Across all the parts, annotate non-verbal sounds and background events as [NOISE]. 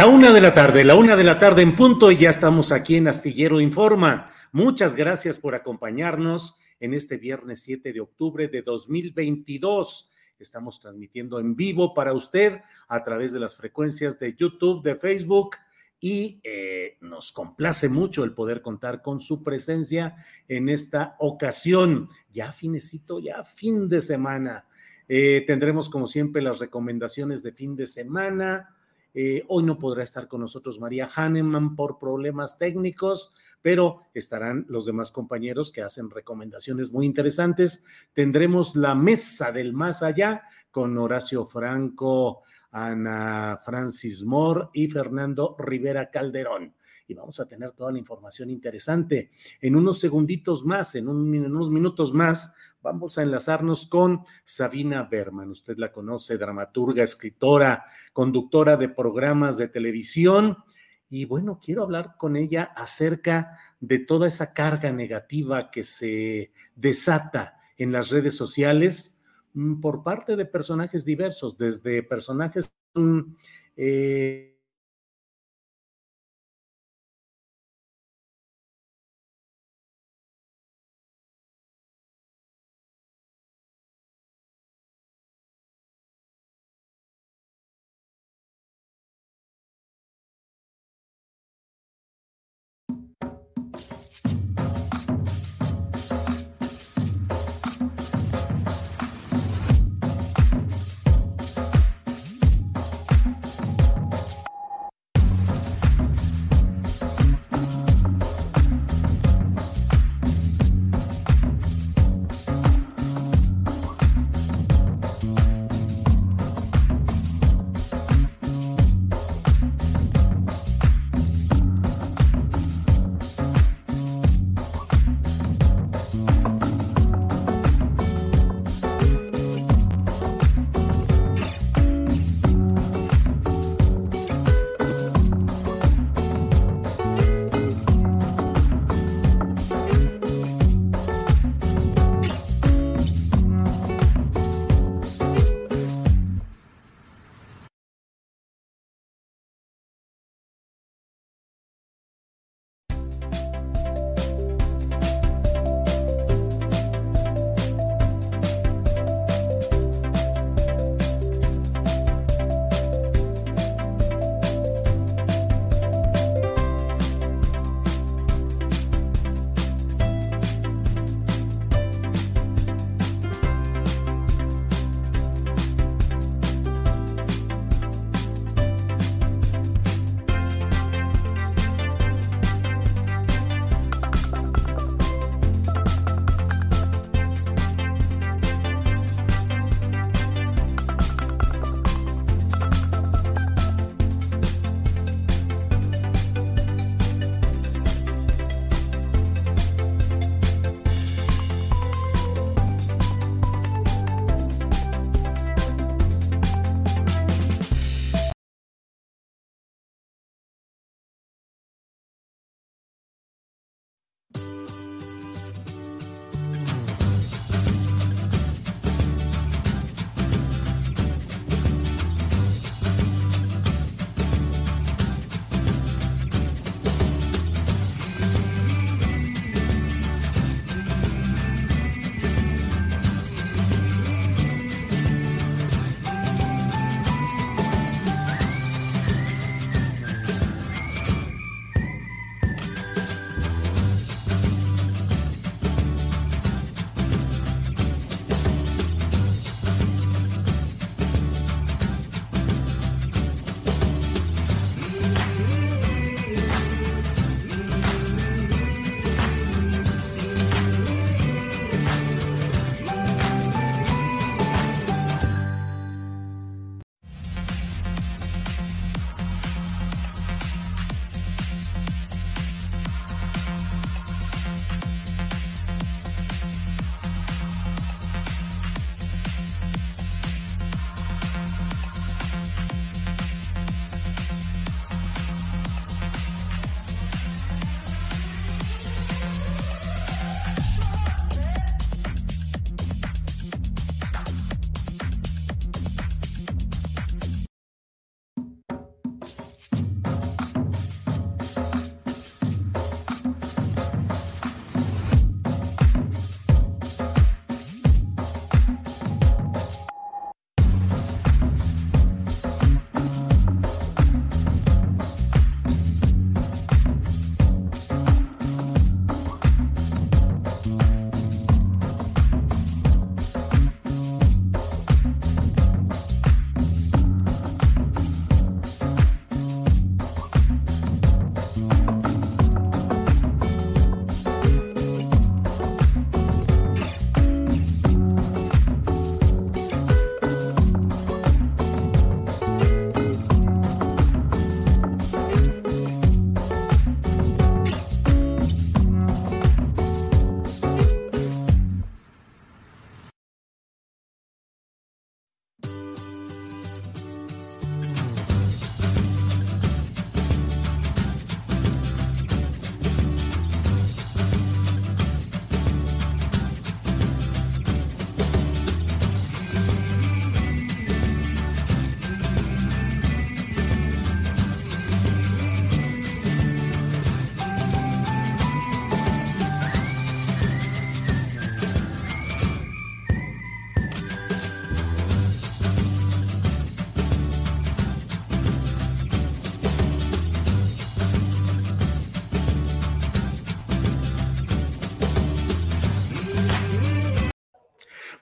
La una de la tarde, la una de la tarde en punto y ya estamos aquí en Astillero Informa. Muchas gracias por acompañarnos en este viernes 7 de octubre de 2022. Estamos transmitiendo en vivo para usted a través de las frecuencias de YouTube, de Facebook y eh, nos complace mucho el poder contar con su presencia en esta ocasión. Ya finecito, ya fin de semana. Eh, tendremos como siempre las recomendaciones de fin de semana eh, hoy no podrá estar con nosotros María Hahnemann por problemas técnicos, pero estarán los demás compañeros que hacen recomendaciones muy interesantes. Tendremos la mesa del más allá con Horacio Franco, Ana Francis Moore y Fernando Rivera Calderón y vamos a tener toda la información interesante. En unos segunditos más, en, unos minutos más, vamos a enlazarnos con Sabina Berman. Usted la conoce, dramaturga, escritora, conductora de programas de televisión. Y bueno, quiero hablar con ella acerca de toda esa carga negativa que se desata en las redes sociales mm, por parte de personajes diversos, desde personajes mm, eh,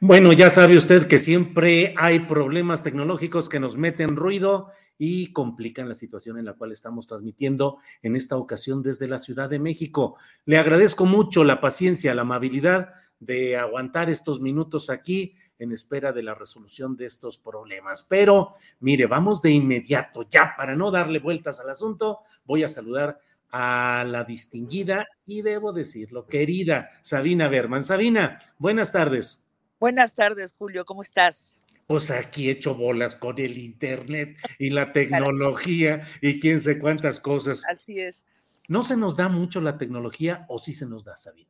Bueno, ya sabe usted que siempre hay problemas tecnológicos que nos meten ruido y complican la situación en la cual estamos transmitiendo en esta ocasión desde la Ciudad de México. Le agradezco mucho la paciencia, la amabilidad de aguantar estos minutos aquí en espera de la resolución de estos problemas. Pero mire, vamos de inmediato, ya para no darle vueltas al asunto, voy a saludar a la distinguida y debo decirlo, querida Sabina Berman. Sabina, buenas tardes. Buenas tardes, Julio, ¿cómo estás? Pues aquí hecho bolas con el Internet y la [LAUGHS] tecnología y quién sé cuántas cosas. Así es. ¿No se nos da mucho la tecnología o sí se nos da, Sabina?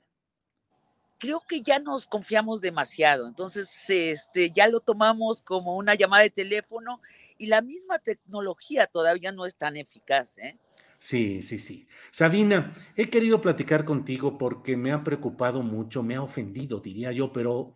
Creo que ya nos confiamos demasiado, entonces este, ya lo tomamos como una llamada de teléfono y la misma tecnología todavía no es tan eficaz. ¿eh? Sí, sí, sí. Sabina, he querido platicar contigo porque me ha preocupado mucho, me ha ofendido, diría yo, pero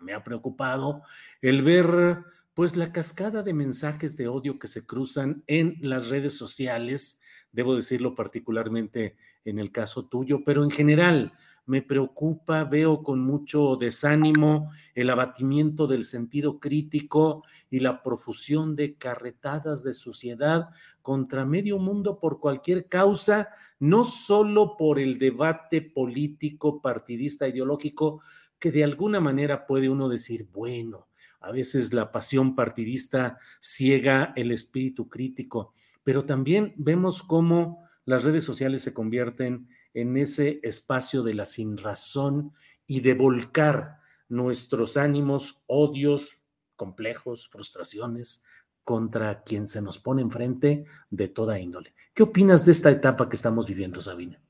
me ha preocupado el ver pues la cascada de mensajes de odio que se cruzan en las redes sociales, debo decirlo particularmente en el caso tuyo, pero en general me preocupa, veo con mucho desánimo el abatimiento del sentido crítico y la profusión de carretadas de suciedad contra medio mundo por cualquier causa, no solo por el debate político, partidista, ideológico, que de alguna manera puede uno decir, bueno, a veces la pasión partidista ciega el espíritu crítico, pero también vemos cómo las redes sociales se convierten en ese espacio de la sinrazón y de volcar nuestros ánimos, odios, complejos, frustraciones contra quien se nos pone enfrente de toda índole. ¿Qué opinas de esta etapa que estamos viviendo, Sabina?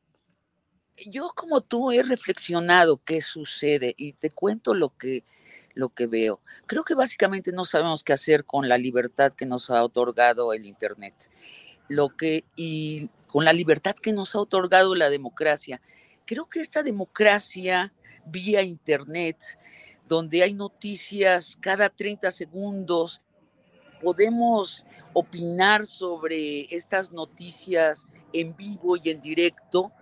Yo como tú he reflexionado qué sucede y te cuento lo que, lo que veo. Creo que básicamente no sabemos qué hacer con la libertad que nos ha otorgado el Internet. Lo que, y con la libertad que nos ha otorgado la democracia. Creo que esta democracia vía Internet, donde hay noticias cada 30 segundos, podemos opinar sobre estas noticias en vivo y en directo,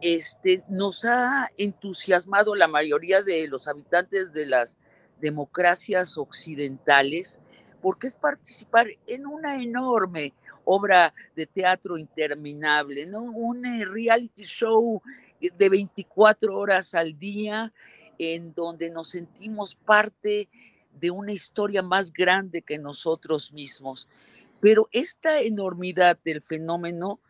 este, nos ha entusiasmado la mayoría de los habitantes de las democracias occidentales, porque es participar en una enorme obra de teatro interminable, ¿no? Un eh, reality show de 24 horas al día en donde nos sentimos parte de una historia más grande que nosotros mismos. Pero esta enormidad del fenómeno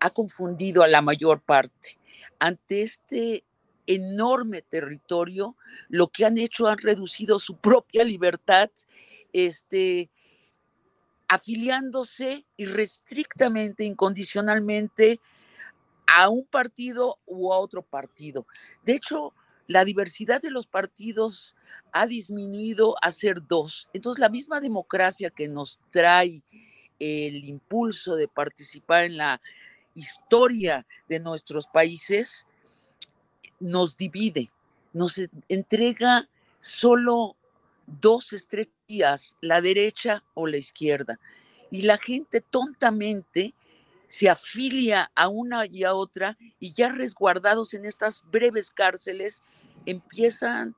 ha confundido a la mayor parte. Ante este enorme territorio, lo que han hecho han reducido su propia libertad, este, afiliándose irrestrictamente, incondicionalmente a un partido u a otro partido. De hecho, la diversidad de los partidos ha disminuido a ser dos. Entonces, la misma democracia que nos trae el impulso de participar en la historia de nuestros países nos divide, nos entrega solo dos estrellas, la derecha o la izquierda. Y la gente tontamente se afilia a una y a otra y ya resguardados en estas breves cárceles empiezan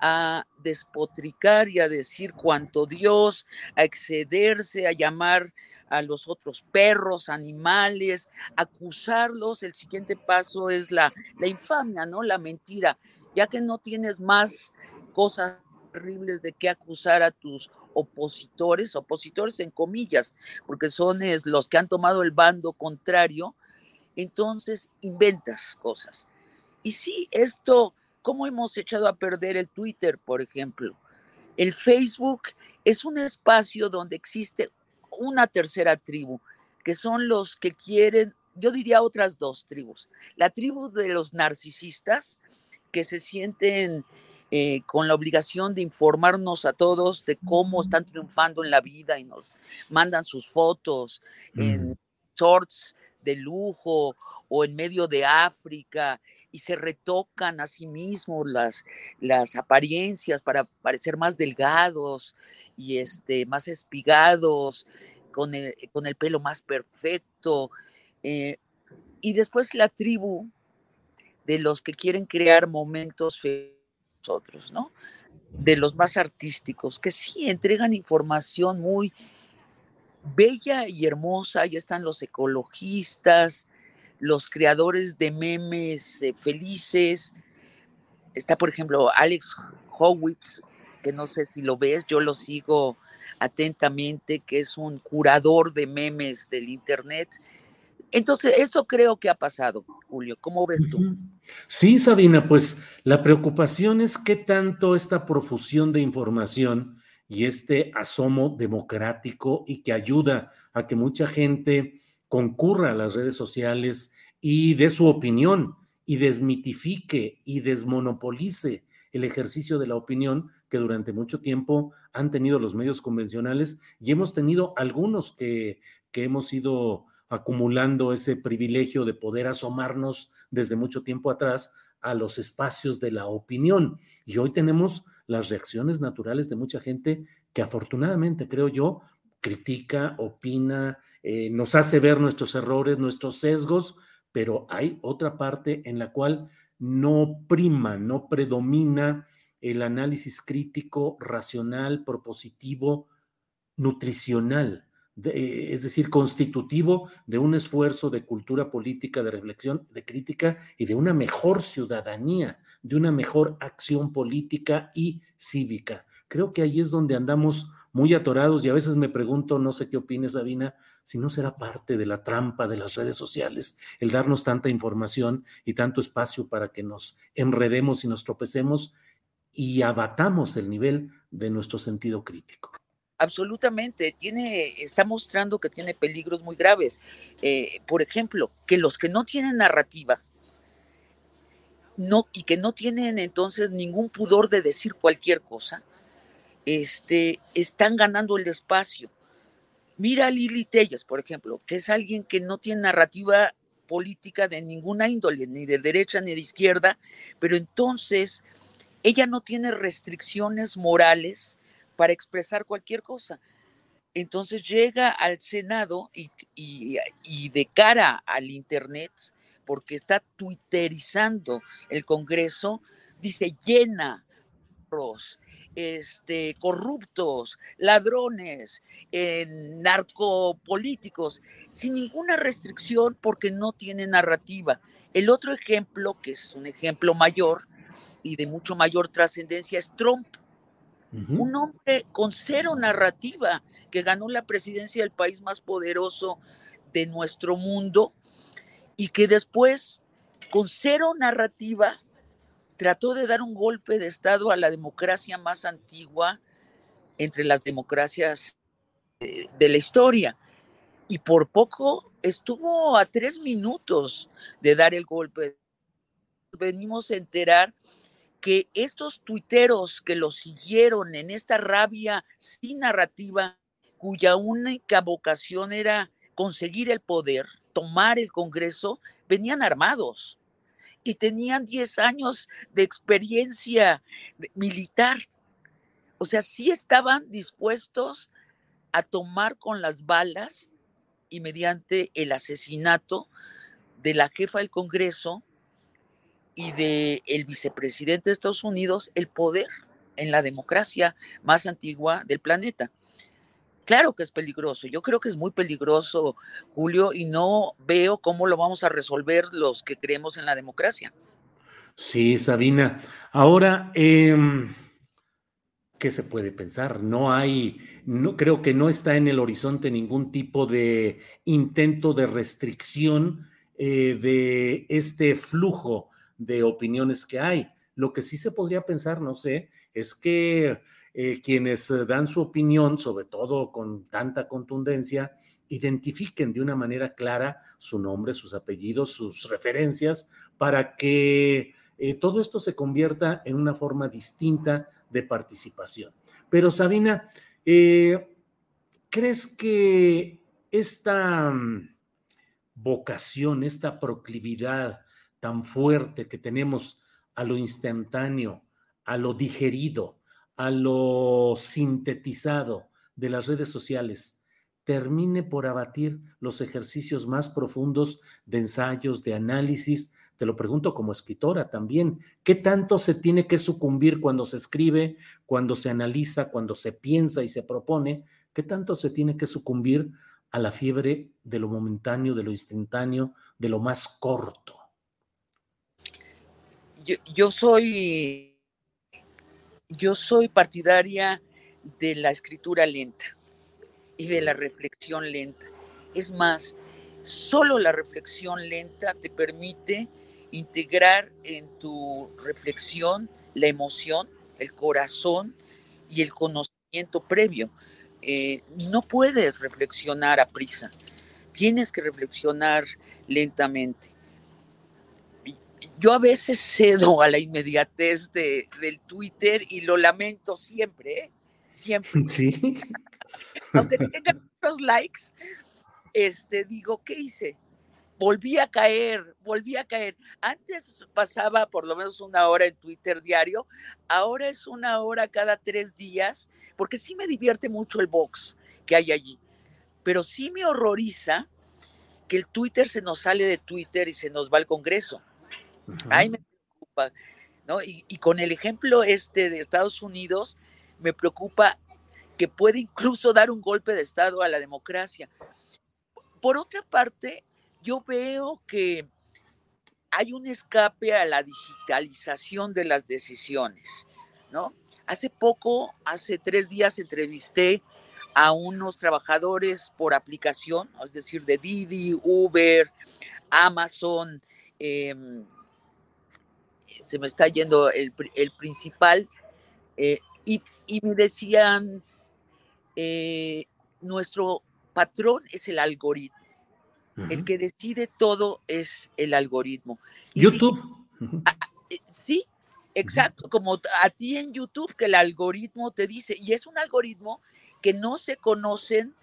a despotricar y a decir cuanto Dios, a excederse, a llamar a los otros perros, animales, acusarlos. El siguiente paso es la, la infamia, ¿no? La mentira, ya que no tienes más cosas terribles de qué acusar a tus opositores, opositores en comillas, porque son los que han tomado el bando contrario, entonces inventas cosas. Y sí, esto, ¿cómo hemos echado a perder el Twitter, por ejemplo? El Facebook es un espacio donde existe una tercera tribu, que son los que quieren, yo diría otras dos tribus. La tribu de los narcisistas, que se sienten eh, con la obligación de informarnos a todos de cómo están triunfando en la vida y nos mandan sus fotos en mm. shorts de lujo o en medio de África y se retocan a sí mismos las, las apariencias para parecer más delgados y este, más espigados, con el, con el pelo más perfecto. Eh, y después la tribu de los que quieren crear momentos ¿no? De los más artísticos, que sí entregan información muy bella y hermosa. Ya están los ecologistas, los creadores de memes eh, felices. Está, por ejemplo, Alex Howitz, que no sé si lo ves, yo lo sigo atentamente, que es un curador de memes del Internet. Entonces, eso creo que ha pasado, Julio. ¿Cómo ves tú? Sí, Sabina, pues la preocupación es qué tanto esta profusión de información y este asomo democrático y que ayuda a que mucha gente concurra a las redes sociales y dé su opinión y desmitifique y desmonopolice el ejercicio de la opinión que durante mucho tiempo han tenido los medios convencionales y hemos tenido algunos que, que hemos ido acumulando ese privilegio de poder asomarnos desde mucho tiempo atrás a los espacios de la opinión. Y hoy tenemos las reacciones naturales de mucha gente que afortunadamente, creo yo, critica, opina, eh, nos hace ver nuestros errores, nuestros sesgos, pero hay otra parte en la cual no prima, no predomina el análisis crítico, racional, propositivo, nutricional, es decir, constitutivo de un esfuerzo de cultura política, de reflexión, de crítica y de una mejor ciudadanía, de una mejor acción política y cívica. Creo que ahí es donde andamos muy atorados y a veces me pregunto, no sé qué opines, Sabina, si no será parte de la trampa de las redes sociales el darnos tanta información y tanto espacio para que nos enredemos y nos tropecemos y abatamos el nivel de nuestro sentido crítico. Absolutamente, tiene, está mostrando que tiene peligros muy graves. Eh, por ejemplo, que los que no tienen narrativa, no, y que no tienen entonces ningún pudor de decir cualquier cosa, este, están ganando el espacio. Mira a Lili Telles, por ejemplo, que es alguien que no tiene narrativa política de ninguna índole, ni de derecha ni de izquierda, pero entonces ella no tiene restricciones morales para expresar cualquier cosa. Entonces llega al Senado y, de cara al Internet, porque está twitterizando el Congreso, dice llena este, corruptos, ladrones, narcopolíticos, sin ninguna restricción porque no tiene narrativa. El otro ejemplo, que es un ejemplo mayor, y de mucho mayor trascendencia es Trump, un hombre con cero narrativa que ganó la presidencia del país más poderoso de nuestro mundo y que después, con cero narrativa, trató de dar un golpe de Estado a la democracia más antigua entre las democracias de, de la historia. Y por poco estuvo a tres minutos de dar el golpe. Venimos a enterar que estos tuiteros que lo siguieron en esta rabia sin narrativa, cuya única vocación era conseguir el poder, tomar el Congreso, venían armados y tenían 10 años de experiencia militar. O sea, sí estaban dispuestos a tomar con las balas y mediante el asesinato de la jefa del Congreso, y de el vicepresidente de Estados Unidos el poder en la democracia más antigua del planeta. Claro que es peligroso, yo creo que es muy peligroso, Julio, y no veo cómo lo vamos a resolver los que creemos en la democracia. Sí, Sabina. Ahora, em, ¿qué se puede pensar? No hay, no creo que no está en el horizonte ningún tipo de intento de restricción eh, de este flujo de opiniones que hay. Lo que sí se podría pensar, no sé, es que eh, quienes eh, dan su opinión, sobre todo con tanta contundencia, identifiquen de una manera clara su nombre, sus apellidos, sus referencias, para que eh, todo esto se convierta en una forma distinta de participación. Pero Sabina, ¿crees que esta mm, vocación, esta proclividad tan fuerte que tenemos a lo instantáneo, a lo digerido, a lo sintetizado de las redes sociales, termine por abatir los ejercicios más profundos de ensayos, de análisis, te lo pregunto como escritora también, ¿qué tanto se tiene que sucumbir cuando se escribe, cuando se analiza, cuando se piensa y se propone? ¿Qué tanto se tiene que sucumbir a la fiebre de lo momentáneo, de lo instantáneo, de lo más corto? Yo, soy, yo soy partidaria de la escritura lenta y de la reflexión lenta. Es más, solo la reflexión lenta te permite integrar en tu reflexión la emoción, el corazón y el conocimiento previo. Eh, no puedes reflexionar a prisa, tienes que reflexionar lentamente. Yo a veces cedo a la inmediatez de, del Twitter y lo lamento siempre, ¿eh? siempre. [LAUGHS] Sí. Aunque tenga muchos likes, este, digo, ¿qué hice? Volví a caer, volví a caer. Antes pasaba por lo menos una hora en Twitter diario, ahora es una hora cada tres días, porque sí me divierte mucho el box que hay allí, pero sí me horroriza que el Twitter se nos sale de Twitter y se nos va al Congreso. Me preocupa, ¿no? Y, y, con el ejemplo este de Estados Unidos, me preocupa que puede incluso dar un golpe de Estado a la democracia. Por otra parte, yo veo que hay un escape a la digitalización de las decisiones, ¿no? Hace poco, hace tres días, entrevisté a unos trabajadores por aplicación, es decir, de Didi, Uber, Amazon, em, se me está yendo el, principal, eh, y, me decían, eh, nuestro patrón es el algoritmo. El que decide todo es el algoritmo. YouTube. Ah, eh, sí, exacto, como a ti en YouTube que el algoritmo te dice, y es un algoritmo que no se conocen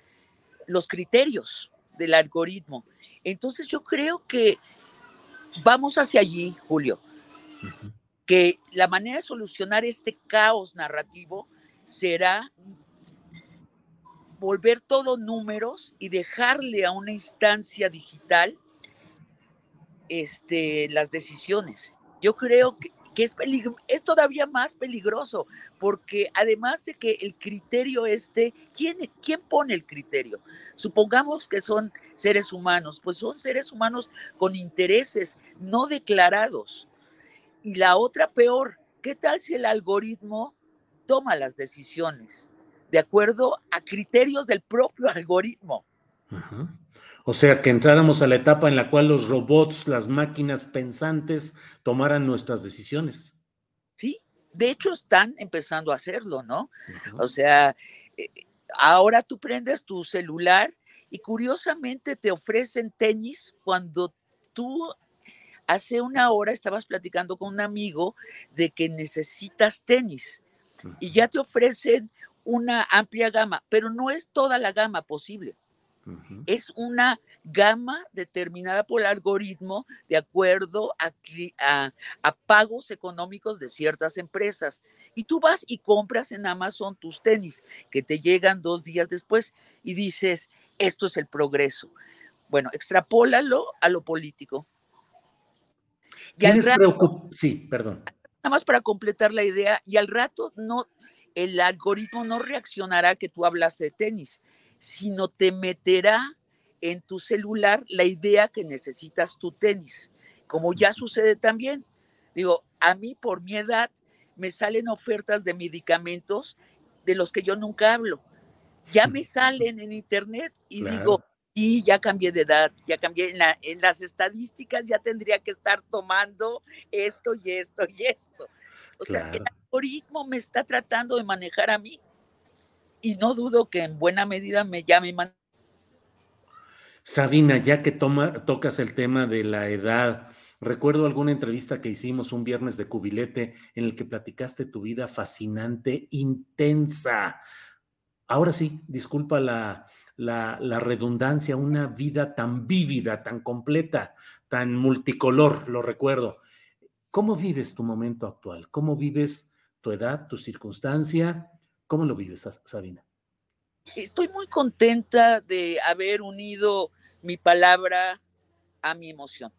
los criterios del algoritmo. Entonces yo creo que vamos hacia allí, Julio, que la manera de solucionar este caos narrativo será volver todo números y dejarle a una instancia digital este, las decisiones. Yo creo que, es, es todavía más peligroso, porque además de que el criterio este, ¿quién, ¿quién pone el criterio? Supongamos que son seres humanos, pues son seres humanos con intereses no declarados. Y la otra peor, ¿qué tal si el algoritmo toma las decisiones? de acuerdo a criterios del propio algoritmo. O sea, que entráramos a la etapa en la cual los robots, las máquinas pensantes, tomaran nuestras decisiones. Sí, de hecho están empezando a hacerlo, ¿no? O sea, eh, ahora tú prendes tu celular y curiosamente te ofrecen tenis cuando tú hace una hora estabas platicando con un amigo de que necesitas tenis y ya te ofrecen una amplia gama, pero no es toda la gama posible. Es una gama determinada por el algoritmo de acuerdo a, a, pagos económicos de ciertas empresas. Y tú vas y compras en Amazon tus tenis que te llegan dos días después y dices, esto es el progreso. Bueno, extrapólalo a lo político. Y sí, perdón. Nada más para completar la idea, y al rato no, el algoritmo no reaccionará que tú hablaste de tenis, sino te meterá en tu celular la idea que necesitas tu tenis, como ya sucede también. Digo, a mí por mi edad me salen ofertas de medicamentos de los que yo nunca hablo. Ya me [LAUGHS] salen en internet y digo, sí, ya cambié de edad, ya cambié en, en las estadísticas, ya tendría que estar tomando esto y esto y esto. O sea, el algoritmo me está tratando de manejar a mí. Y no dudo que en buena medida me llame. Sabina, ya que tocas el tema de la edad, recuerdo alguna entrevista que hicimos un viernes de cubilete en el que platicaste tu vida fascinante, intensa. Ahora sí, disculpa la, la redundancia, una vida tan vívida, tan completa, tan multicolor, lo recuerdo. ¿Cómo vives tu momento actual? ¿Cómo vives tu edad, tu circunstancia? ¿Cómo lo vives, Sabina? Estoy muy contenta de haber unido mi palabra a mi emoción.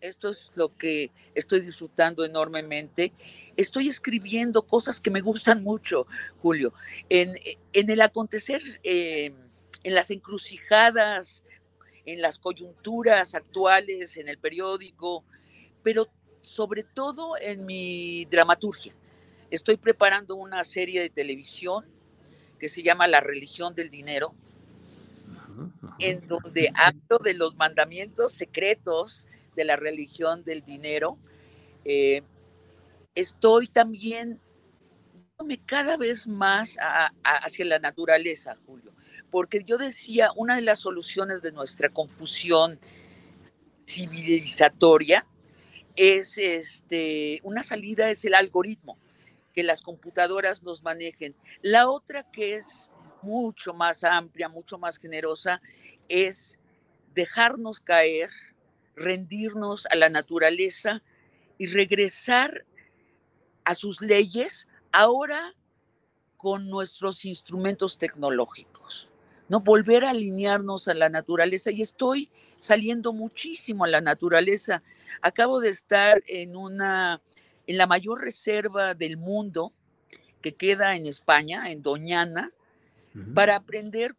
esto es lo que estoy disfrutando enormemente. Estoy escribiendo cosas que me gustan mucho, Julio. En, el acontecer, em, en las encrucijadas, en las coyunturas actuales, en el periódico, pero sobre todo en mi dramaturgia. Estoy preparando una serie de televisión que se llama La religión del dinero, en donde hablo de los mandamientos secretos de la religión del dinero. Eh, estoy también cada vez más hacia la naturaleza, Julio, porque yo decía, una de las soluciones de nuestra confusión civilizatoria es este, una salida es el algoritmo, que las computadoras nos manejen. La otra que es mucho más amplia, mucho más generosa, es dejarnos caer, rendirnos a la naturaleza y regresar a sus leyes ahora con nuestros instrumentos tecnológicos, ¿no? Volver a alinearnos a la naturaleza y estoy saliendo muchísimo a la naturaleza. Acabo de estar en una en la mayor reserva del mundo que queda en España, en Doñana, para aprender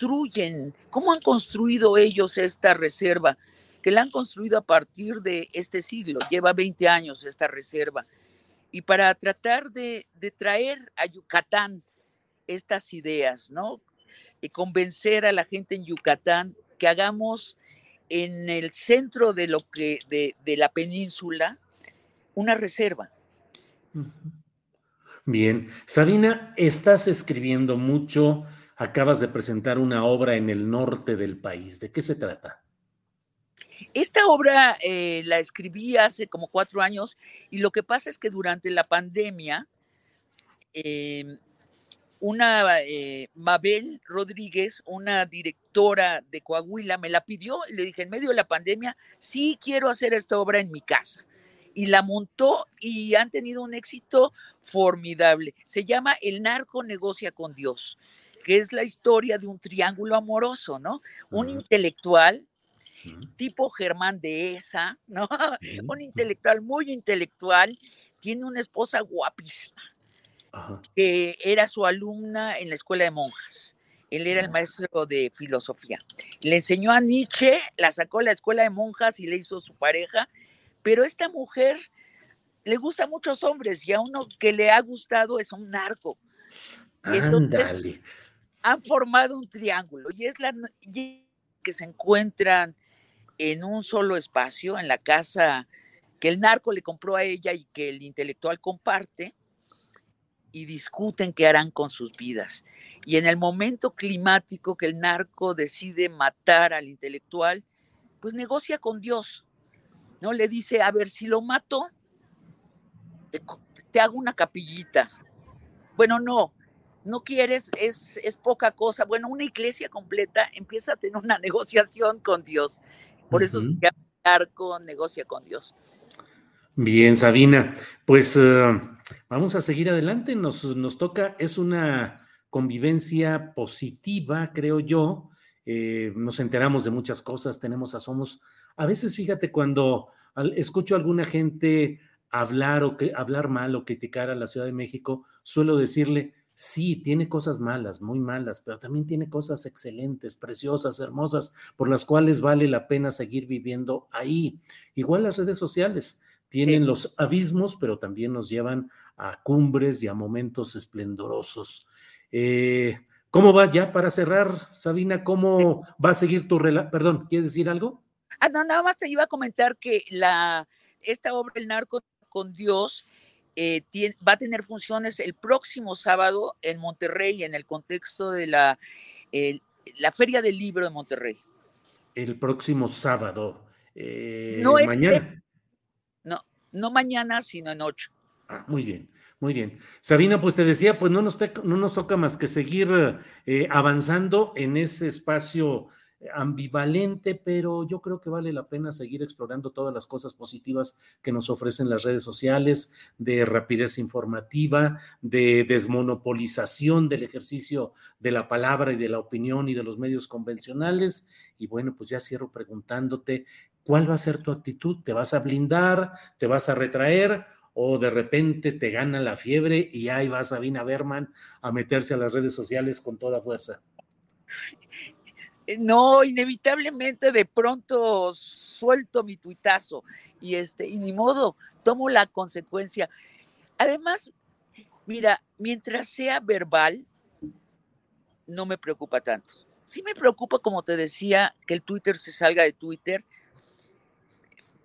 construyen, cómo han construido ellos esta reserva, que la han construido a partir de este siglo, lleva 20 años esta reserva, y para tratar de, traer a Yucatán estas ideas, ¿no? Convencer a la gente en Yucatán que hagamos en el centro de lo que, de, de la península, una reserva. Bien, Sabina, estás escribiendo mucho, acabas de presentar una obra en el norte del país. ¿De qué se trata? Esta obra eh, la escribí hace como cuatro años y lo que pasa es que durante la pandemia, em, una eh, Mabel Rodríguez, una directora de Coahuila, me la pidió y le dije, en medio de la pandemia, sí quiero hacer esta obra en mi casa y la montó y han tenido un éxito formidable. Se llama El narco negocia con Dios, que es la historia de un triángulo amoroso, ¿no? Un intelectual tipo Germán de esa, ¿no? Un intelectual muy intelectual, tiene una esposa guapísima, que era su alumna en la escuela de monjas. Él era el maestro de filosofía. Le enseñó a Nietzsche, la sacó a la escuela de monjas y le hizo su pareja, pero esta mujer le gusta a muchos hombres y a uno que le ha gustado es un narco. Entonces, han formado un triángulo y es la que se encuentran en un solo espacio, en la casa que el narco le compró a ella y que el intelectual comparte, y discuten qué harán con sus vidas. Y en el momento climático que el narco decide matar al intelectual, pues negocia con Dios ¿no? Le dice, a ver, si lo mato, te, hago una capillita. Bueno, no, no quieres, es, es, poca cosa. Bueno, una iglesia completa empieza a tener una [LAUGHS] negociación con Dios. Por eso se llama arco, negocia con Dios. Bien, Sabina, pues eh, vamos a seguir adelante. Nos, toca, es una convivencia positiva, creo yo. Eh, nos enteramos de muchas cosas, tenemos asomos a veces, fíjate, cuando escucho a alguna gente hablar o que, hablar mal o criticar a la Ciudad de México, suelo decirle, sí, tiene cosas malas, muy malas, pero también tiene cosas excelentes, preciosas, hermosas, por las cuales vale la pena seguir viviendo ahí. Igual las redes sociales tienen los abismos, pero también nos llevan a cumbres y a momentos esplendorosos. Eh, ¿Cómo va ya para cerrar, Sabina? ¿Cómo va a seguir tu relato? Perdón, ¿quieres decir algo? Ah, no, nada más te iba a comentar que la, esta obra El narco con Dios eh, va a tener funciones el próximo sábado en Monterrey en el contexto de la, la Feria del Libro de Monterrey. El próximo sábado. Eh, no mañana. No, mañana, sino en ocho. Ah, muy bien. Muy bien. Sabina, pues te decía, pues no nos, no nos toca más que seguir eh, avanzando en ese espacio ambivalente, pero yo creo que vale la pena seguir explorando todas las cosas positivas que nos ofrecen las redes sociales, de rapidez informativa, de desmonopolización del ejercicio de la palabra y de la opinión y de los medios convencionales. Y bueno, pues ya cierro preguntándote, ¿cuál va a ser tu actitud? ¿Te vas a blindar? ¿Te vas a retraer? ¿O de repente te gana la fiebre y ahí va Sabina Berman a meterse a las redes sociales con toda fuerza? No, inevitablemente de pronto suelto mi tuitazo y este, y ni modo, tomo la consecuencia. Además, mira, mientras sea verbal, no me preocupa tanto. Sí me preocupa, como te decía, que el Twitter se salga de Twitter,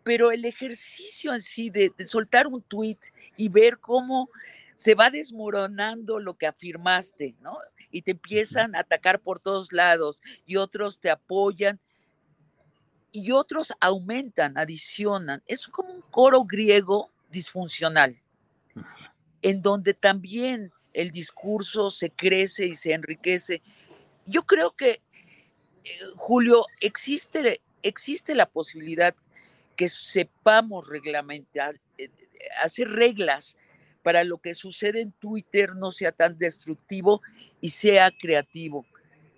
pero el ejercicio en sí de, de soltar un tweet y ver cómo se va desmoronando lo que afirmaste, ¿no? y te empiezan a atacar por todos lados y otros te apoyan y otros aumentan, adicionan. Es como un coro griego disfuncional, en donde también el discurso se crece y se enriquece. Yo creo que, eh, Julio, existe, existe la posibilidad que sepamos reglamentar, eh, hacer reglas para lo que sucede en Twitter no sea tan destructivo y sea creativo.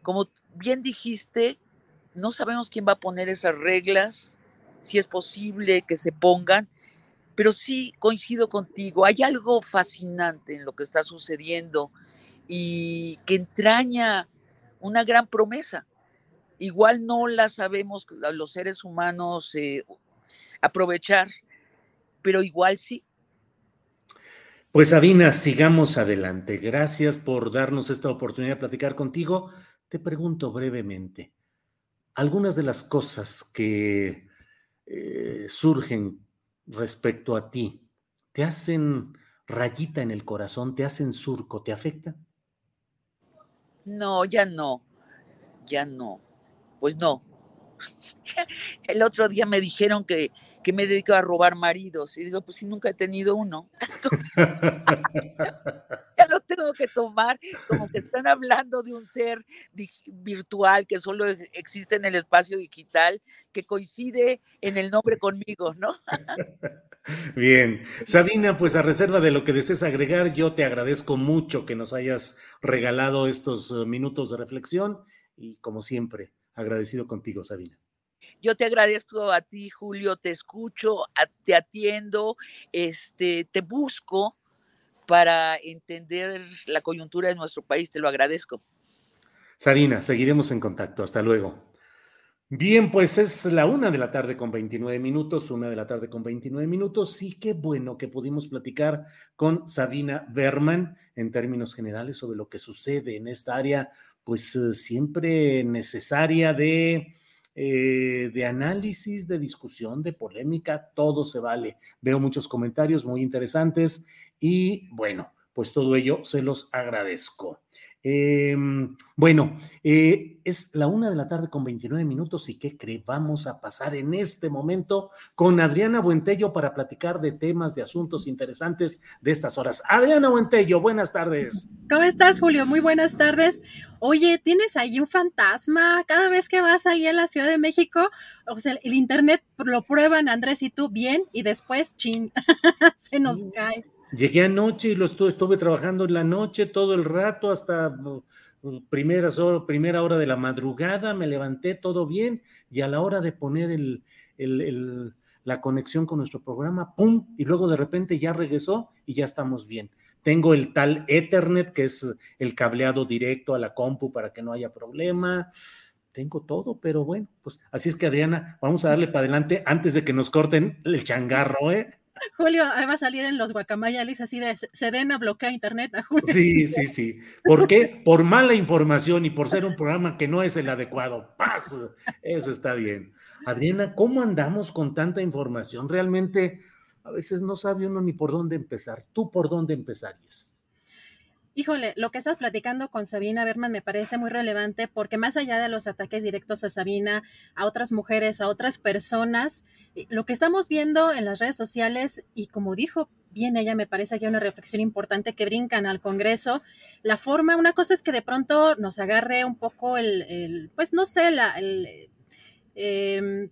Como bien dijiste, no sabemos quién va a poner esas reglas, si es posible que se pongan, pero sí coincido contigo, hay algo fascinante en lo que está sucediendo y que entraña una gran promesa. Igual no la sabemos los seres humanos eh, aprovechar, pero igual sí. Pues Sabina, sigamos adelante. Gracias por darnos esta oportunidad de platicar contigo. Te pregunto brevemente, algunas de las cosas que eh, surgen respecto a ti, ¿te hacen rayita en el corazón, te hacen surco, te afectan? No, ya no, ya no. Pues no. [LAUGHS] El otro día me dijeron que que me dedico a robar maridos. Y digo, pues si nunca he tenido uno. [LAUGHS] ya lo tengo que tomar como que están hablando de un ser virtual que solo existe en el espacio digital, que coincide en el nombre conmigo, ¿no? [LAUGHS] Bien, Sabina, pues a reserva de lo que desees agregar, yo te agradezco mucho que nos hayas regalado estos eh, minutos de reflexión y como siempre, agradecido contigo, Sabina. Yo te agradezco a ti, Julio, te escucho, te atiendo, este, te busco para entender la coyuntura de nuestro país, te lo agradezco. Sarina, seguiremos en contacto. Hasta luego. Bien, pues es la una de la tarde con 29 minutos, una de la tarde con 29 minutos. Y qué bueno que pudimos platicar con Sabina Berman en términos generales sobre lo que sucede en esta área, pues eh, siempre necesaria de eh, de análisis, de discusión, de polémica, todo se vale. Veo muchos comentarios muy interesantes y bueno, pues todo ello se los agradezco. Em, bueno, eh, es la una de la tarde con 29 minutos y ¿qué cree? Vamos a pasar en este momento con Adriana Buentello para platicar de temas, de asuntos interesantes de estas horas. Adriana Buentello, buenas tardes. ¿Cómo estás, Julio? Muy buenas tardes. Oye, ¿tienes ahí un fantasma? Cada vez que vas ahí a la Ciudad de México, o sea, el internet lo prueban Andrés y tú bien y después, chin, [LAUGHS] se nos cae. Llegué anoche y lo estuve, trabajando en la noche todo el rato hasta uh, uh, primera, primera hora de la madrugada, me levanté todo bien y a la hora de poner el, la conexión con nuestro programa, ¡pum! Y luego de repente ya regresó y ya estamos bien. Tengo el tal Ethernet, que es el cableado directo a la compu para que no haya problema. Tengo todo, pero bueno, pues así es que Adriana, vamos a darle para adelante antes de que nos corten el changarro, ¿eh? Julio, ahí va a salir en los guacamayales así de Sedena bloquea internet a Julio. Sí, sí, sí. ¿Por qué? Por mala información y por ser un programa que no es el adecuado. ¡Paz! Eso está bien. Adriana, ¿cómo andamos con tanta información? Realmente a veces no sabe uno ni por dónde empezar. ¿Tú por dónde empezarías? Híjole, lo que estás platicando con Sabina Berman me parece muy relevante porque más allá de los ataques directos a Sabina, a otras mujeres, a otras personas, eh, lo que estamos viendo en las redes sociales y como dijo bien ella, me parece que hay una reflexión importante que brincan al Congreso, la forma, una cosa es que de pronto nos agarre un poco el, pues no sé, la, el, em,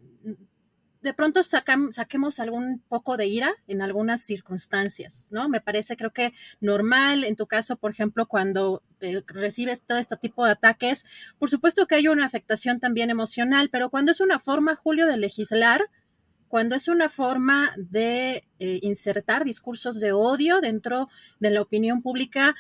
de pronto saquemos algún poco de ira en algunas circunstancias, ¿no? Me parece, creo que normal, en tu caso, por ejemplo, cuando eh, recibes todo este tipo de ataques, por supuesto que hay una afectación también emocional, pero cuando es una forma, Julio, de legislar, cuando es una forma de eh, insertar discursos de odio dentro de la opinión pública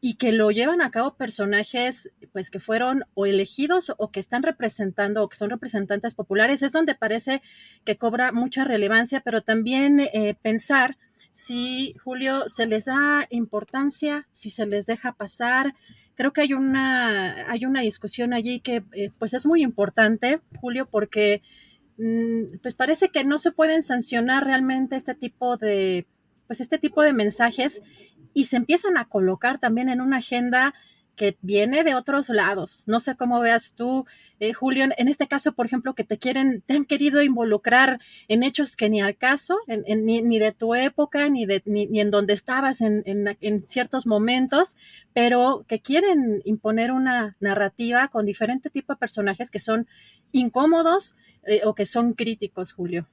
y que lo llevan a cabo personajes pues que fueron o elegidos o que están representando o que son representantes populares, es donde parece que cobra mucha relevancia, pero también eh, pensar si, Julio, se les da importancia, si se les deja pasar. Creo que hay una, hay una discusión allí que eh, pues es muy importante, Julio, porque mm, pues parece que no se pueden sancionar realmente este tipo de, pues este tipo de mensajes y se empiezan a colocar también en una agenda que viene de otros lados. No sé cómo veas tú, eh, Julio, en este caso, por ejemplo, que te quieren, te han querido involucrar en hechos que ni al caso, ni, de tu época, ni, de, ni, en donde estabas en, ciertos momentos, pero que quieren imponer una narrativa con diferente tipo de personajes que son incómodos eh, o que son críticos, Julio.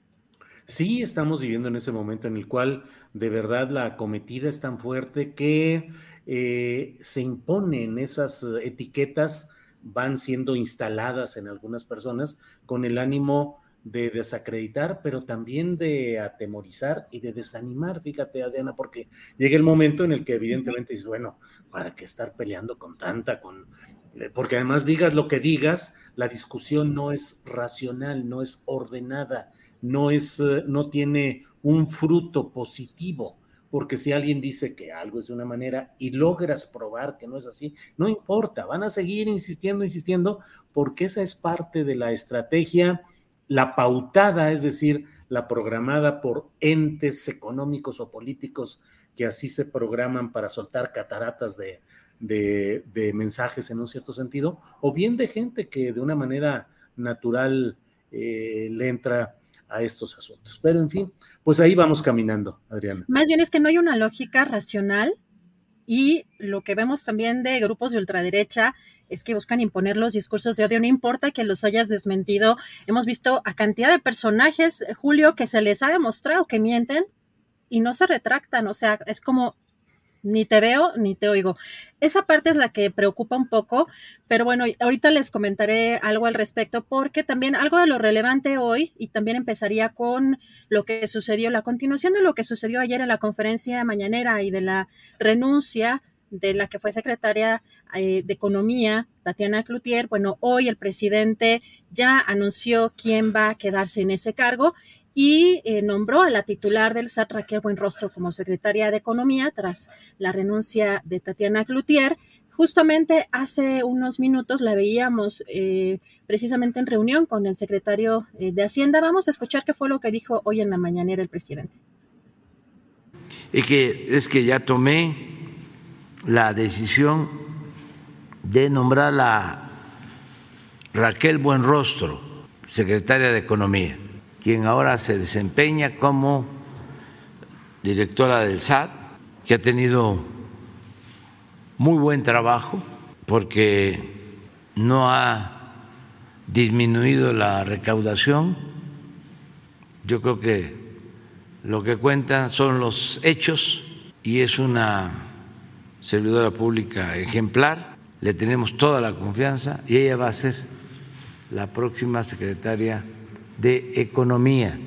Sí, estamos viviendo en ese momento en el cual de verdad la acometida es tan fuerte que eh, se imponen esas etiquetas, van siendo instaladas en algunas personas con el ánimo de desacreditar, pero también de atemorizar y de desanimar, fíjate Adriana, porque llega el momento en el que evidentemente dices, bueno, ¿para qué estar peleando con tanta, con... Eh, porque además digas lo que digas, la discusión no es racional, no es ordenada, no es, eh, no tiene un fruto positivo, porque si alguien dice que algo es de una manera y logras probar que no es así, no importa, van a seguir insistiendo, insistiendo, porque esa es parte de la estrategia, la pautada, es decir, la programada por entes económicos o políticos que así se programan para soltar cataratas de, mensajes en un cierto sentido, o bien de gente que de una manera natural eh, le entra a estos asuntos. Pero en fin, pues ahí vamos caminando, Adriana. Más bien es que no hay una lógica racional y lo que vemos también de grupos de ultraderecha es que buscan imponer los discursos de odio, no importa que los hayas desmentido. Hemos visto a cantidad de personajes, Julio, que se les ha demostrado que mienten y no se retractan. O sea, es como ni te veo ni te oigo. Esa parte es la que preocupa un poco, pero bueno, ahorita les comentaré algo al respecto porque también algo de lo relevante hoy y también empezaría con lo que sucedió, la continuación de lo que sucedió ayer en la conferencia mañanera y de la renuncia de la que fue secretaria eh, de Economía, Tatiana Cloutier. Bueno, hoy el presidente ya anunció quién va a quedarse en ese cargo y eh, nombró a la titular del SAT, Raquel Buenrostro, como secretaria de Economía tras la renuncia de Tatiana Cloutier. Justamente hace unos minutos la veíamos eh, precisamente en reunión con el secretario eh, de Hacienda. Vamos a escuchar qué fue lo que dijo hoy en la mañanera el presidente. Y que es que ya tomé la decisión de nombrar a Raquel Buenrostro, secretaria de Economía quien ahora se desempeña como directora del SAT, que ha tenido muy buen trabajo porque no ha disminuido la recaudación. Yo creo que lo que cuenta son los hechos y es una servidora pública ejemplar. Le tenemos toda la confianza y ella va a ser la próxima secretaria de Economía.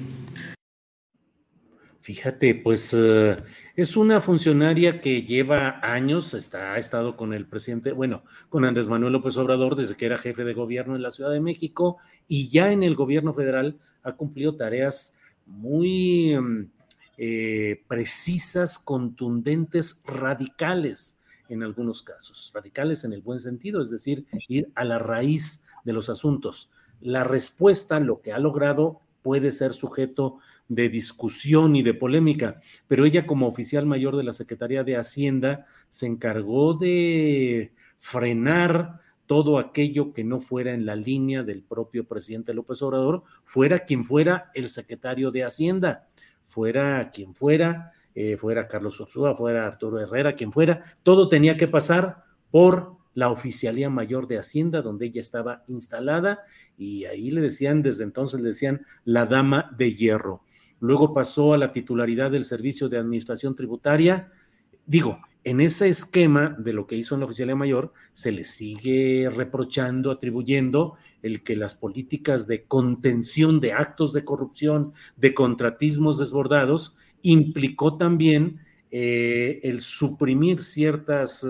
Fíjate, pues eh, es una funcionaria que lleva años, está, ha estado con el presidente, bueno, con Andrés Manuel López Obrador desde que era jefe de gobierno en la Ciudad de México y ya en el gobierno federal ha cumplido tareas muy mm, eh, precisas, contundentes, radicales en algunos casos, radicales en el buen sentido, es decir, ir a la raíz de los asuntos la respuesta, lo que ha logrado, puede ser sujeto de discusión y de polémica, pero ella como oficial mayor de la Secretaría de Hacienda se encargó de frenar todo aquello que no fuera en la línea del propio presidente López Obrador, fuera quien fuera el secretario de Hacienda, fuera quien fuera, eh, fuera Carlos Orsúa, fuera Arturo Herrera, quien fuera, todo tenía que pasar por la Oficialía Mayor de Hacienda, donde ella estaba instalada, y ahí le decían, desde entonces le decían la Dama de Hierro. Luego pasó a la titularidad del Servicio de Administración Tributaria. Digo, en ese esquema de lo que hizo en la oficialía mayor, se le sigue reprochando, atribuyendo el que las políticas de contención de actos de corrupción, de contratismos desbordados, implicó también eh, el suprimir ciertas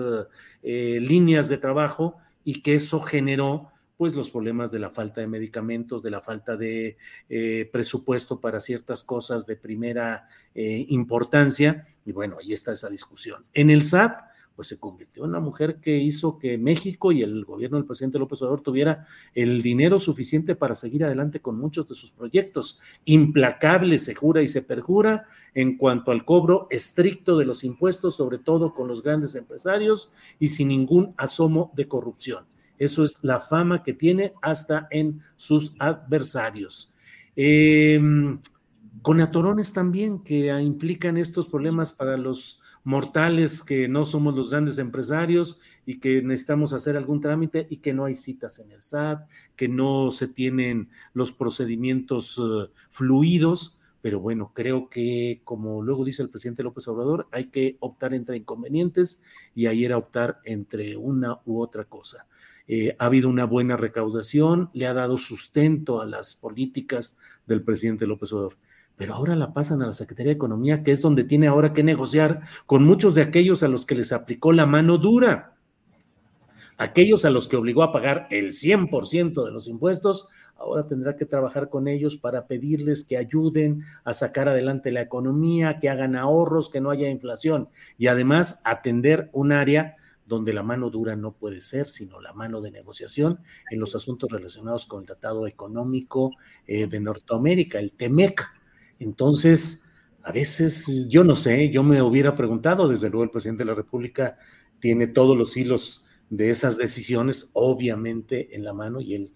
eh, líneas de trabajo y que eso generó pues los problemas de la falta de medicamentos, de la falta de eh, presupuesto para ciertas cosas de primera eh, importancia. Y bueno, ahí está esa discusión. En el SAT, pues se convirtió en una mujer que hizo que México y el gobierno del presidente López Obrador tuviera el dinero suficiente para seguir adelante con muchos de sus proyectos. Implacable, se jura y se perjura en cuanto al cobro estricto de los impuestos, sobre todo con los grandes empresarios y sin ningún asomo de corrupción. Eso es la fama que tiene hasta en sus adversarios. Em, con atorones también que implican estos problemas para los mortales que no somos los grandes empresarios y que necesitamos hacer algún trámite y que no hay citas en el SAT, que no se tienen los procedimientos uh, fluidos. Pero bueno, creo que, como luego dice el presidente López Obrador, hay que optar entre inconvenientes y ahí era optar entre una u otra cosa. Eh, ha habido una buena recaudación, le ha dado sustento a las políticas del presidente López Obrador. Pero ahora la pasan a la Secretaría de Economía, que es donde tiene ahora que negociar con muchos de aquellos a los que les aplicó la mano dura. Aquellos a los que obligó a pagar el 100% de los impuestos, ahora tendrá que trabajar con ellos para pedirles que ayuden a sacar adelante la economía, que hagan ahorros, que no haya inflación y además atender un área donde la mano dura no puede ser, sino la mano de negociación en los asuntos relacionados con el Tratado Económico eh, de Norteamérica, el TEMEC. Entonces, a veces, yo no sé, yo me hubiera preguntado, desde luego el presidente de la República tiene todos los hilos de esas decisiones, obviamente, en la mano y él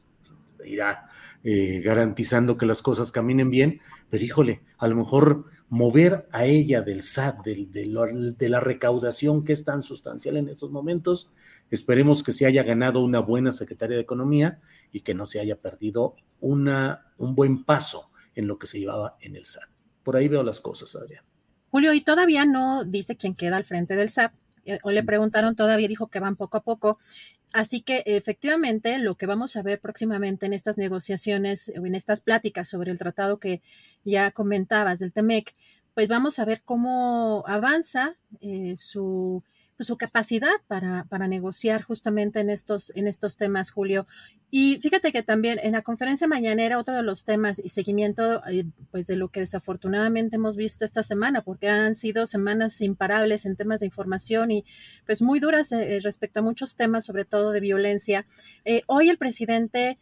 irá eh, garantizando que las cosas caminen bien, pero híjole, a lo mejor mover a ella del SAT, de la recaudación que es tan sustancial en estos momentos. Esperemos que se haya ganado una buena secretaria de Economía y que no se haya perdido una, un buen paso en lo que se llevaba en el SAT. Por ahí veo las cosas, Adrián. Julio, y todavía no dice quién queda al frente del SAT. Eh, o le preguntaron, todavía dijo que van poco a poco. Así que efectivamente lo que vamos a ver próximamente en estas negociaciones o en estas pláticas sobre el tratado que ya comentabas del TEMEC, pues vamos a ver cómo avanza eh, su pues, su capacidad para, para, negociar justamente en estos, en estos temas, Julio. Y fíjate que también en la conferencia mañanera, otro de los temas y seguimiento eh, pues de lo que desafortunadamente hemos visto esta semana, porque han sido semanas imparables en temas de información y pues muy duras eh, respecto a muchos temas, sobre todo de violencia. Eh, hoy el presidente...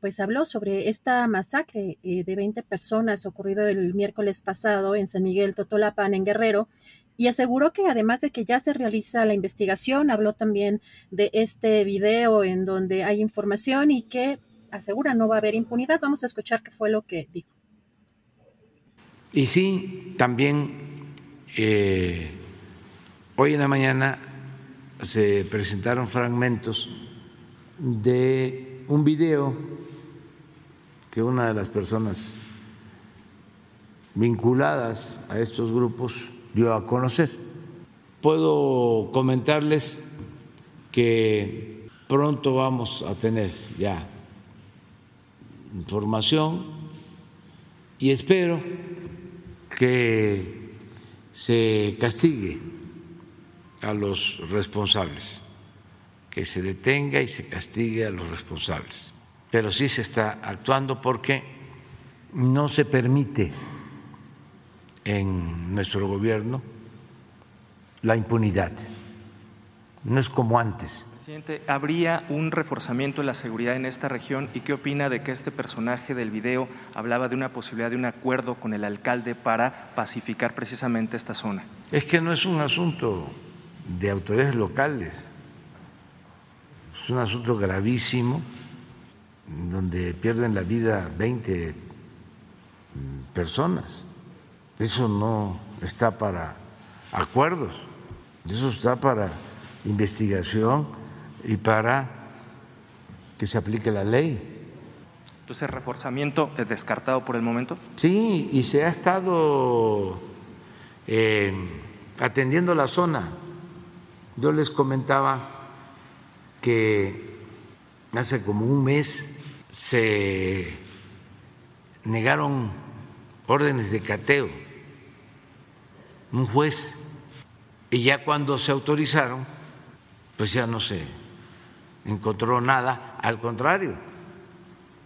pues habló sobre esta masacre de 20 personas ocurrido el miércoles pasado en San Miguel Totolapan, en Guerrero, y aseguró que además de que ya se realiza la investigación, habló también de este video en donde hay información y que asegura no va a haber impunidad. Vamos a escuchar qué fue lo que dijo. Y sí, también eh, hoy en la mañana se presentaron fragmentos de un video que una de las personas vinculadas a estos grupos dio a conocer. Puedo comentarles que pronto vamos a tener ya información y espero que se castigue a los responsables, que se detenga y se castigue a los responsables. Pero sí se está actuando porque no se permite en nuestro gobierno la impunidad. No es como antes. Presidente, ¿habría un reforzamiento de la seguridad en esta región y qué opina de que este personaje del video hablaba de una posibilidad de un acuerdo con el alcalde para pacificar precisamente esta zona? Es que no es un asunto de autoridades locales, es un asunto gravísimo donde pierden la vida 20 personas. Eso no está para acuerdos, eso está para investigación y para que se aplique la ley. Entonces, reforzamiento es descartado por el momento. Sí, y se ha estado eh, atendiendo la zona Yo les comentaba que hace como un mes se negaron órdenes de cateo, un juez, y ya cuando se autorizaron, pues ya no se encontró nada, al contrario,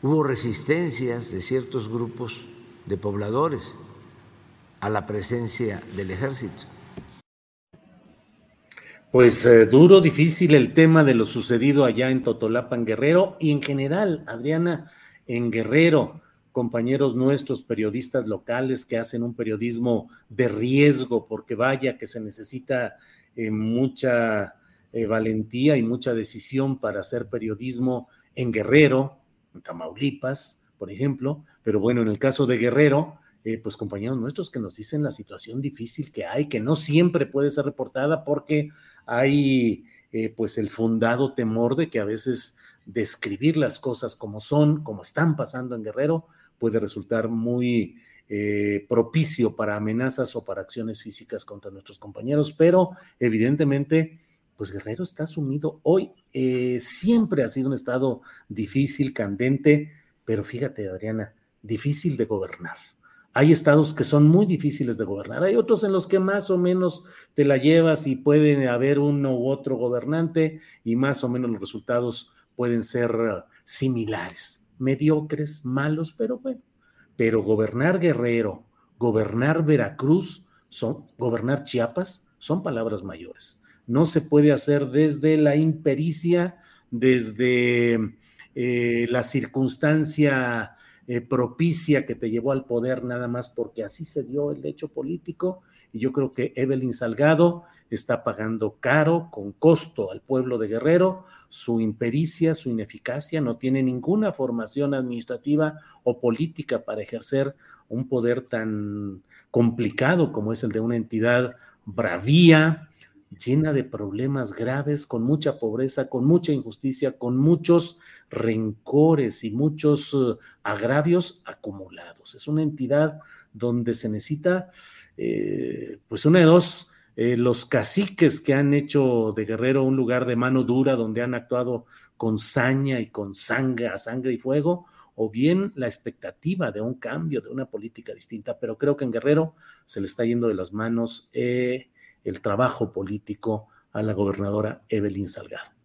hubo resistencias de ciertos grupos de pobladores a la presencia del ejército. Pues eh, duro, difícil el tema de lo sucedido allá en Totolapan, Guerrero, y en general, Adriana, en Guerrero, compañeros nuestros, periodistas locales que hacen un periodismo de riesgo, porque vaya que se necesita eh, mucha eh, valentía y mucha decisión para hacer periodismo en Guerrero, en Tamaulipas, por ejemplo, pero bueno, en el caso de Guerrero, eh, pues compañeros nuestros que nos dicen la situación difícil que hay, que no siempre puede ser reportada porque hay eh, pues el fundado temor de que a veces describir las cosas como son, como están pasando en Guerrero, puede resultar muy eh, propicio para amenazas o para acciones físicas contra nuestros compañeros, pero evidentemente pues Guerrero está sumido hoy. siempre ha sido un estado difícil, candente, pero fíjate, Adriana, difícil de gobernar. Hay estados que son muy difíciles de gobernar, hay otros en los que más o menos te la llevas y puede haber uno u otro gobernante y más o menos los resultados pueden ser uh, similares, mediocres, malos, pero bueno. Pero gobernar Guerrero, gobernar Veracruz, son, gobernar Chiapas, son palabras mayores. No se puede hacer desde la impericia, desde eh, la circunstancia eh, propicia que te llevó al poder nada más porque así se dio el hecho político. Y yo creo que Evelyn Salgado está pagando caro, con costo al pueblo de Guerrero, su impericia, su ineficacia, no tiene ninguna formación administrativa o política para ejercer un poder tan complicado como es el de una entidad bravía, llena de problemas graves, con mucha pobreza, con mucha injusticia, con muchos rencores y muchos eh, agravios acumulados. Es una entidad donde se necesita, eh, pues una de dos, eh, los caciques que han hecho de Guerrero un lugar de mano dura, donde han actuado con saña y con sangre, a sangre y fuego, o bien la expectativa de un cambio, de una política distinta. Pero creo que en Guerrero se le está yendo de las manos el trabajo político a la gobernadora Evelyn Salgado.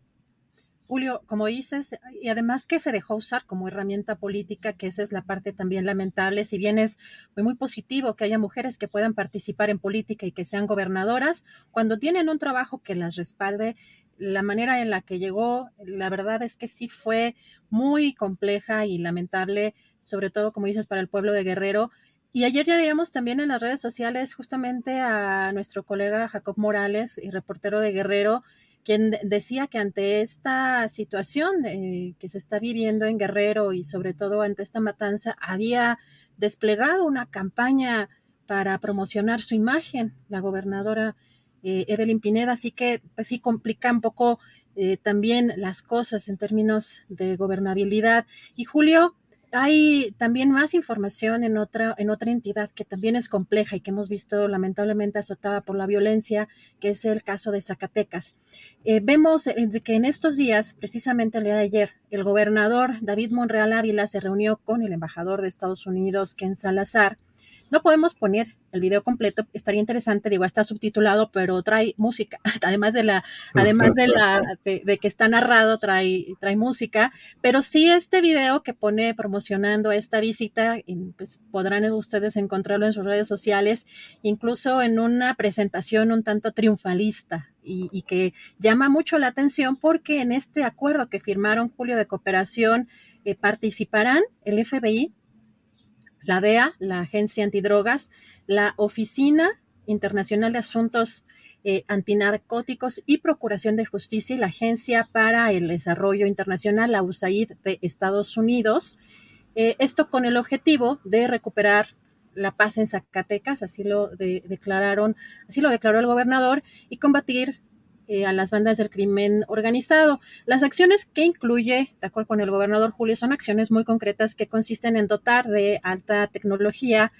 Julio, como dices, y además que se dejó usar como herramienta política, que esa es la parte también lamentable, si bien es muy, muy positivo que haya mujeres que puedan participar en política y que sean gobernadoras, cuando tienen un trabajo que las respalde, la manera en la que llegó, la verdad es que sí fue muy compleja y lamentable, sobre todo, como dices, para el pueblo de Guerrero, y ayer ya veíamos también en las redes sociales justamente a nuestro colega Jacob Morales, y reportero de Guerrero, quien decía que ante esta situación eh, que se está viviendo en Guerrero y sobre todo ante esta matanza, había desplegado una campaña para promocionar su imagen, la gobernadora eh, Evelyn Pineda, así que pues sí complica un poco eh, también las cosas en términos de gobernabilidad. Y Julio, hay también más información en otra, en otra entidad que también es compleja y que hemos visto lamentablemente azotada por la violencia, que es el caso de Zacatecas. Eh, vemos eh, que en estos días, precisamente el día de ayer, el gobernador David Monreal Ávila se reunió con el embajador de Estados Unidos, Ken Salazar, no podemos poner el video completo, estaría interesante, digo, está subtitulado, pero trae música, [LAUGHS] además de la, además de la, de, que está narrado, trae, trae música, pero sí este video que pone promocionando esta visita, pues podrán ustedes encontrarlo en sus redes sociales, incluso en una presentación un tanto triunfalista, y, que llama mucho la atención porque en este acuerdo que firmaron Julio de cooperación eh, participarán el FBI, la DEA, la Agencia Antidrogas, la Oficina Internacional de Asuntos eh, Antinarcóticos y Procuración de Justicia y la Agencia para el Desarrollo Internacional, la USAID de Estados Unidos. Eh, esto con el objetivo de recuperar la paz en Zacatecas, así lo declararon, así lo declaró el gobernador, y combatir eh, a las bandas del crimen organizado. Las acciones que incluye, de acuerdo con el gobernador Julio, son acciones muy concretas que consisten en dotar de alta tecnología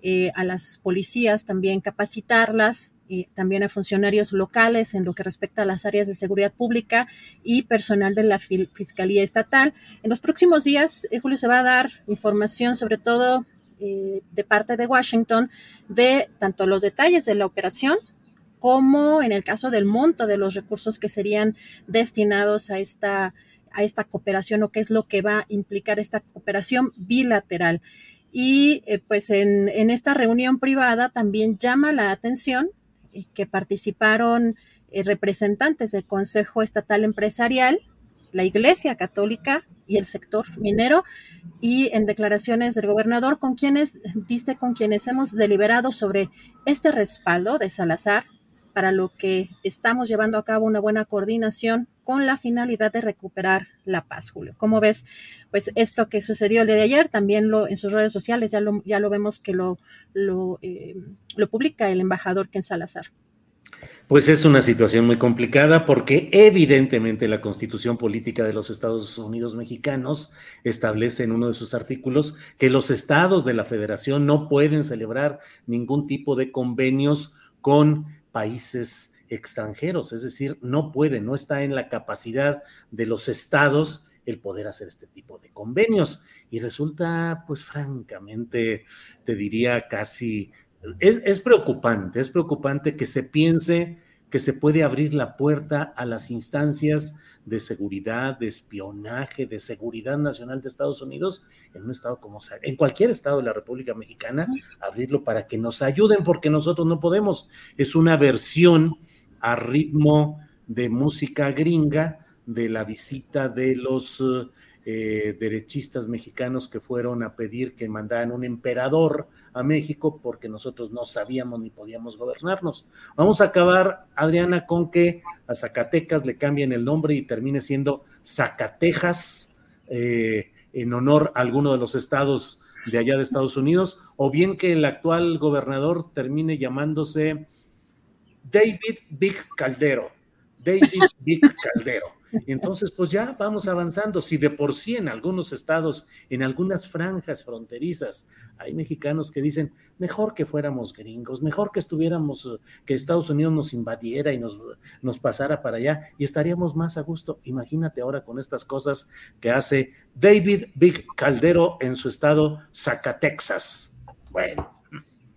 eh, a las policías, también capacitarlas y también a funcionarios locales en lo que respecta a las áreas de seguridad pública y personal de la Fiscalía Estatal. En los próximos días, eh, Julio, se va a dar información sobre todo de parte de Washington de tanto los detalles de la operación como en el caso del monto de los recursos que serían destinados a esta, a esta cooperación o qué es lo que va a implicar esta cooperación bilateral. Y eh, pues en, en, esta reunión privada también llama la atención que participaron eh, representantes del Consejo Estatal Empresarial, la Iglesia Católica y el sector minero, y en declaraciones del gobernador, con quienes dice con quienes hemos deliberado sobre este respaldo de Salazar para lo que estamos llevando a cabo una buena coordinación con la finalidad de recuperar la paz, Julio. Como ves, pues esto que sucedió el día de ayer, también lo en sus redes sociales ya lo, ya lo vemos que lo, lo, eh, lo publica el embajador Ken Salazar. Pues es una situación muy complicada porque evidentemente la constitución política de los Estados Unidos mexicanos establece en uno de sus artículos que los estados de la federación no pueden celebrar ningún tipo de convenios con países extranjeros, es decir, no puede, no está en la capacidad de los estados el poder hacer este tipo de convenios. Y resulta, pues francamente, te diría casi es, preocupante, es preocupante que se piense que se puede abrir la puerta a las instancias de seguridad, de espionaje, de seguridad nacional de Estados Unidos en un estado como en cualquier estado de la República Mexicana, abrirlo para que nos ayuden porque nosotros no podemos. Es una versión a ritmo de música gringa de la visita de los eh, derechistas mexicanos que fueron a pedir que mandaran un emperador a México porque nosotros no sabíamos ni podíamos gobernarnos. Vamos a acabar, Adriana, con que a Zacatecas le cambien el nombre y termine siendo Zacatejas eh, en honor a alguno de los estados de allá de Estados Unidos, o bien que el actual gobernador termine llamándose David Big Caldero. David Big [LAUGHS] Caldero. Entonces, pues ya vamos avanzando. Si de por sí en algunos estados, en algunas franjas fronterizas, hay mexicanos que dicen, mejor que fuéramos gringos, mejor que estuviéramos, que Estados Unidos nos invadiera y nos, nos pasara para allá y estaríamos más a gusto. Imagínate ahora con estas cosas que hace David Big Caldero en su estado Zacatexas. Bueno.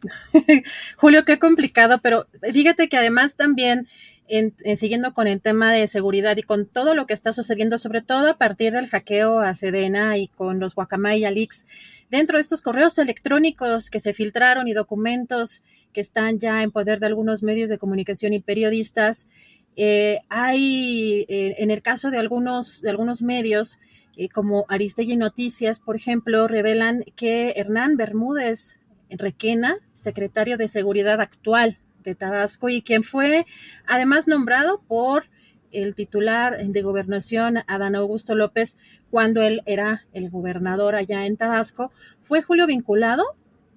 [LAUGHS] Julio, qué complicado, pero fíjate que además también en, siguiendo con el tema de seguridad y con todo lo que está sucediendo, sobre todo a partir del hackeo a Sedena y con los Guacamaya Leaks, dentro de estos correos electrónicos que se filtraron y documentos que están ya en poder de algunos medios de comunicación y periodistas, eh, hay, eh, en el caso de algunos, de algunos medios, eh, como Aristegui Noticias, por ejemplo, revelan que Hernán Bermúdez Requena, secretario de Seguridad actual de Tabasco y quien fue además nombrado por el titular de gobernación, Adán Augusto López, cuando él era el gobernador allá en Tabasco, fue Julio vinculado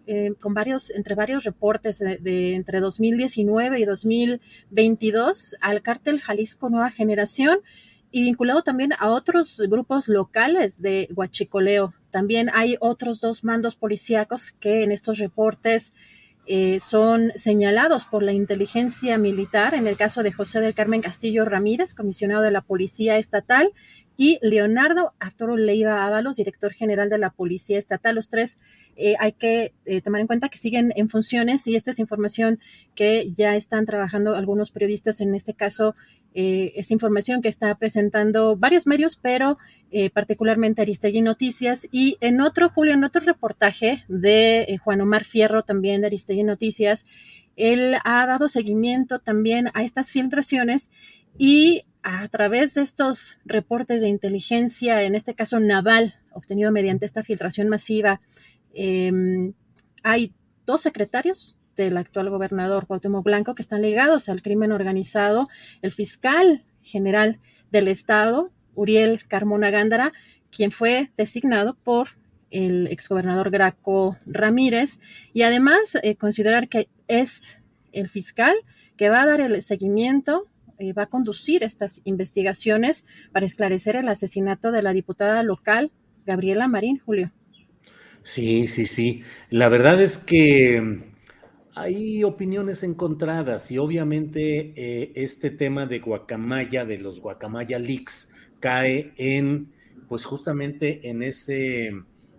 eh, con varios, entre varios reportes de, entre 2019 y 2022 al cártel Jalisco Nueva Generación y vinculado también a otros grupos locales de Huachicoleo. También hay otros dos mandos policíacos que en estos reportes eh, son señalados por la inteligencia militar, en el caso de José del Carmen Castillo Ramírez, comisionado de la Policía Estatal, y Leonardo Arturo Leiva Ábalos, director general de la Policía Estatal. Los tres eh, hay que eh, tomar en cuenta que siguen en funciones y esta es información que ya están trabajando algunos periodistas, en este caso eh, es información que está presentando varios medios, pero particularmente Aristegui Noticias y en otro, Julio, en otro reportaje de Juan Omar Fierro, también de Aristegui Noticias, él ha dado seguimiento también a estas filtraciones y a través de estos reportes de inteligencia, en este caso naval, obtenido mediante esta filtración masiva, em, hay dos secretarios del actual gobernador Cuauhtémoc Blanco que están ligados al crimen organizado, el fiscal general del estado, Uriel Carmona Gándara, quien fue designado por el exgobernador Graco Ramírez, y además eh, considerar que es el fiscal que va a dar el seguimiento eh, va a conducir estas investigaciones para esclarecer el asesinato de la diputada local Gabriela Marín, Julio. Sí, sí, sí. La verdad es que hay opiniones encontradas y obviamente eh, este tema de Guacamaya, de los Guacamaya Leaks, cae en, pues justamente en ese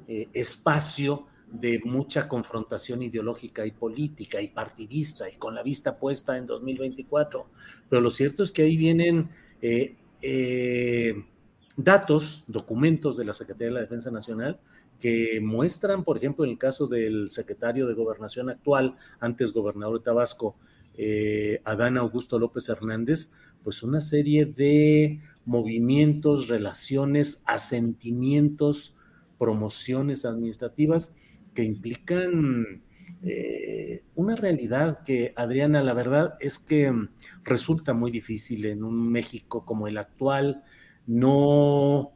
eh, espacio de mucha confrontación ideológica y política y partidista y con la vista puesta en 2024. Pero lo cierto es que ahí vienen eh, eh, datos, documentos de la Secretaría de la Defensa Nacional que muestran, por ejemplo, en el caso del secretario de Gobernación actual, antes gobernador de Tabasco, eh, Adán Augusto López Hernández, pues una serie de movimientos, relaciones, asentimientos, promociones administrativas que implican eh, una realidad que, Adriana, la verdad es que resulta muy difícil en un México como el actual no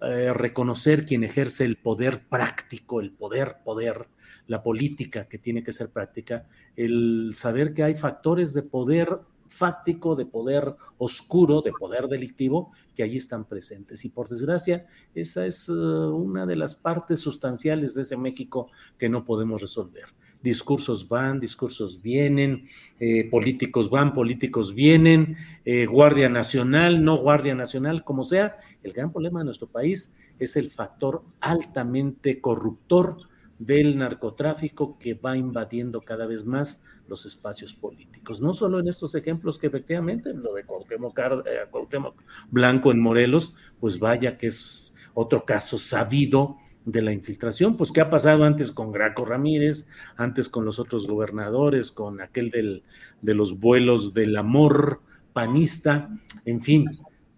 eh, reconocer quien ejerce el poder práctico, el poder, poder, la política que tiene que ser práctica, el saber que hay factores de poder fáctico, de poder oscuro, de poder delictivo, que allí están presentes. Y por desgracia, esa es eh, una de las partes sustanciales de ese México que no podemos resolver. Discursos van, discursos vienen, eh, políticos van, políticos vienen, eh, Guardia Nacional, no Guardia Nacional, como sea. El gran problema de nuestro país es el factor altamente corruptor del narcotráfico que va invadiendo cada vez más los espacios políticos. No solo en estos ejemplos que efectivamente, lo de Cuauhtémoc, eh, Blanco en Morelos, pues vaya que es otro caso sabido de la infiltración, pues qué ha pasado antes con Graco Ramírez, antes con los otros gobernadores, con aquel del, de los vuelos del amor panista, en fin,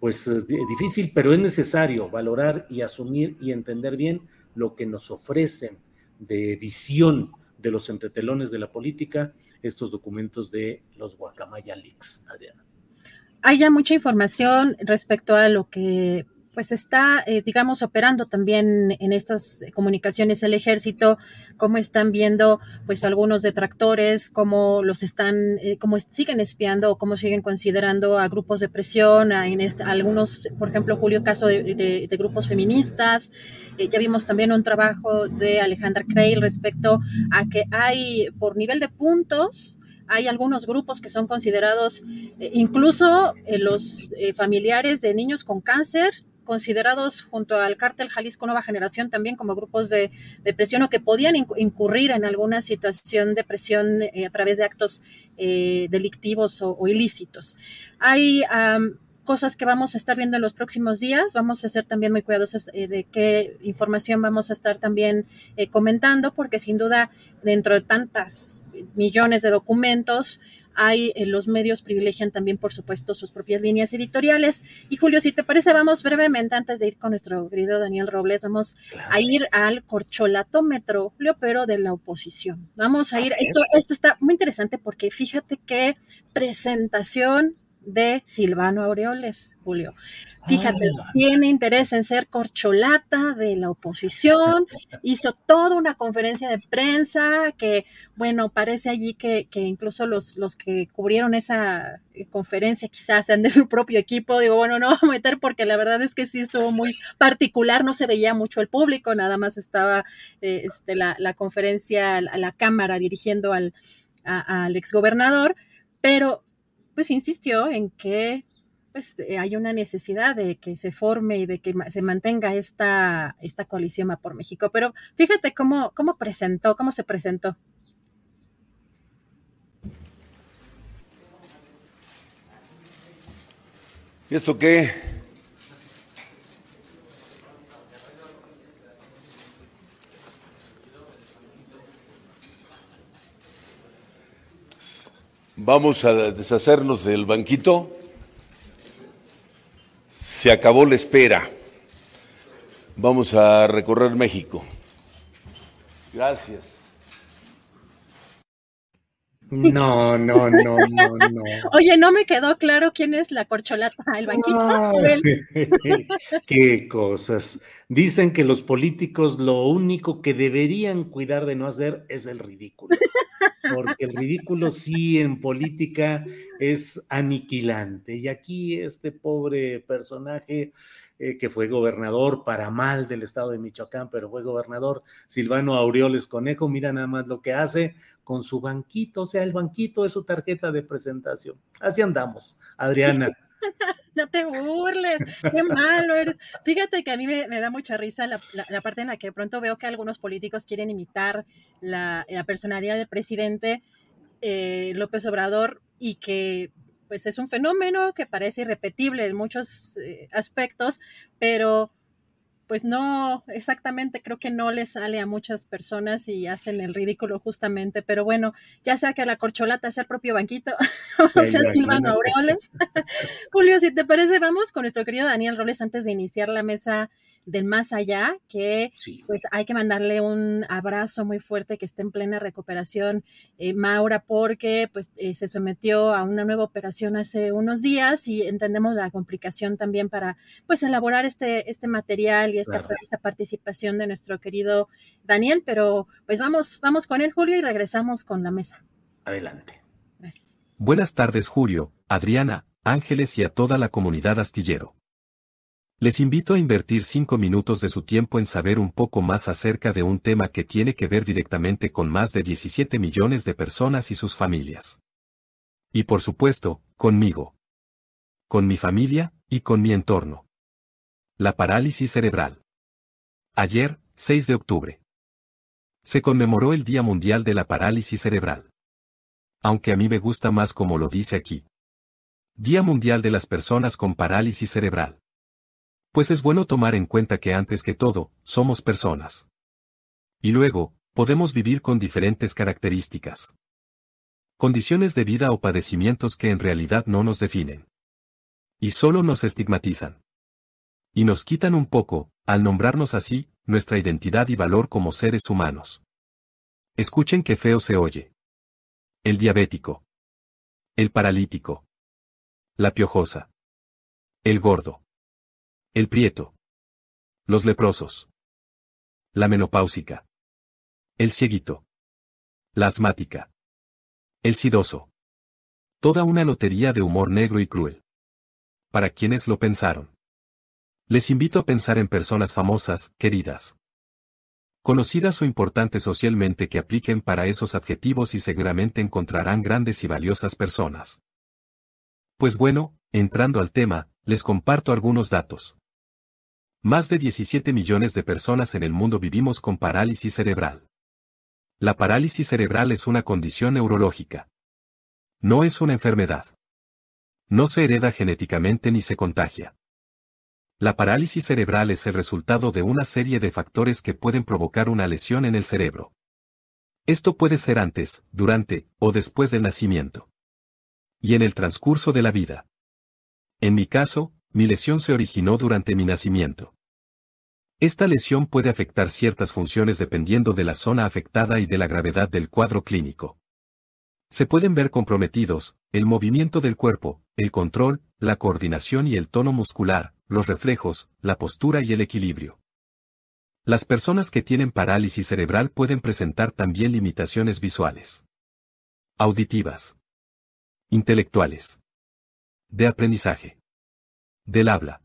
pues eh, difícil, pero es necesario valorar y asumir y entender bien lo que nos ofrecen de visión de los entretelones de la política estos documentos de los Guacamaya Leaks, Adriana. Hay ya mucha información respecto a lo que pues está, eh, digamos, operando también en estas comunicaciones el ejército, cómo están viendo, pues, algunos detractores, cómo los están, eh, cómo siguen espiando o cómo siguen considerando a grupos de presión, algunos, por ejemplo, Julio, caso de, grupos feministas. Eh, ya vimos también un trabajo de Alejandra Creil respecto a que hay, por nivel de puntos, hay algunos grupos que son considerados, incluso los familiares de niños con cáncer, considerados junto al cártel Jalisco Nueva Generación también como grupos de, presión o que podían incurrir en alguna situación de presión eh, a través de actos eh, delictivos o, ilícitos. Hay cosas que vamos a estar viendo en los próximos días. Vamos a ser también muy cuidadosos eh, de qué información vamos a estar también comentando, porque sin duda, dentro de tantas millones de documentos, hay eh, los medios privilegian también, por supuesto, sus propias líneas editoriales. Y Julio, si te parece, vamos brevemente, antes de ir con nuestro querido Daniel Robles, vamos a ir al corcholatómetro, Julio, pero de la oposición. Vamos a ir, esto, esto está muy interesante porque fíjate qué presentación de Silvano Aureoles, Julio. Fíjate, ah. tiene interés en ser corcholata de la oposición, [LAUGHS] hizo toda una conferencia de prensa que, bueno, parece allí que, que incluso los, los que cubrieron esa eh, conferencia quizás sean de su propio equipo. Digo, bueno, no voy a meter porque la verdad es que sí estuvo muy particular, no se veía mucho el público, nada más estaba eh, este, la, la, conferencia, a la, cámara dirigiendo al, al exgobernador, pero pues insistió en que pues eh, hay una necesidad de que se forme y de que se mantenga esta, esta coalición por México. Pero fíjate cómo, cómo presentó, cómo se presentó. ¿Y esto qué? Vamos a deshacernos del banquito. Se acabó la espera. Vamos a recorrer México. Gracias. No, no, no, no, no. [LAUGHS] Oye, no me quedó claro quién es la corcholata, el banquito. [LAUGHS] qué cosas. Dicen que los políticos lo único que deberían cuidar de no hacer es el ridículo. Porque el ridículo sí en política es aniquilante. Y aquí este pobre personaje eh, que fue gobernador para mal del estado de Michoacán, pero fue gobernador Silvano Aureoles Conejo, mira nada más lo que hace con su banquito, o sea, el banquito es su tarjeta de presentación. Así andamos, Adriana. [LAUGHS] no te burles, qué malo eres. Fíjate que a mí me, da mucha risa la, parte en la que de pronto veo que algunos políticos quieren imitar la, personalidad del presidente eh, López Obrador y que pues es un fenómeno que parece irrepetible en muchos eh, aspectos, pero pues no, exactamente, creo que no le sale a muchas personas y hacen el ridículo justamente, pero bueno, ya sea que la corcholata sea el propio banquito, o sea Silvano Aureoles. [LAUGHS] Julio, si te parece, vamos con nuestro querido Daniel Roles antes de iniciar la mesa del más allá, que pues hay que mandarle un abrazo muy fuerte que esté en plena recuperación, eh, Maura, porque pues eh, se sometió a una nueva operación hace unos días y entendemos la complicación también para pues elaborar este, este material y esta, esta participación de nuestro querido Daniel, pero pues vamos, vamos con él, Julio, y regresamos con la mesa. Adelante. Buenas tardes, Julio, Adriana, Ángeles y a toda la comunidad astillero. Les invito a invertir cinco minutos de su tiempo en saber un poco más acerca de un tema que tiene que ver directamente con más de 17 millones de personas y sus familias. Y por supuesto, conmigo. Con mi familia, y con mi entorno. La parálisis cerebral. Ayer, 6 de octubre. Se conmemoró el Día Mundial de la Parálisis Cerebral. Aunque a mí me gusta más como lo dice aquí. Día Mundial de las Personas con Parálisis Cerebral. Pues es bueno tomar en cuenta que antes que todo, somos personas. Y luego, podemos vivir con diferentes características. Condiciones de vida o padecimientos que en realidad no nos definen. Y solo nos estigmatizan. Y nos quitan un poco, al nombrarnos así, nuestra identidad y valor como seres humanos. Escuchen qué feo se oye. El diabético. El paralítico. La piojosa. El gordo. El prieto. Los leprosos. La menopáusica. El cieguito. La asmática. El sidoso. Toda una lotería de humor negro y cruel. Para quienes lo pensaron. Les invito a pensar en personas famosas, queridas. Conocidas o importantes socialmente que apliquen para esos adjetivos y seguramente encontrarán grandes y valiosas personas. Pues bueno, entrando al tema, les comparto algunos datos. Más de 17 millones de personas en el mundo vivimos con parálisis cerebral. La parálisis cerebral es una condición neurológica. No es una enfermedad. No se hereda genéticamente ni se contagia. La parálisis cerebral es el resultado de una serie de factores que pueden provocar una lesión en el cerebro. Esto puede ser antes, durante o después del nacimiento. Y en el transcurso de la vida. En mi caso, mi lesión se originó durante mi nacimiento. Esta lesión puede afectar ciertas funciones dependiendo de la zona afectada y de la gravedad del cuadro clínico. Se pueden ver comprometidos, el movimiento del cuerpo, el control, la coordinación y el tono muscular, los reflejos, la postura y el equilibrio. Las personas que tienen parálisis cerebral pueden presentar también limitaciones visuales, auditivas, intelectuales, de aprendizaje del habla.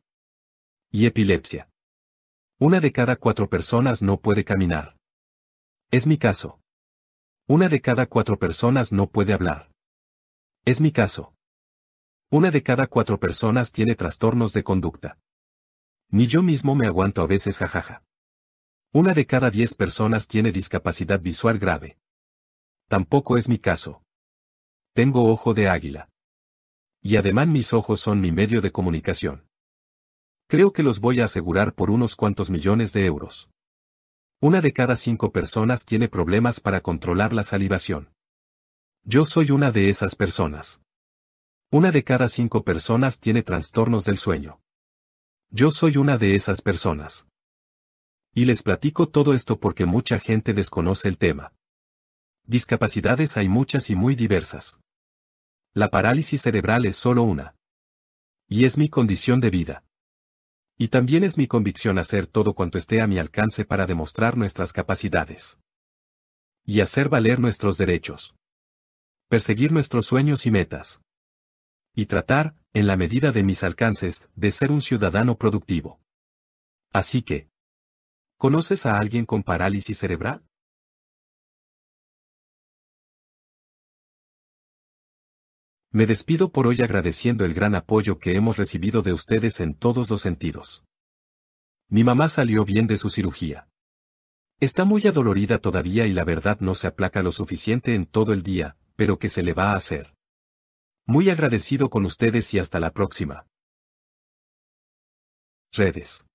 Y epilepsia. Una de cada cuatro personas no puede caminar. Es mi caso. Una de cada cuatro personas no puede hablar. Es mi caso. Una de cada cuatro personas tiene trastornos de conducta. Ni yo mismo me aguanto a veces jajaja. Una de cada diez personas tiene discapacidad visual grave. Tampoco es mi caso. Tengo ojo de águila. Y además mis ojos son mi medio de comunicación. Creo que los voy a asegurar por unos cuantos millones de euros. Una de cada cinco personas tiene problemas para controlar la salivación. Yo soy una de esas personas. Una de cada cinco personas tiene trastornos del sueño. Yo soy una de esas personas. Y les platico todo esto porque mucha gente desconoce el tema. Discapacidades hay muchas y muy diversas. La parálisis cerebral es solo una. Y es mi condición de vida. Y también es mi convicción hacer todo cuanto esté a mi alcance para demostrar nuestras capacidades. Y hacer valer nuestros derechos. perseguir nuestros sueños y metas. Y tratar, en la medida de mis alcances, de ser un ciudadano productivo. Así que, ¿conoces a alguien con parálisis cerebral? Me despido por hoy agradeciendo el gran apoyo que hemos recibido de ustedes en todos los sentidos. Mi mamá salió bien de su cirugía. Está muy adolorida todavía y la verdad no se aplaca lo suficiente en todo el día, pero ¿qué se le va a hacer? Muy agradecido con ustedes y hasta la próxima. Redes.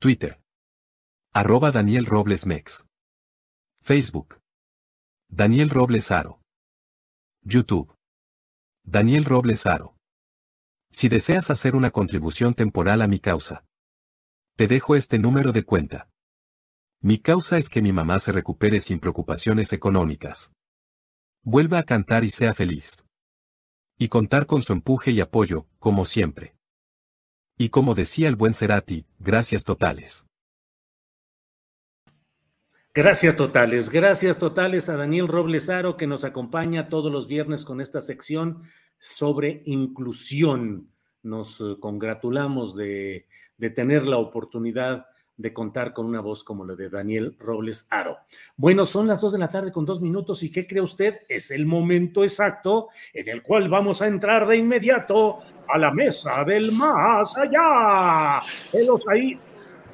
Twitter. Arroba Daniel Robles Mex. Facebook. Daniel Robles Aro. YouTube. Daniel Robles Aro. Si deseas hacer una contribución temporal a mi causa, te dejo este número de cuenta. Mi causa es que mi mamá se recupere sin preocupaciones económicas. Vuelva a cantar y sea feliz. Y contar con su empuje y apoyo, como siempre. Y como decía el buen Cerati, gracias totales. Gracias totales, gracias totales a Daniel Roblesaro que nos acompaña todos los viernes con esta sección sobre inclusión. Nos eh, congratulamos de, tener la oportunidad de contar con una voz como la de Daniel Robles Aro. Bueno, son las dos de la tarde con dos minutos y ¿qué cree usted? Es el momento exacto en el cual vamos a entrar de inmediato a la mesa del más allá. Ahí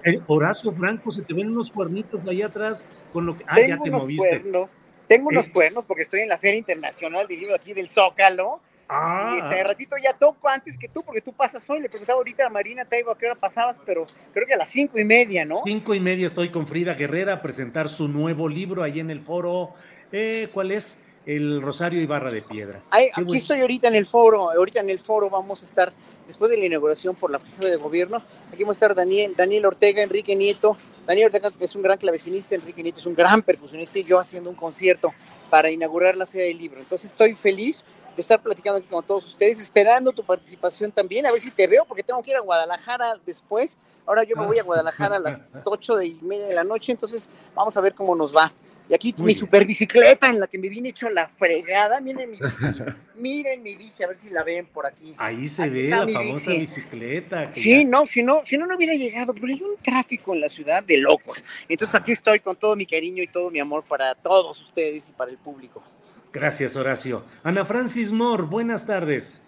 eh, Horacio Franco, se te ven unos cuernitos ahí atrás con lo que. Ah, tengo ya te unos moviste. Cuernos, tengo unos Eh. cuernos porque estoy en la Feria Internacional del Libro aquí del Zócalo. Ah. Y este ratito ya toco antes que tú, porque tú pasas hoy. Le preguntaba ahorita a Marina Taibo a qué hora pasabas, pero creo que a las cinco y media, ¿no? Cinco y media estoy con Frida Guerrera a presentar su nuevo libro ahí en el foro. Eh, ¿Cuál es? El Rosario Ibarra de Piedra. Ay, aquí buen- estoy ahorita en el foro, ahorita en el foro vamos a estar, después de la inauguración por la jefe de gobierno, aquí vamos a estar Daniel, Daniel Ortega, Enrique Nieto, Daniel Ortega es un gran clavecinista, Enrique Nieto es un gran percusionista y yo haciendo un concierto para inaugurar la Feria del Libro. Entonces estoy feliz de estar platicando aquí con todos ustedes, esperando tu participación también, a ver si te veo, porque tengo que ir a Guadalajara después. Ahora yo me voy a Guadalajara a las [LAUGHS] ocho y media de la noche, entonces vamos a ver cómo nos va. Y aquí Muy mi bien. super bicicleta en la que me vine hecho la fregada. Miren mi bici, [LAUGHS] miren mi bici, a ver si la ven por aquí. Ahí se Aquí ve la famosa bici. bicicleta. que Sí, ya- no, si no, si no, no hubiera llegado, pero hay un tráfico en la ciudad de locos. Entonces aquí estoy con todo mi cariño y todo mi amor para todos ustedes y para el público. Gracias, Horacio. Ana Francis Moore, buenas tardes.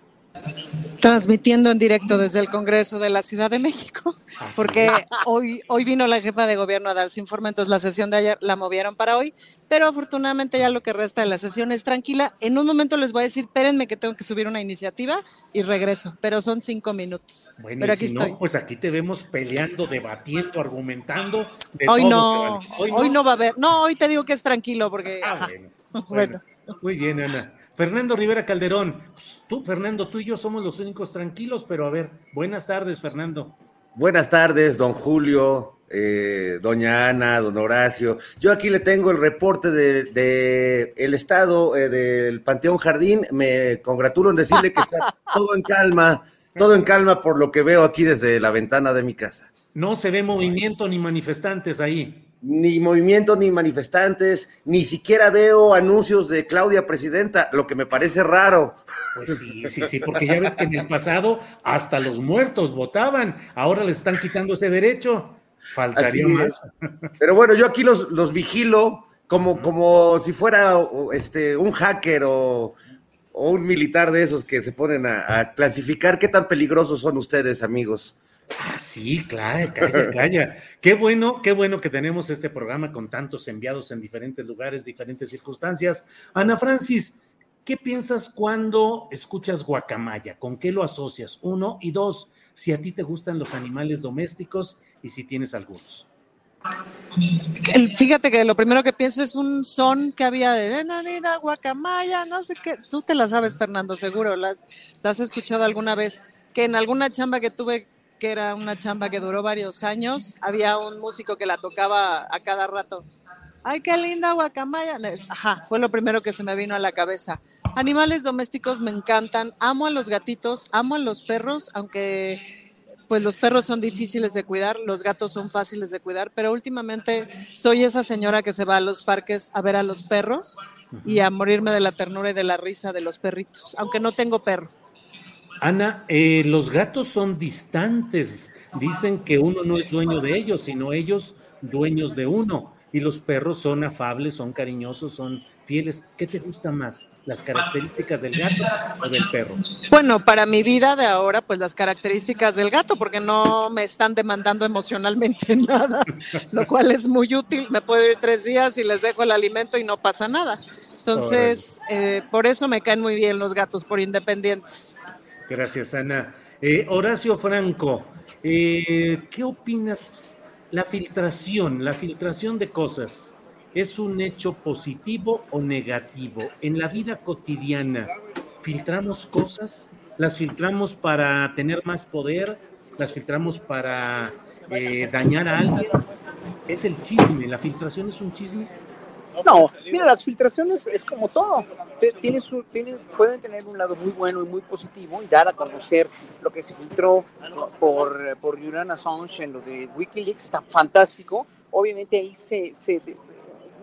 Transmitiendo en directo desde el Congreso de la Ciudad de México, porque hoy, hoy vino la jefa de gobierno a dar su informe, entonces la sesión de ayer la movieron para hoy, pero afortunadamente ya lo que resta de la sesión es tranquila. En un momento les voy a decir, espérenme que tengo que subir una iniciativa y regreso, pero son cinco minutos. Bueno, pero y aquí si estoy. no, pues aquí te vemos peleando, debatiendo, argumentando. de Hoy no, vale. hoy no va a haber, no, hoy te digo que es tranquilo porque... Ah, bueno, [LAUGHS] Bueno. bueno. Muy bien, Ana. Fernando Rivera Calderón, pues, tú, Fernando, tú y yo somos los únicos tranquilos, pero a ver, buenas tardes, Fernando. Buenas tardes, don Julio, eh, doña Ana, don Horacio. Yo aquí le tengo el reporte de, de el estado eh, del Panteón Jardín. Me congratulo en decirle que está [LAUGHS] todo en calma, todo en calma por lo que veo aquí desde la ventana de mi casa. No se ve movimiento ni manifestantes ahí. Ni movimiento, ni manifestantes, ni siquiera veo anuncios de Claudia Presidenta, lo que me parece raro. Pues sí, sí, sí, porque ya ves que en el pasado hasta los muertos votaban, ahora les están quitando ese derecho. Faltaría Así más. es. Pero bueno, yo aquí los, los vigilo como, como si fuera este, un hacker o, o un militar de esos que se ponen a, a clasificar qué tan peligrosos son ustedes, amigos. Ah, sí, claro, calla, calla. Qué bueno, qué bueno que tenemos este programa con tantos enviados en diferentes lugares, diferentes circunstancias. Ana Francis, ¿qué piensas cuando escuchas guacamaya? ¿Con qué lo asocias? Uno y dos, si a ti te gustan los animales domésticos y si tienes algunos. Fíjate que lo primero que pienso es un son que había de "Nena, nena, guacamaya, no sé qué. Tú te la sabes, Fernando, seguro. Las has escuchado alguna vez. Que en alguna chamba que tuve, que era una chamba que duró varios años, había un músico que la tocaba a cada rato. Ay, qué linda guacamaya. Ajá, fue lo primero que se me vino a la cabeza. Animales domésticos me encantan. Amo a los gatitos, amo a los perros, aunque pues los perros son difíciles de cuidar, los gatos son fáciles de cuidar, pero últimamente soy esa señora que se va a los parques a ver a los perros y a morirme de la ternura y de la risa de los perritos, aunque no tengo perro. Ana, eh, los gatos son distantes. Dicen que uno no es dueño de ellos, sino ellos dueños de uno. Y los perros son afables, son cariñosos, son fieles. ¿Qué te gusta más? ¿Las características del gato o del perro? Bueno, para mi vida de ahora, pues las características del gato, porque no me están demandando emocionalmente [LAUGHS] nada, lo cual es muy útil. Me puedo ir tres días y les dejo el alimento y no pasa nada. Entonces, eh, por eso me caen muy bien los gatos, por independientes. Gracias, Ana. Eh, Horacio Franco, eh, ¿qué opinas? La filtración, la filtración de cosas, ¿es un hecho positivo o negativo? En la vida cotidiana, ¿filtramos cosas? ¿Las filtramos para tener más poder? ¿Las filtramos para eh, dañar a alguien? ¿Es el chisme? ¿La filtración es un chisme? No, mira, las filtraciones es como todo. Tienes, pueden tener un lado muy bueno y muy positivo y dar a conocer lo que se filtró por, por Julian Assange en lo de Wikileaks, está fantástico. Obviamente ahí se, se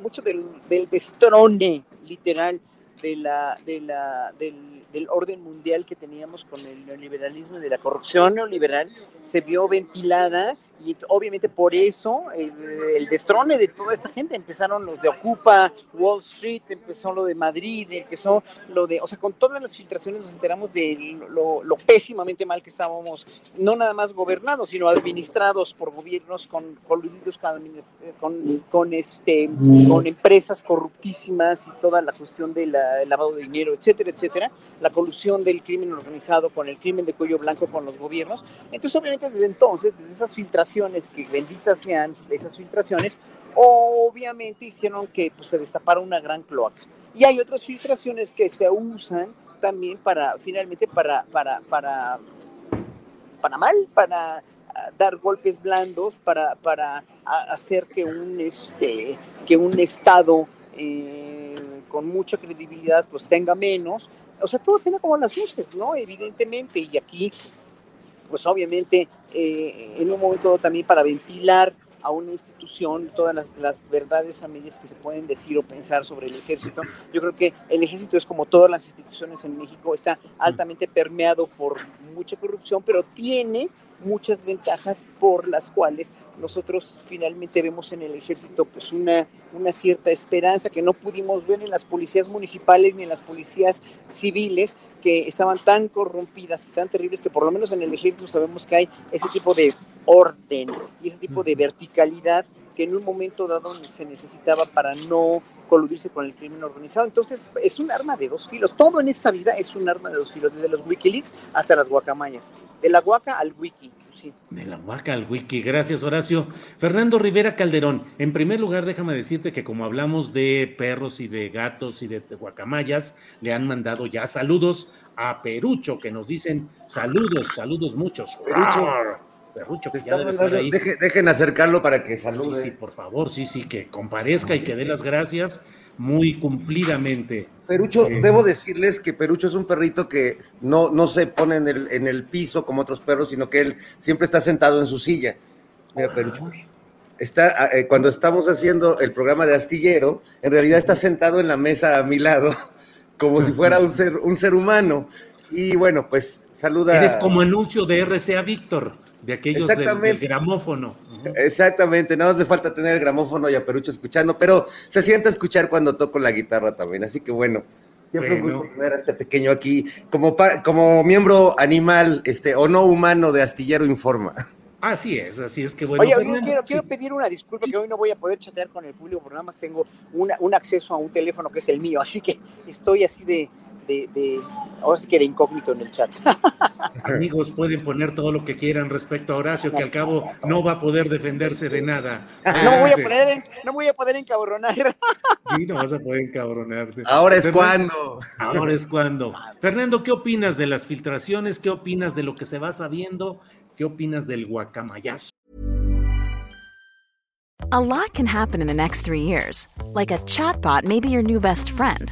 mucho del, del destrone literal de la, de la, del, del, orden mundial que teníamos con el neoliberalismo y de la corrupción neoliberal se vio ventilada y obviamente por eso el, destrone de toda esta gente empezaron los de Ocupa, Wall Street, empezó lo de Madrid, empezó lo de, o sea, con todas las filtraciones nos enteramos de lo, pésimamente mal que estábamos, no nada más gobernados, sino administrados por gobiernos con, coludidos con, con, con, este, con empresas corruptísimas y toda la cuestión del lavado de dinero, etcétera, etcétera, la colusión del crimen organizado con el crimen de cuello blanco con los gobiernos. Entonces, obviamente, desde entonces, desde esas filtraciones, que benditas sean esas filtraciones, obviamente hicieron que pues, se destapara una gran cloaca. Y hay otras filtraciones que se usan también para, finalmente, para, para, para, para mal, para ah, dar golpes blandos, para, para hacer que un, este, que un Estado eh, con mucha credibilidad pues tenga menos. O sea, todo tiene como las luces, ¿no? Evidentemente, y aquí pues obviamente eh, en un momento también para ventilar a una institución todas las, las, verdades a medias que se pueden decir o pensar sobre el ejército. Yo creo que el ejército es como todas las instituciones en México, está altamente permeado por mucha corrupción, pero tiene muchas ventajas por las cuales nosotros finalmente vemos en el ejército pues una, una cierta esperanza que no pudimos ver en las policías municipales ni en las policías civiles que estaban tan corrompidas y tan terribles que por lo menos en el ejército sabemos que hay ese tipo de orden y ese tipo de verticalidad que en un momento dado se necesitaba para no coludirse con el crimen organizado. Entonces, es un arma de dos filos. Todo en esta vida es un arma de dos filos, desde los Wikileaks hasta las guacamayas. De la guaca al wiki. Sí. De la guaca al wiki. Gracias, Horacio. Fernando Rivera Calderón. En primer lugar, déjame decirte que como hablamos de perros y de gatos y de guacamayas, le han mandado ya saludos a Perucho, que nos dicen saludos, saludos muchos. Perucho. Perrucho, que ya debe estar ahí. dejen acercarlo para que salude. Sí, sí, por favor, sí, sí, que comparezca y que dé las gracias muy cumplidamente. Perucho, eh, debo decirles que Perucho es un perrito que no, no se pone en el, en el piso como otros perros, sino que él siempre está sentado en su silla. Mira, Perucho. Está, eh, cuando estamos haciendo el programa de Astillero, en realidad está sentado en la mesa a mi lado, [LAUGHS] como si fuera un ser, un ser humano. Y bueno, pues saluda. Eres como anuncio de RCA Víctor de aquellos del, gramófono. Exactamente, nada más me falta tener el gramófono y a Perucho escuchando, pero se siente escuchar cuando toco la guitarra también, así que bueno, siempre bueno. gusto tener a este pequeño aquí como, como miembro animal este, o no humano de Astillero Informa. Así es, así es que bueno. Oye, yo quiero, quiero, pedir una disculpa que hoy no voy a poder chatear con el público porque nada más tengo una, un acceso a un teléfono que es el mío, así que estoy así de, de, de ahora sí que era incógnito en el chat. [LAUGHS] Amigos, pueden poner todo lo que quieran respecto a Horacio, que al cabo no va a poder defenderse de nada. No voy a poner, no voy a poder encabronar. [LAUGHS] Sí, no vas a poder encabronarte. Ahora es cuando. Ahora es cuando. [LAUGHS] Fernando, ¿qué opinas de las filtraciones? ¿Qué opinas de lo que se va sabiendo? ¿Qué opinas del guacamayazo? A lot can happen in the next three years. Like a chatbot may be your new best friend.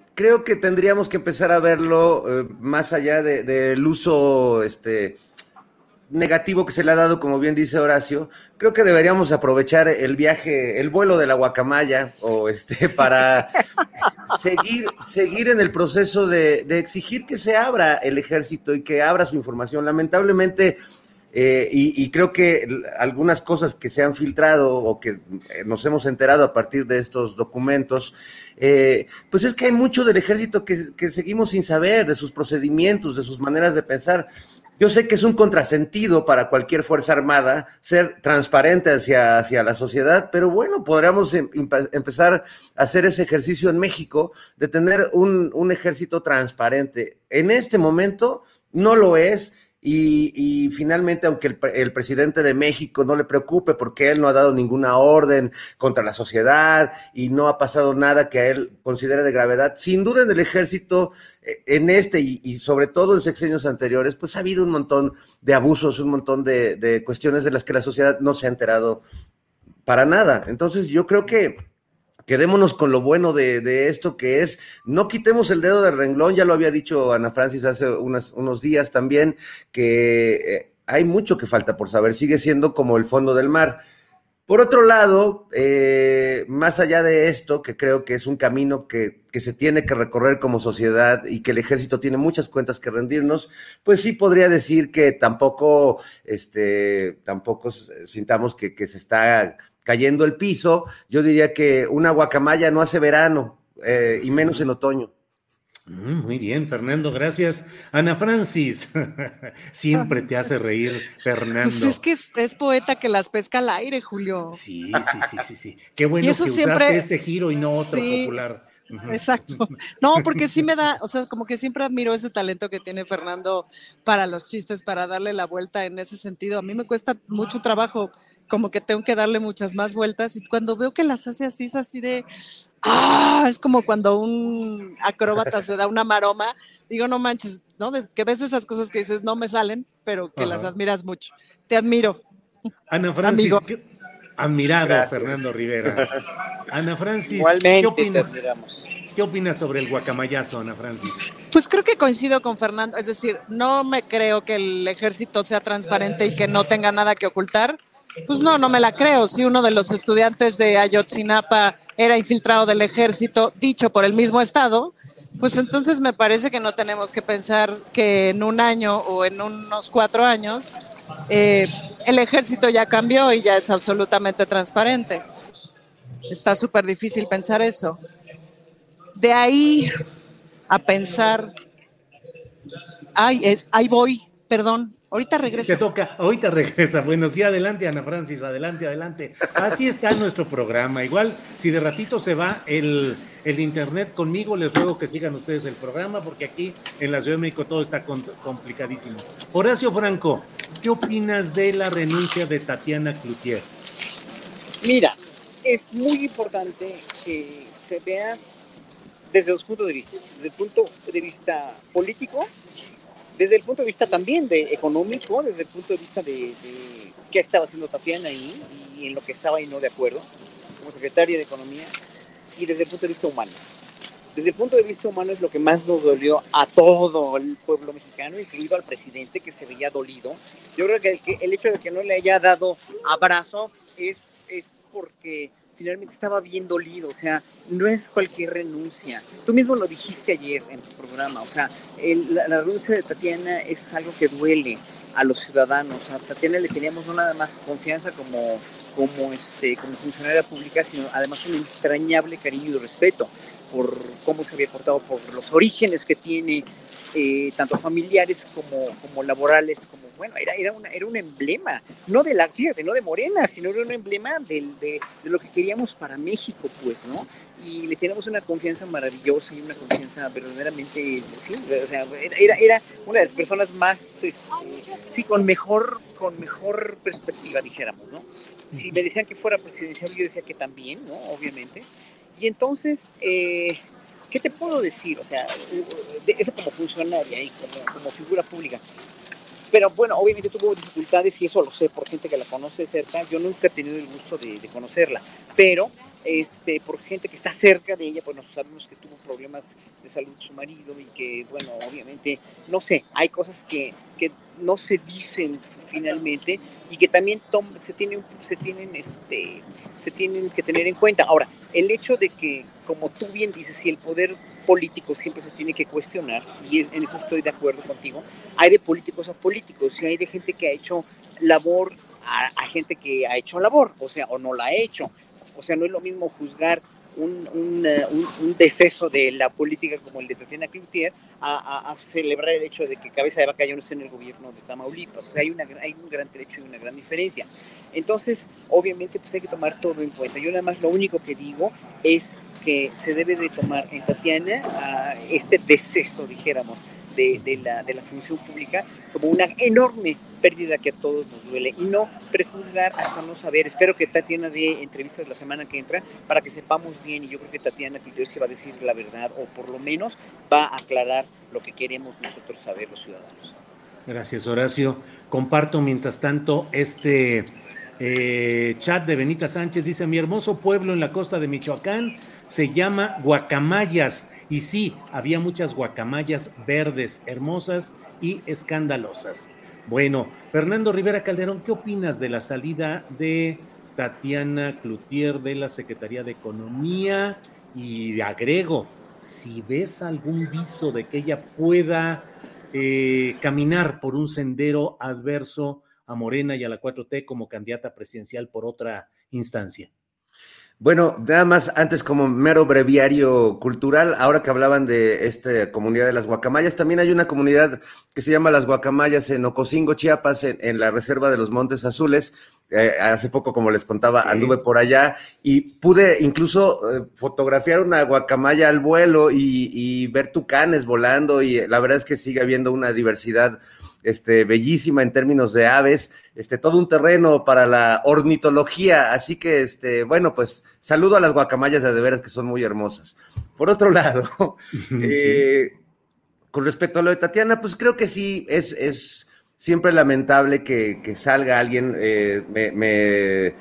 creo que tendríamos que empezar a verlo eh, más allá del de, uso este, negativo que se le ha dado, como bien dice Horacio. Creo que deberíamos aprovechar el viaje, el vuelo de la guacamaya, o este, [LAUGHS] para seguir, seguir en el proceso de, de exigir que se abra el ejército y que abra su información. Lamentablemente, eh, y, creo que algunas cosas que se han filtrado o que eh, nos hemos enterado a partir de estos documentos, eh, pues es que hay mucho del ejército que, que, seguimos sin saber, de sus procedimientos, de sus maneras de pensar. Yo sé que es un contrasentido para cualquier Fuerza Armada ser transparente hacia, hacia la sociedad, pero bueno, podríamos em, empezar a hacer ese ejercicio en México de tener un, un ejército transparente. En este momento no lo es y, finalmente, aunque el, el, presidente de México no le preocupe porque él no ha dado ninguna orden contra la sociedad y no ha pasado nada que a él considere de gravedad, sin duda en el ejército, eh, en este y, sobre todo en sexenios anteriores, pues ha habido un montón de abusos, un montón de cuestiones de las que la sociedad no se ha enterado para nada. Entonces, yo creo que quedémonos con lo bueno de, esto que es, no quitemos el dedo del renglón, ya lo había dicho Ana Francis hace unos días también, que eh, hay mucho que falta por saber, sigue siendo como el fondo del mar. Por otro lado, eh, más allá de esto, que creo que es un camino que, se tiene que recorrer como sociedad y que el ejército tiene muchas cuentas que rendirnos, pues sí podría decir que tampoco, este, tampoco sintamos que se está cayendo el piso, yo diría que una guacamaya no hace verano, eh, y menos en otoño. Mm, muy bien, Fernando, gracias. Ana Francis, [LAUGHS] siempre te hace reír, Fernando. Pues es que es, es, poeta que las pesca al aire, Julio. Sí, sí, sí, sí, sí. Qué bueno que siempre... usaste ese giro y no otro sí. popular. Exacto. No, porque sí me da, o sea, como que siempre admiro ese talento que tiene Fernando para los chistes, para darle la vuelta en ese sentido. A mí me cuesta mucho trabajo, como que tengo que darle muchas más vueltas y cuando veo que las hace así, es así de, ah, es como cuando un acróbata [LAUGHS] se da una maroma, digo, no manches, ¿no? Que ves esas cosas que dices, no me salen, pero que Ajá. las admiras mucho. Te admiro. Ana Francis, Amigo. ¿qué? Admirado Gracias. Fernando Rivera. Ana Francis, Igualmente ¿qué opinas? ¿Qué opinas sobre el guacamayazo, Ana Francis? Pues creo que coincido con Fernando, es decir, no me creo que el ejército sea transparente y que no tenga nada que ocultar. Pues no, no me la creo. Si uno de los estudiantes de Ayotzinapa era infiltrado del ejército, dicho por el mismo Estado, pues entonces me parece que no tenemos que pensar que en un año o en unos cuatro años eh, el ejército ya cambió y ya es absolutamente transparente. Está súper difícil pensar eso. De ahí a pensar, ay, es, ahí voy, perdón, ahorita regreso. Te toca, ahorita regresa. Bueno, sí, adelante, Ana Francis, adelante, adelante. Así está nuestro programa. Igual, si de ratito se va el, el internet conmigo, les ruego que sigan ustedes el programa, porque aquí en la Ciudad de México todo está complicadísimo. Horacio Franco, ¿qué opinas de la renuncia de Tatiana Cloutier? Mira, es muy importante que se vea desde dos puntos de vista. Desde el punto de vista político, desde el punto de vista también de económico, desde el punto de vista de, de qué estaba haciendo Tatiana ahí y en lo que estaba ahí no de acuerdo, como secretaria de Economía, y desde el punto de vista humano. Desde el punto de vista humano es lo que más nos dolió a todo el pueblo mexicano, incluido al presidente que se veía dolido. Yo creo que el, que el hecho de que no le haya dado abrazo es, es porque finalmente estaba bien dolido, o sea, no es cualquier renuncia. Tú mismo lo dijiste ayer en tu programa, o sea, el, la, la, renuncia de Tatiana es algo que duele a los ciudadanos. A Tatiana le teníamos no nada más confianza como, como, este, como funcionaria pública, sino además un entrañable cariño y respeto por cómo se había portado, por los orígenes que tiene, eh, tanto familiares como, como laborales, como bueno, era, era, una, era un emblema, no de la, fíjate, no de Morena, sino era un emblema de, de, lo que queríamos para México, pues, ¿no? Y le teníamos una confianza maravillosa y una confianza verdaderamente, sí, o sea, era, era una de las personas más, este, sí, con mejor, con mejor perspectiva, dijéramos, ¿no? Si me decían que fuera presidencial, yo decía que también, ¿no? Obviamente. Y entonces, eh, ¿qué te puedo decir? O sea, eso como funcionaria y como, figura pública. Pero bueno, obviamente tuvo dificultades y eso lo sé por gente que la conoce cerca. Yo nunca he tenido el gusto de, conocerla, pero este, por gente que está cerca de ella, pues nos sabemos que tuvo problemas de salud su marido y que, bueno, obviamente, no sé, hay cosas que, que no se dicen finalmente y que también se, tienen, se, tienen, este, se tienen que tener en cuenta. Ahora, el hecho de que, como tú bien dices, si el poder político siempre se tiene que cuestionar, y en eso estoy de acuerdo contigo, hay de políticos a políticos, y hay de gente que ha hecho labor a, a gente que ha hecho labor, o sea, o no la ha hecho. O sea, no es lo mismo juzgar un, un, un, deceso de la política como el de Tatiana Cloutier a, a, celebrar el hecho de que Cabeza de Vaca ya no esté en el gobierno de Tamaulipas. O sea, hay, una, hay un gran trecho y una gran diferencia. Entonces, obviamente, pues hay que tomar todo en cuenta. Yo nada más lo único que digo es que se debe de tomar en Tatiana a este deceso, dijéramos, de, la, de la función pública como una enorme pérdida que a todos nos duele y no prejuzgar hasta no saber. Espero que Tatiana dé entrevistas la semana que entra para que sepamos bien y yo creo que Tatiana se va a decir la verdad o por lo menos va a aclarar lo que queremos nosotros saber los ciudadanos. Gracias Horacio. Comparto mientras tanto este eh, chat de Benita Sánchez. Dice, mi hermoso pueblo en la costa de Michoacán se llama Guacamayas. Y sí, había muchas guacamayas verdes, hermosas y escandalosas. Bueno, Fernando Rivera Calderón, ¿qué opinas de la salida de Tatiana Cloutier de la Secretaría de Economía? Y agrego, si ves algún viso de que ella pueda eh, caminar por un sendero adverso a Morena y a la 4T como candidata presidencial por otra instancia. Bueno, nada más antes como mero breviario cultural, ahora que hablaban de esta comunidad de las guacamayas, también hay una comunidad que se llama las guacamayas en Ocosingo, Chiapas, en, la reserva de los Montes Azules. Eh, hace poco, como les contaba, anduve por allá y pude incluso eh, fotografiar una guacamaya al vuelo y, y ver tucanes volando y la verdad es que sigue habiendo una diversidad este, bellísima en términos de aves, este, todo un terreno para la ornitología, así que, este, bueno, pues saludo a las guacamayas de, de veras que son muy hermosas. Por otro [LAUGHS] lado, eh, con respecto a lo de Tatiana, pues creo que sí, es, es siempre lamentable que, que salga alguien, eh, me, me,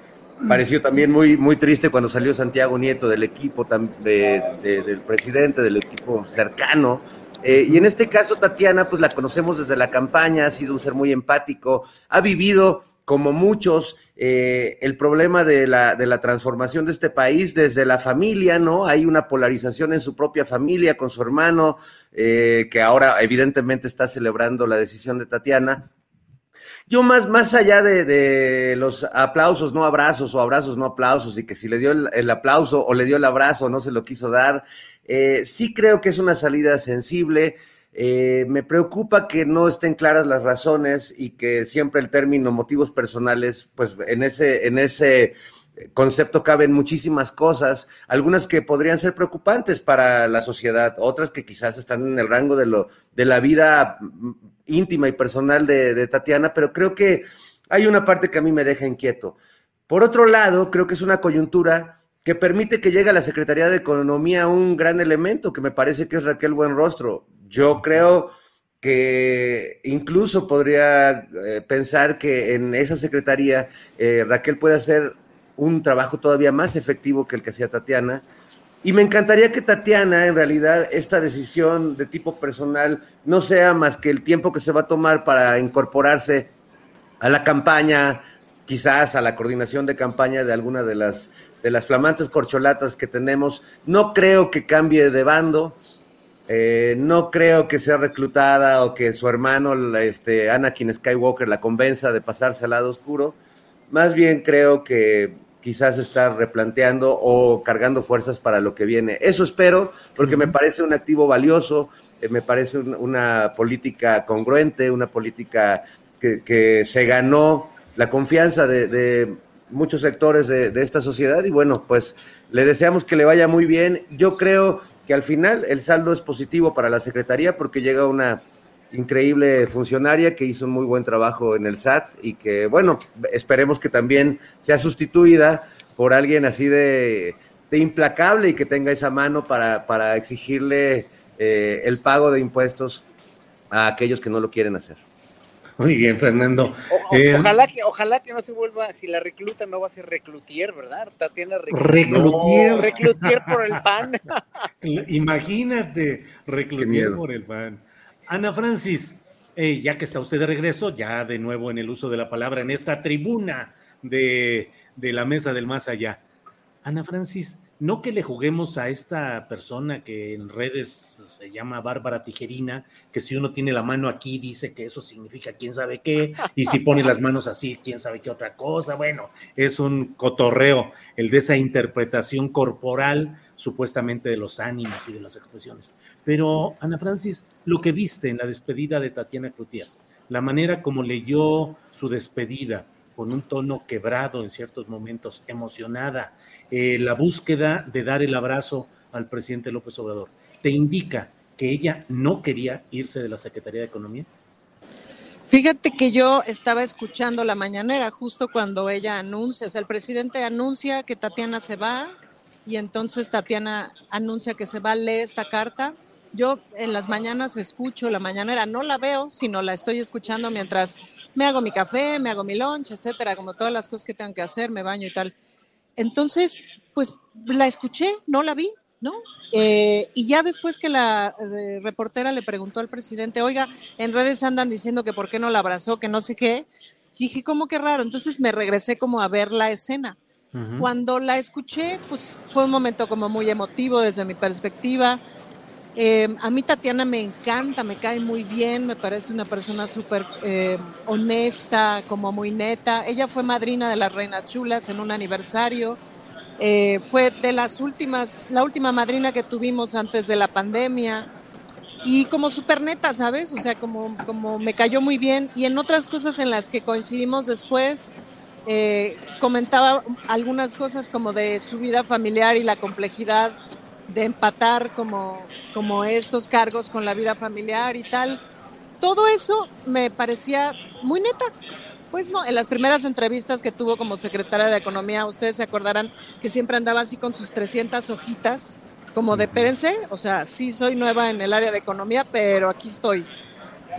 pareció también muy, muy triste cuando salió Santiago Nieto del equipo de, del presidente, del equipo cercano, eh, y en este caso, Tatiana, pues la conocemos desde la campaña, ha sido un ser muy empático, ha vivido, como muchos, eh, el problema de la, de la transformación de este país desde la familia, ¿no? Hay una polarización en su propia familia con su hermano, eh, que ahora evidentemente está celebrando la decisión de Tatiana. Yo más, más allá de, los aplausos, no abrazos, o abrazos, no aplausos, y que si le dio el, aplauso o le dio el abrazo no se lo quiso dar, eh, sí creo que es una salida sensible. Eh, me preocupa que no estén claras las razones y que siempre el término motivos personales, pues en ese, en ese concepto caben muchísimas cosas, algunas que podrían ser preocupantes para la sociedad, otras que quizás están en el rango de, lo, de la vida íntima y personal de, Tatiana, pero creo que hay una parte que a mí me deja inquieto. Por otro lado, creo que es una coyuntura que permite que llegue a la Secretaría de Economía un gran elemento que me parece que es Raquel Buenrostro. Yo creo que incluso podría eh, pensar que en esa secretaría eh, Raquel puede hacer un trabajo todavía más efectivo que el que hacía Tatiana y me encantaría que Tatiana, en realidad, esta decisión de tipo personal no sea más que el tiempo que se va a tomar para incorporarse a la campaña, quizás a la coordinación de campaña de alguna de las, de las flamantes corcholatas que tenemos. No creo que cambie de bando. Eh, no creo que sea reclutada o que su hermano, este, Anakin Skywalker, la convenza de pasarse al lado oscuro. Más bien creo que quizás está replanteando o cargando fuerzas para lo que viene. Eso espero, porque me parece un activo valioso, eh, me parece una política congruente, una política que, se ganó la confianza de, muchos sectores de, de, esta sociedad y bueno, pues le deseamos que le vaya muy bien. Yo creo que al final el saldo es positivo para la Secretaría porque llega una increíble funcionaria que hizo un muy buen trabajo en el SAT y que, bueno, esperemos que también sea sustituida por alguien así de, implacable y que tenga esa mano para, para exigirle eh, el pago de impuestos a aquellos que no lo quieren hacer. Muy bien, Fernando. Eh, ojalá, que, ojalá que no se vuelva, si la recluta no va a ser reclutier, ¿verdad? Tatiana reclutier. reclutier por el pan. [LAUGHS] Imagínate, reclutier por el pan. Ana Francis, eh, ya que está usted de regreso, ya de nuevo en el uso de la palabra, en esta tribuna de, de la mesa del más allá. Ana Francis, no que le juguemos a esta persona que en redes se llama Bárbara Tijerina, que si uno tiene la mano aquí dice que eso significa quién sabe qué, y si pone las manos así, quién sabe qué otra cosa. Bueno, es un cotorreo el de esa interpretación corporal supuestamente de los ánimos y de las expresiones. Pero, Ana Francis, lo que viste en la despedida de Tatiana Cloutier, la manera como leyó su despedida, con un tono quebrado en ciertos momentos, emocionada, eh, la búsqueda de dar el abrazo al presidente López Obrador, ¿te indica que ella no quería irse de la Secretaría de Economía? Fíjate que yo estaba escuchando la mañanera justo cuando ella anuncia, o sea, el presidente anuncia que Tatiana se va, y entonces Tatiana anuncia que se va a leer esta carta. Yo en las mañanas escucho la mañanera, no la veo, sino la estoy escuchando mientras me hago mi café, me hago mi lunch, etcétera, como todas las cosas que tengo que hacer, me baño y tal. Entonces, pues la escuché, no la vi, ¿no? Eh, y ya después que la eh, reportera le preguntó al presidente, oiga, en redes andan diciendo que por qué no la abrazó, que no sé qué, dije, ¿cómo que raro? Entonces me regresé como a ver la escena. Cuando la escuché, pues fue un momento como muy emotivo desde mi perspectiva. Eh, a mí Tatiana me encanta, me cae muy bien, me parece una persona súper eh, honesta, como muy neta. Ella fue madrina de las Reinas Chulas en un aniversario. Eh, fue de las últimas, la última madrina que tuvimos antes de la pandemia. Y como súper neta, ¿sabes? O sea, como, como me cayó muy bien. Y en otras cosas en las que coincidimos después, eh, comentaba algunas cosas como de su vida familiar y la complejidad de empatar como, como estos cargos con la vida familiar y tal. Todo eso me parecía muy neta. Pues no, en las primeras entrevistas que tuvo como secretaria de Economía, ustedes se acordarán que siempre andaba así con sus 300 hojitas, como de pérense, o sea, sí soy nueva en el área de economía, pero aquí estoy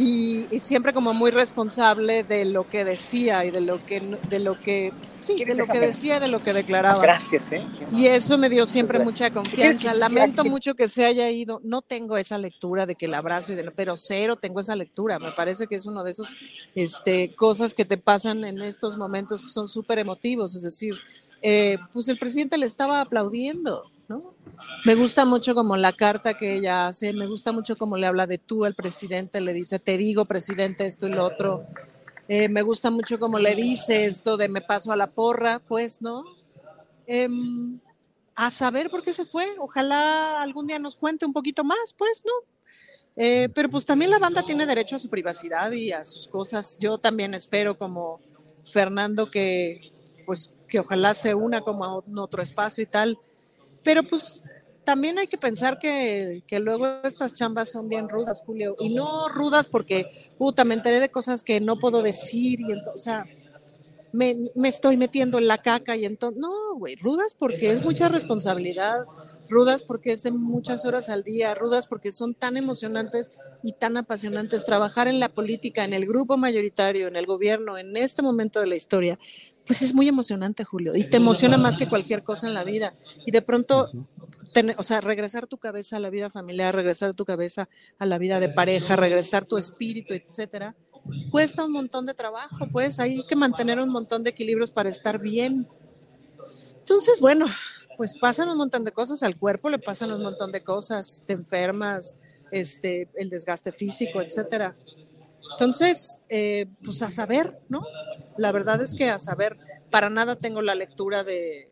y, siempre como muy responsable de lo que decía y de lo que de lo que sí, de lo que decía y de lo que declaraba. Gracias, ¿eh? Y eso me dio siempre mucha confianza. Lamento mucho que se haya ido. No tengo esa lectura de que el abrazo y de pero cero tengo esa lectura. Me parece que es uno de esos este cosas que te pasan en estos momentos que son súper emotivos, es decir, eh, pues el presidente le estaba aplaudiendo. Me gusta mucho como la carta que ella hace, me gusta mucho como le habla de tú al presidente, le dice, te digo, presidente, esto y lo otro. Eh, me gusta mucho como le dice esto de me paso a la porra, pues, ¿no? Em, a saber por qué se fue. Ojalá algún día nos cuente un poquito más, pues, ¿no? Eh, pero pues también la banda tiene derecho a su privacidad y a sus cosas. Yo también espero como Fernando que, pues, que ojalá se una como a otro espacio y tal. Pero pues también hay que pensar que, luego estas chambas son bien rudas, Julio, y no rudas porque, puta, me enteré de cosas que no puedo decir y entonces, o sea, me, estoy metiendo en la caca y entonces, no, güey, rudas porque es mucha responsabilidad, rudas porque es de muchas horas al día, rudas porque son tan emocionantes y tan apasionantes. Trabajar en la política, en el grupo mayoritario, en el gobierno, en este momento de la historia, pues es muy emocionante, Julio, y te emociona más que cualquier cosa en la vida. Y de pronto o sea, regresar tu cabeza a la vida familiar, regresar tu cabeza a la vida de pareja, regresar tu espíritu, etcétera, cuesta un montón de trabajo, pues hay que mantener un montón de equilibrios para estar bien. Entonces, bueno, pues pasan un montón de cosas, al cuerpo le pasan un montón de cosas, te enfermas, este, el desgaste físico, etcétera. Entonces, eh, pues a saber, ¿no? La verdad es que a saber, para nada tengo la lectura de,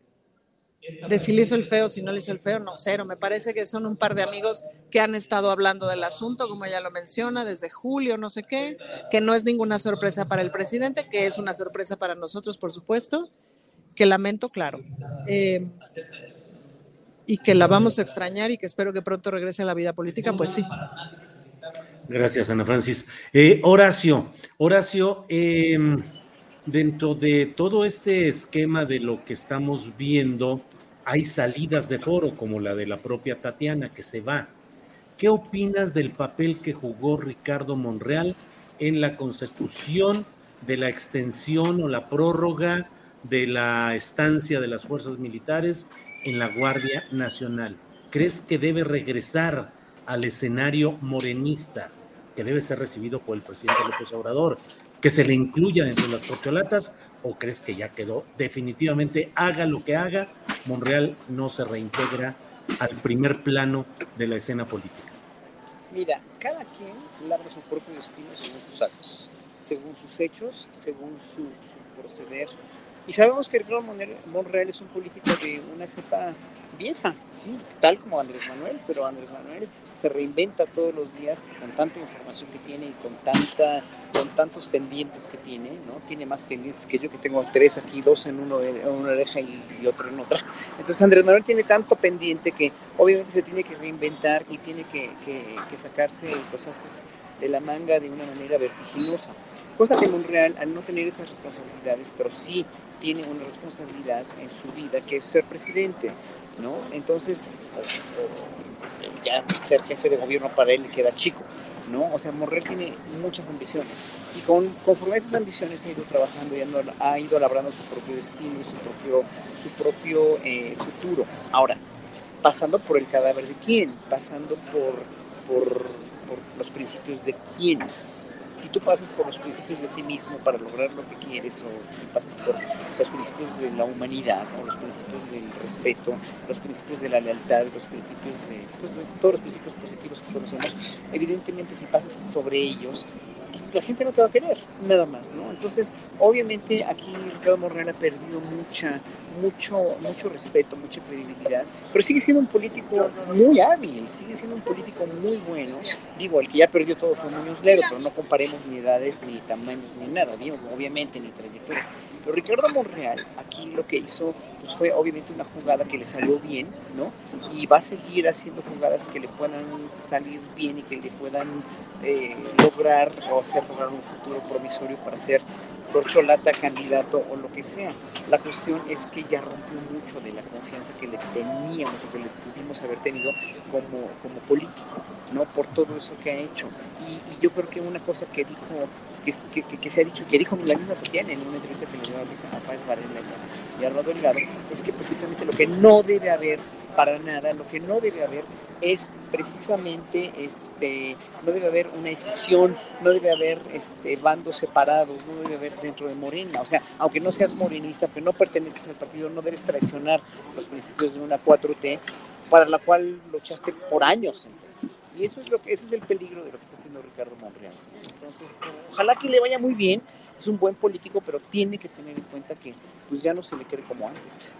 de si le hizo el feo, si no le hizo el feo, no, cero. Me parece que son un par de amigos que han estado hablando del asunto, como ella lo menciona, desde julio, no sé qué, que no es ninguna sorpresa para el presidente, que es una sorpresa para nosotros, por supuesto, que lamento, claro. Eh, y que la vamos a extrañar y que espero que pronto regrese a la vida política, pues sí. Gracias, Ana Francis. Eh, Horacio, Horacio, em, dentro de todo este esquema de lo que estamos viendo, hay salidas de foro, como la de la propia Tatiana, que se va. ¿Qué opinas del papel que jugó Ricardo Monreal en la consecución de la extensión o la prórroga de la estancia de las fuerzas militares en la Guardia Nacional? ¿Crees que debe regresar al escenario morenista que debe ser recibido por el presidente López Obrador? ¿Que se le incluya dentro de las corcholatas o crees que ya quedó definitivamente, haga lo que haga, Monreal no se reintegra al primer plano de la escena política? Mira, cada quien labra su propio destino según sus actos, según sus hechos, según su, proceder y sabemos que Ricardo Monreal es un político de una cepa vieja, sí, tal como Andrés Manuel, pero Andrés Manuel se reinventa todos los días con tanta información que tiene y con tanta con tantos pendientes que tiene, ¿no? Tiene más pendientes que yo, que tengo tres aquí, dos en, uno, en una oreja y, otro en otra. Entonces Andrés Manuel tiene tanto pendiente que obviamente se tiene que reinventar y tiene que, que, que sacarse los haces de la manga de una manera vertiginosa. Cosa que Monreal, al no tener esas responsabilidades, pero sí tiene una responsabilidad en su vida que es ser presidente, ¿no? Entonces, ya ser jefe de gobierno para él queda chico, ¿no? O sea, Monreal tiene muchas ambiciones y con, conforme a esas ambiciones ha ido trabajando y ha ido labrando su propio destino y su propio, su propio eh, futuro. Ahora, pasando por el cadáver de quién, pasando por, por, por los principios de quién, si tú pasas por los principios de ti mismo para lograr lo que quieres, o si pasas por los principios de la humanidad, o los principios del respeto, los principios de la lealtad, los principios de, pues, de todos los principios positivos que conocemos, evidentemente si pasas sobre ellos, la gente no te va a querer, nada más, ¿no? Entonces, obviamente aquí Ricardo Morreal ha perdido mucha, mucho, mucho respeto, mucha credibilidad, pero sigue siendo un político muy hábil, sigue siendo un político muy bueno. Digo, el que ya perdió todo fue Muñoz Ledo, pero no comparemos ni edades, ni tamaños, ni nada, digo, obviamente, ni trayectorias. Pero Ricardo Monreal aquí lo que hizo pues, fue obviamente una jugada que le salió bien, ¿no? Y va a seguir haciendo jugadas que le puedan salir bien y que le puedan eh, lograr o hacer lograr un futuro promisorio para ser corcholata, candidato o lo que sea. La cuestión es que ya rompió mucho de la confianza que le teníamos o que le pudimos haber tenido como, como político, ¿no? Por todo eso que ha hecho. Y, yo creo que una cosa que dijo, que, que, que, se ha dicho, que dijo la misma Tatiana en una entrevista que le dio a, Páez Varela y a Armando Delgado, es que precisamente lo que no debe haber para nada, lo que no debe haber es precisamente, este, no debe haber una decisión, no debe haber este, bandos separados, no debe haber dentro de Morena. O sea, aunque no seas morenista, pero no pertenezcas al partido, no debes traicionar los principios de una 4T para la cual luchaste por años. Y eso es lo que, ese es el peligro de lo que está haciendo Ricardo Monreal. Entonces, ojalá que le vaya muy bien. Es un buen político, pero tiene que tener en cuenta que pues ya no se le quiere como antes.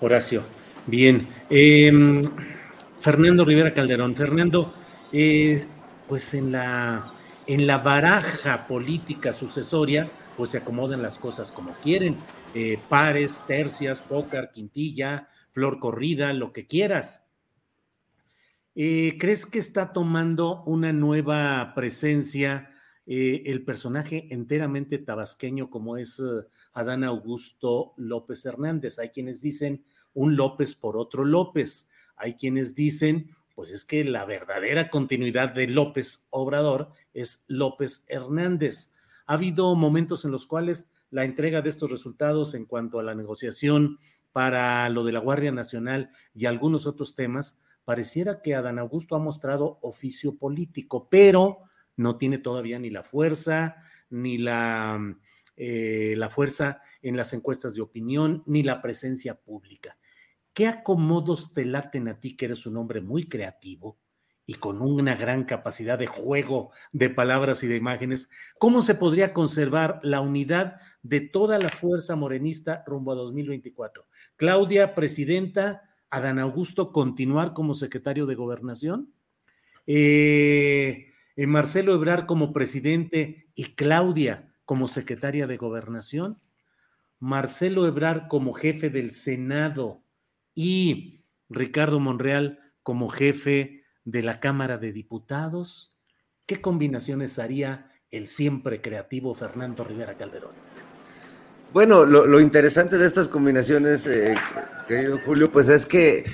Horacio, bien. Eh, Fernando Rivera Calderón. Fernando, eh, pues en la, en la baraja política sucesoria, pues se acomodan las cosas como quieren. Eh, pares, tercias, pócar, quintilla, flor corrida, lo que quieras. Eh, ¿Crees que está tomando una nueva presencia el personaje enteramente tabasqueño como es Adán Augusto López Hernández? Hay quienes dicen un López por otro López. Hay quienes dicen, pues es que la verdadera continuidad de López Obrador es López Hernández. Ha habido momentos en los cuales la entrega de estos resultados en cuanto a la negociación para lo de la Guardia Nacional y algunos otros temas, pareciera que Adán Augusto ha mostrado oficio político, pero no tiene todavía ni la fuerza, ni la, eh, la fuerza en las encuestas de opinión, ni la presencia pública. ¿Qué acomodos te laten a ti, que eres un hombre muy creativo y con una gran capacidad de juego de palabras y de imágenes, ¿cómo se podría conservar la unidad de toda la fuerza morenista rumbo a 2024? Claudia, presidenta, Adán Augusto, continuar como secretario de gobernación, eh, eh, Marcelo Ebrar como presidente y Claudia como secretaria de gobernación, Marcelo Ebrar como jefe del Senado y Ricardo Monreal como jefe de la Cámara de Diputados? ¿Qué combinaciones haría el siempre creativo Fernando Rivera Calderón? Bueno, lo, interesante de estas combinaciones, eh, querido Julio, pues es que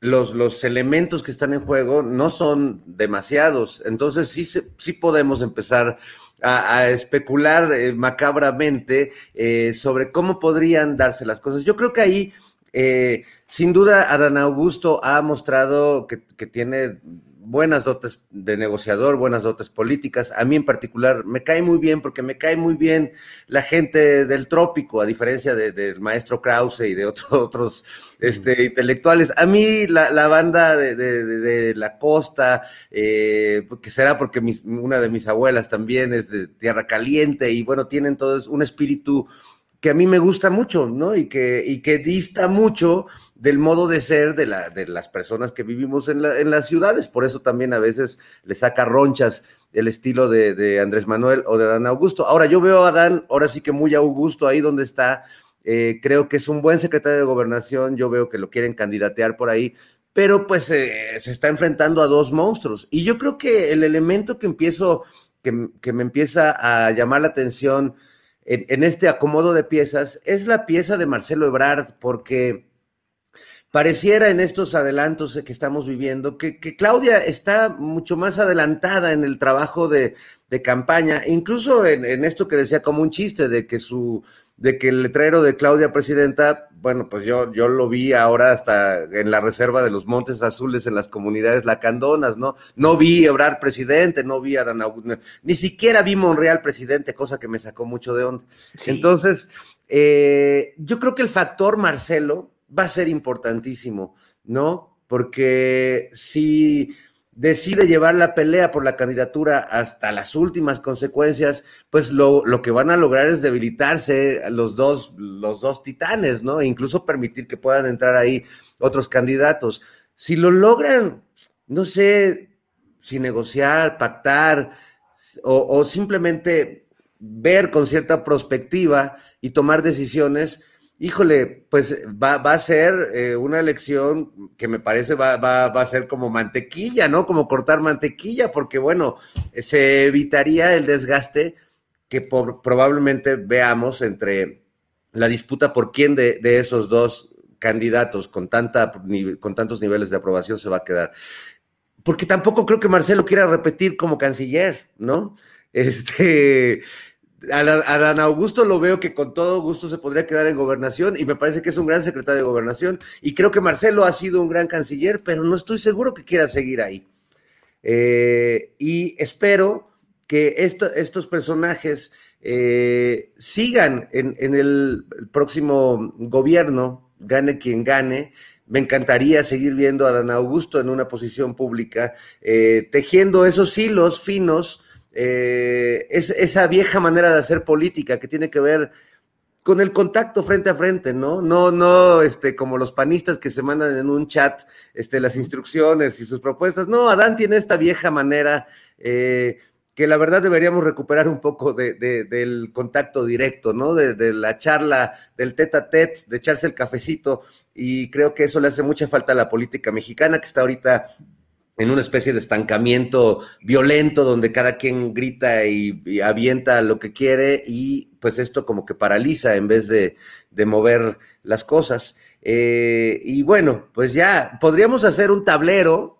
los, elementos que están en juego no son demasiados. Entonces sí, sí podemos empezar a, especular eh, macabramente eh, sobre cómo podrían darse las cosas. Yo creo que ahí eh, sin duda, Adán Augusto ha mostrado que, tiene buenas dotes de negociador, buenas dotes políticas. A mí en particular me cae muy bien porque me cae muy bien la gente del trópico, a diferencia del maestro Krause y de otros, [LAUGHS] otros este, intelectuales. A mí la, banda de, la costa, eh, que será porque una de mis abuelas también es de Tierra Caliente y bueno, tienen todos un espíritu que a mí me gusta mucho, ¿no? Y que, y que dista mucho del modo de ser de, la, de las personas que vivimos en, la, en, las ciudades. Por eso también a veces le saca ronchas el estilo de, de, Andrés Manuel o de Adán Augusto. Ahora yo veo a Adán, ahora sí que muy Augusto ahí donde está. Eh, creo que es un buen secretario de gobernación. Yo veo que lo quieren candidatear por ahí. Pero pues eh, se está enfrentando a dos monstruos. Y yo creo que el elemento que empiezo, que, que me empieza a llamar la atención en, este acomodo de piezas es la pieza de Marcelo Ebrard, porque pareciera en estos adelantos que estamos viviendo que, Claudia está mucho más adelantada en el trabajo de, campaña, incluso en, esto que decía como un chiste de que su de que el letrero de Claudia Presidenta, bueno, pues yo, yo lo vi ahora hasta en la reserva de los Montes Azules en las comunidades lacandonas, ¿no? No vi Ebrar presidente, no vi a Dan Augusto, ni siquiera vi Monreal presidente, cosa que me sacó mucho de onda. Entonces, eh, yo creo que el factor Marcelo va a ser importantísimo, ¿no? Porque si decide llevar la pelea por la candidatura hasta las últimas consecuencias, pues lo, lo, que van a lograr es debilitarse los dos, los dos titanes, ¿no? E incluso permitir que puedan entrar ahí otros candidatos. Si lo logran, no sé, si negociar, pactar o, o simplemente ver con cierta perspectiva y tomar decisiones, híjole, pues va, a ser eh, una elección que me parece va, va, a ser como mantequilla, ¿no? Como cortar mantequilla, porque bueno, se evitaría el desgaste que probablemente veamos entre la disputa por quién de, esos dos candidatos con, tanta, con tantos niveles de aprobación se va a quedar. Porque tampoco creo que Marcelo quiera repetir como canciller, ¿no? [LAUGHS] Este, a, Dan Augusto lo veo que con todo gusto se podría quedar en gobernación y me parece que es un gran secretario de gobernación y creo que Marcelo ha sido un gran canciller, pero no estoy seguro que quiera seguir ahí. Eh, y espero que estos personajes eh, sigan en, el, próximo gobierno, gane quien gane. Me encantaría seguir viendo a Dan Augusto en una posición pública, eh, tejiendo esos hilos finos eh, es esa vieja manera de hacer política que tiene que ver con el contacto frente a frente, ¿no? No, no, este, como los panistas que se mandan en un chat, este, las instrucciones y sus propuestas. No, Adán tiene esta vieja manera eh, que la verdad deberíamos recuperar un poco de, del contacto directo, ¿no? De, la charla, del tete a tete, de echarse el cafecito, y creo que eso le hace mucha falta a la política mexicana, que está ahorita en una especie de estancamiento violento donde cada quien grita y, avienta lo que quiere y pues esto como que paraliza en vez de, mover las cosas. Eh, y bueno, pues ya podríamos hacer un tablero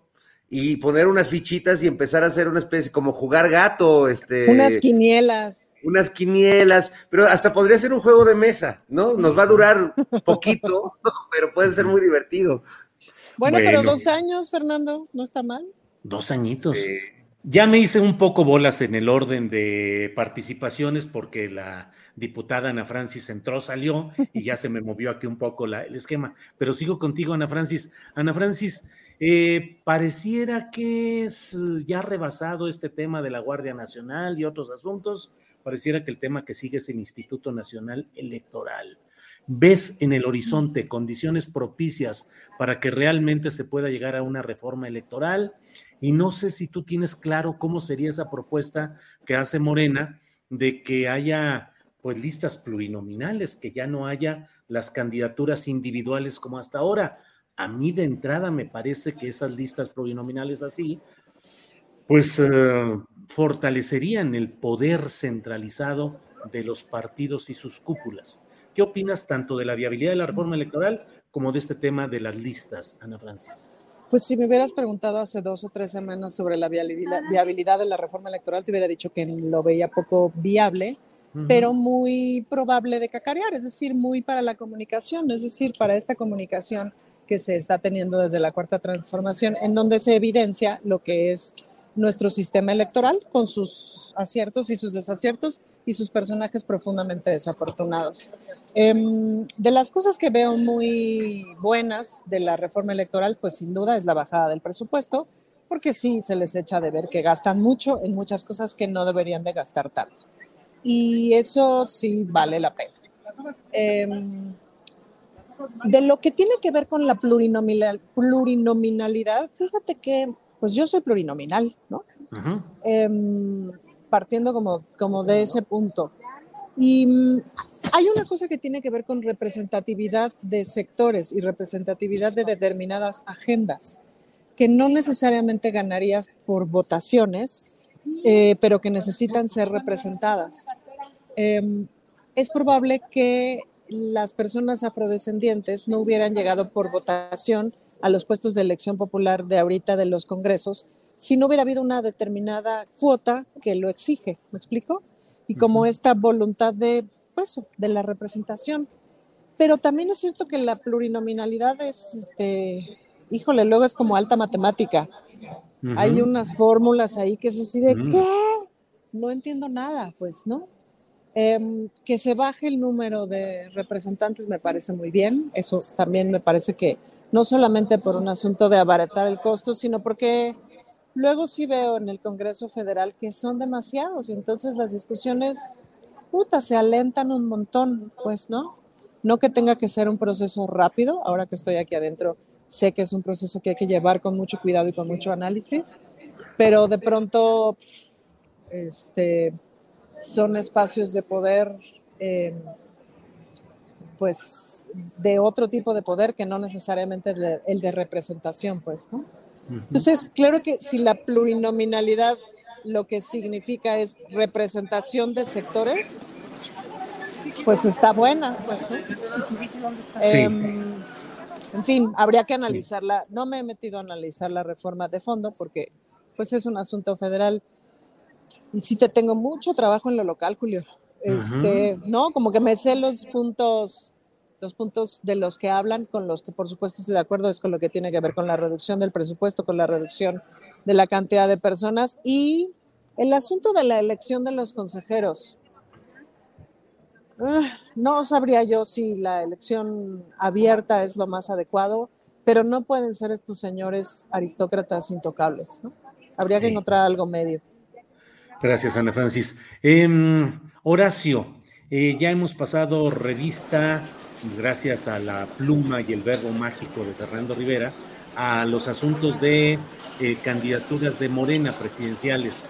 y poner unas fichitas y empezar a hacer una especie como jugar gato, este unas quinielas. Unas quinielas, pero hasta podría ser un juego de mesa, ¿no? Nos va a durar poquito, [LAUGHS] pero puede ser muy divertido. Bueno, pero dos años, Fernando, no está mal. Dos añitos. Ya me hice un poco bolas en el orden de participaciones porque la diputada Ana Francis entró, salió y ya se me movió aquí un poco la, el esquema. Pero sigo contigo, Ana Francis. Ana Francis, eh, pareciera que es ya rebasado este tema de la Guardia Nacional y otros asuntos. Pareciera que el tema que sigue es el Instituto Nacional Electoral. ¿Ves en el horizonte condiciones propicias para que realmente se pueda llegar a una reforma electoral? Y no sé si tú tienes claro cómo sería esa propuesta que hace Morena de que haya pues listas plurinominales, que ya no haya las candidaturas individuales como hasta ahora. A mí de entrada me parece que esas listas plurinominales así, pues eh, fortalecerían el poder centralizado de los partidos y sus cúpulas. ¿Qué opinas tanto de la viabilidad de la reforma electoral como de este tema de las listas, Ana Francis? Pues si me hubieras preguntado hace dos o tres semanas sobre la viabilidad, de la reforma electoral, te hubiera dicho que lo veía poco viable, pero muy probable de cacarear, es decir, muy para la comunicación, es decir, para esta comunicación que se está teniendo desde la cuarta transformación, en donde se evidencia lo que es nuestro sistema electoral con sus aciertos y sus desaciertos y sus personajes profundamente desafortunados. Em, de las cosas que veo muy buenas de la reforma electoral, pues sin duda es la bajada del presupuesto, porque sí se les echa de ver que gastan mucho en muchas cosas que no deberían de gastar tanto. Y eso sí vale la pena. Em, de lo que tiene que ver con la plurinominal, plurinominalidad, fíjate que, pues yo soy plurinominal, ¿no? Partiendo como, como de ese punto. Y mm, hay una cosa que tiene que ver con representatividad de sectores y representatividad de determinadas agendas, que no necesariamente ganarías por votaciones, eh, pero que necesitan ser representadas. Em, es probable que las personas afrodescendientes no hubieran llegado por votación a los puestos de elección popular de ahorita de los congresos, si no hubiera habido una determinada cuota que lo exige, ¿me explico? Y como esta voluntad de, pues, de la representación. Pero también es cierto que la plurinominalidad es, este, híjole, luego es como alta matemática. Hay unas fórmulas ahí que es así de, ¿qué? No entiendo nada, pues, ¿no? Em, que se baje el número de representantes me parece muy bien. Eso también me parece que no solamente por un asunto de abaratar el costo, sino porque Luego sí veo en el Congreso Federal que son demasiados y entonces las discusiones, puta, se alentan un montón, pues, ¿no? No que tenga que ser un proceso rápido, ahora que estoy aquí adentro, sé que es un proceso que hay que llevar con mucho cuidado y con mucho análisis, pero de pronto, este, son espacios de poder, eh, pues, de otro tipo de poder que no necesariamente el de representación, pues, ¿no? Entonces, claro que si la plurinominalidad lo que significa es representación de sectores, pues está buena. Pues, em, en fin, habría que analizarla. No me he metido a analizar la reforma de fondo porque pues es un asunto federal y sí te tengo mucho trabajo en lo local, Julio. Este, no, como que me sé los puntos los puntos de los que hablan, con los que por supuesto estoy de acuerdo, es con lo que tiene que ver con la reducción del presupuesto, con la reducción de la cantidad de personas y el asunto de la elección de los consejeros. Ah, no sabría yo si la elección abierta es lo más adecuado, pero no pueden ser estos señores aristócratas intocables. Habría que encontrar algo medio. Gracias, Ana Francis. Em, Horacio, eh, ya hemos pasado revista gracias a la pluma y el verbo mágico de Fernando Rivera, a los asuntos de eh, candidaturas de Morena presidenciales.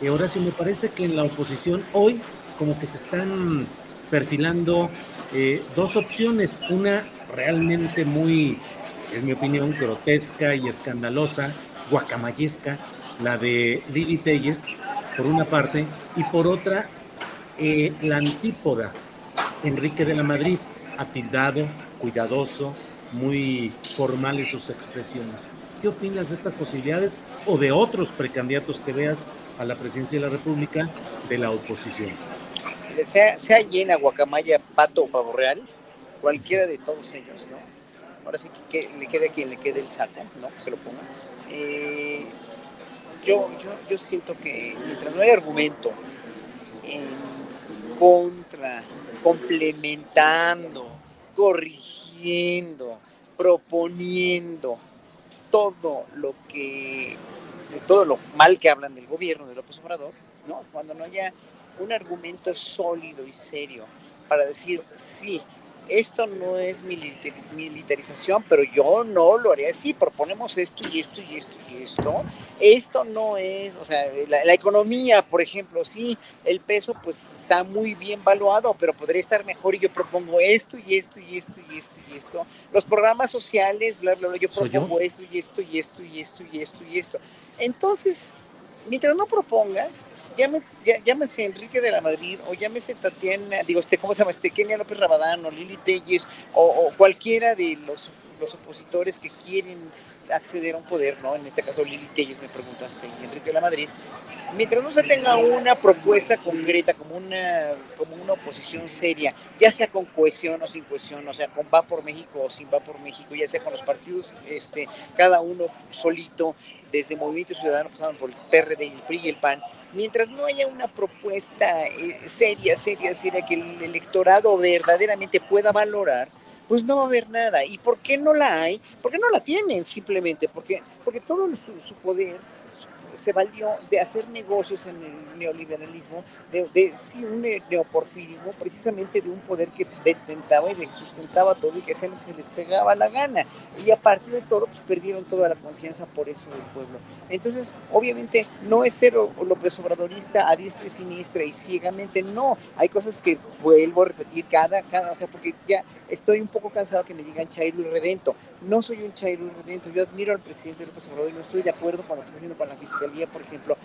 Eh, Horacio, me parece que en la oposición hoy como que se están perfilando eh, dos opciones, una realmente muy, en mi opinión, grotesca y escandalosa, guacamayesca, la de Lili Telles, por una parte, y por otra, la antípoda, Enrique de la Madrid, atildado, cuidadoso, muy formal en sus expresiones. ¿Qué opinas de estas posibilidades o de otros precandidatos que veas a la presidencia de la República de la oposición? Sea, sea llena, guacamaya, pato o pavo real, cualquiera de todos ellos, ¿no? Ahora sí que, le quede a quien le quede el saco, ¿no? Que se lo ponga. Eh, yo, yo, yo siento que mientras no hay argumento en contra, complementando, corrigiendo, proponiendo todo lo que, de todo lo mal que hablan del gobierno de López Obrador, ¿no? Cuando no haya un argumento sólido y serio para decir, sí, esto no es militarización, pero yo no lo haría así, proponemos esto y esto y esto y esto. Esto no es, o sea, la, economía, por ejemplo, sí, el peso pues está muy bien valuado, pero podría estar mejor y yo propongo esto y esto y esto y esto y esto. Los programas sociales, bla, bla, bla, yo propongo esto y esto y esto y esto y esto y esto. Entonces, mientras no propongas, llámese Enrique de la Madrid o llámese Tatiana, digo, este, ¿cómo se llama? Este, Kenia López Rabadán o Lili Telles o, cualquiera de los, los opositores que quieren acceder a un poder, ¿no? En este caso Lili Telles me preguntaste y Enrique de la Madrid. Mientras no se tenga una propuesta concreta, como una, como una oposición seria, ya sea con cohesión o sin cohesión, o sea, con va por México o sin va por México, ya sea con los partidos, este, cada uno solito, desde Movimiento Ciudadano pasando por el PRD, el PRI y el PAN, mientras no haya una propuesta eh, seria, seria, seria, que el electorado verdaderamente pueda valorar, pues no va a haber nada. ¿Y por qué no la hay? Porque no la tienen simplemente, porque, porque todo su poder se valió de hacer negocios en el neoliberalismo, de, sí, un neoporfirismo, precisamente de un poder que detentaba y sustentaba todo y que hacía lo que se les pegaba la gana. Y a partir de todo, pues perdieron toda la confianza por eso del pueblo. Entonces, obviamente, no es ser López Obradorista a diestra y siniestra y ciegamente, no. Hay cosas que vuelvo a repetir cada, cada, o sea, porque ya estoy un poco cansado que me digan Chairo y Redento. No soy un Chairo y Redento, yo admiro al presidente López Obrador y no estoy de acuerdo con lo que está haciendo con la fiscalía por ejemplo,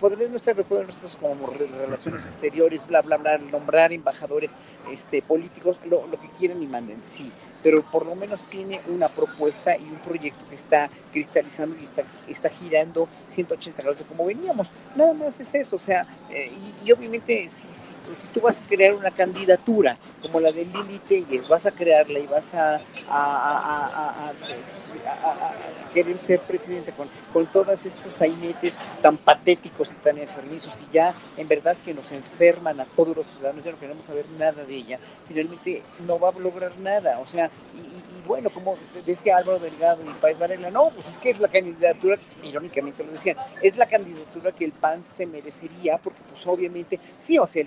podrían no estar de acuerdo cosas como relaciones exteriores, bla, bla, bla, nombrar embajadores este, políticos, lo, lo que quieran y manden, sí, pero por lo menos tiene una propuesta y un proyecto que está cristalizando y está, está girando 180 grados como veníamos. Nada más es eso, o sea, eh, y, obviamente si, si, si, tú vas a crear una candidatura como la de Lili Telles, vas a crearla y vas a, a, a a, querer ser presidente con, con todos estos sainetes tan patéticos y tan enfermizos y ya en verdad que nos enferman a todos los ciudadanos, ya no queremos saber nada de ella, finalmente no va a lograr nada. O sea, y, bueno, como decía Álvaro Delgado y País Varela, no, pues es que es la candidatura, irónicamente lo decían, es la candidatura que el PAN se merecería, porque pues obviamente, sí, o sea,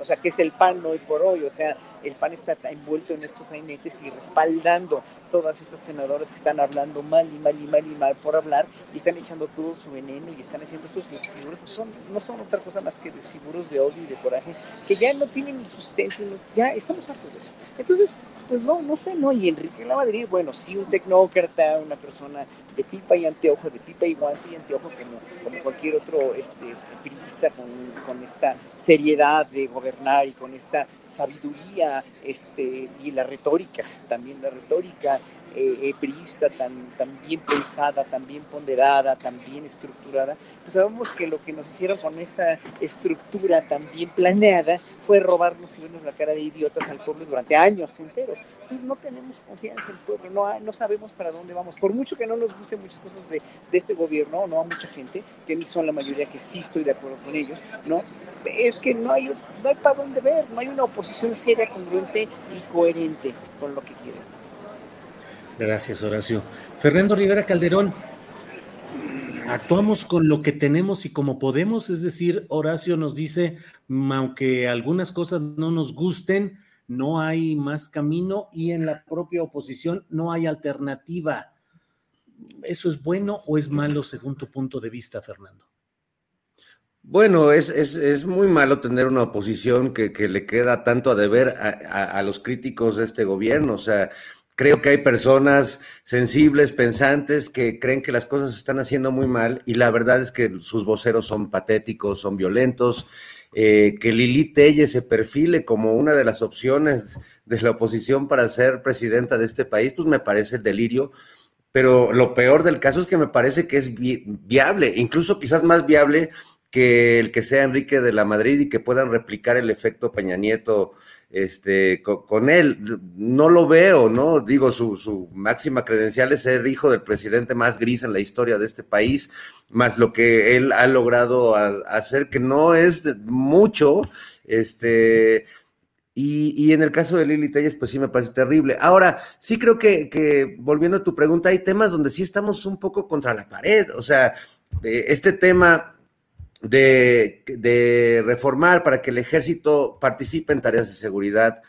o sea, que es el PAN hoy por hoy, o sea, el PAN está envuelto en estos sainetes y respaldando todas estas senadoras que están hablando mal y mal y mal y mal por hablar y están echando todo su veneno y están haciendo estos desfiguros, pues son, no son otra cosa más que desfiguros de odio y de coraje que ya no tienen sustento, ya estamos hartos de eso. Entonces, pues no, no sé, ¿no? Y Enrique La Madrid, bueno, sí, un tecnócrata, una persona de pipa y anteojo, de pipa y guante y anteojo, como, como cualquier otro este, periodista con, con, esta seriedad de gobernar y con esta sabiduría este, y la retórica, también la retórica eh, eh tan, tan bien pensada, tan bien ponderada, tan bien estructurada, pues sabemos que lo que nos hicieron con esa estructura tan bien planeada fue robarnos y vernos la cara de idiotas al pueblo durante años enteros. Entonces no tenemos confianza en el pueblo, no, no sabemos para dónde vamos. Por mucho que no nos gusten muchas cosas de, de este gobierno, no a mucha gente, que son la mayoría que sí estoy de acuerdo con ellos, ¿no? Es que no hay, no hay para dónde ver, no hay una oposición seria, congruente y coherente con lo que quieren. Gracias, Horacio. Fernando Rivera Calderón, actuamos con lo que tenemos y como podemos, es decir, Horacio nos dice, aunque algunas cosas no nos gusten, no hay más camino y en la propia oposición no hay alternativa. ¿Eso es bueno o es malo según tu punto de vista, Fernando? Bueno, es, es, muy malo tener una oposición que, le queda tanto a deber a, a, los críticos de este gobierno. O sea, Creo que hay personas sensibles, pensantes, que creen que las cosas se están haciendo muy mal y la verdad es que sus voceros son patéticos, son violentos. Eh, que Lili Telle se perfile como una de las opciones de la oposición para ser presidenta de este país, pues me parece delirio. Pero lo peor del caso es que me parece que es viable, incluso quizás más viable que el que sea Enrique de la Madrid y que puedan replicar el efecto Peña Nieto este, con, él. No lo veo, ¿no? Digo, su, máxima credencial es ser hijo del presidente más gris en la historia de este país, más lo que él ha logrado hacer, que no es mucho, este, y, en el caso de Lili Telles, pues sí me parece terrible. Ahora, sí creo que, volviendo a tu pregunta, hay temas donde sí estamos un poco contra la pared. O sea, eh, este tema de, reformar para que el ejército participe en tareas de seguridad,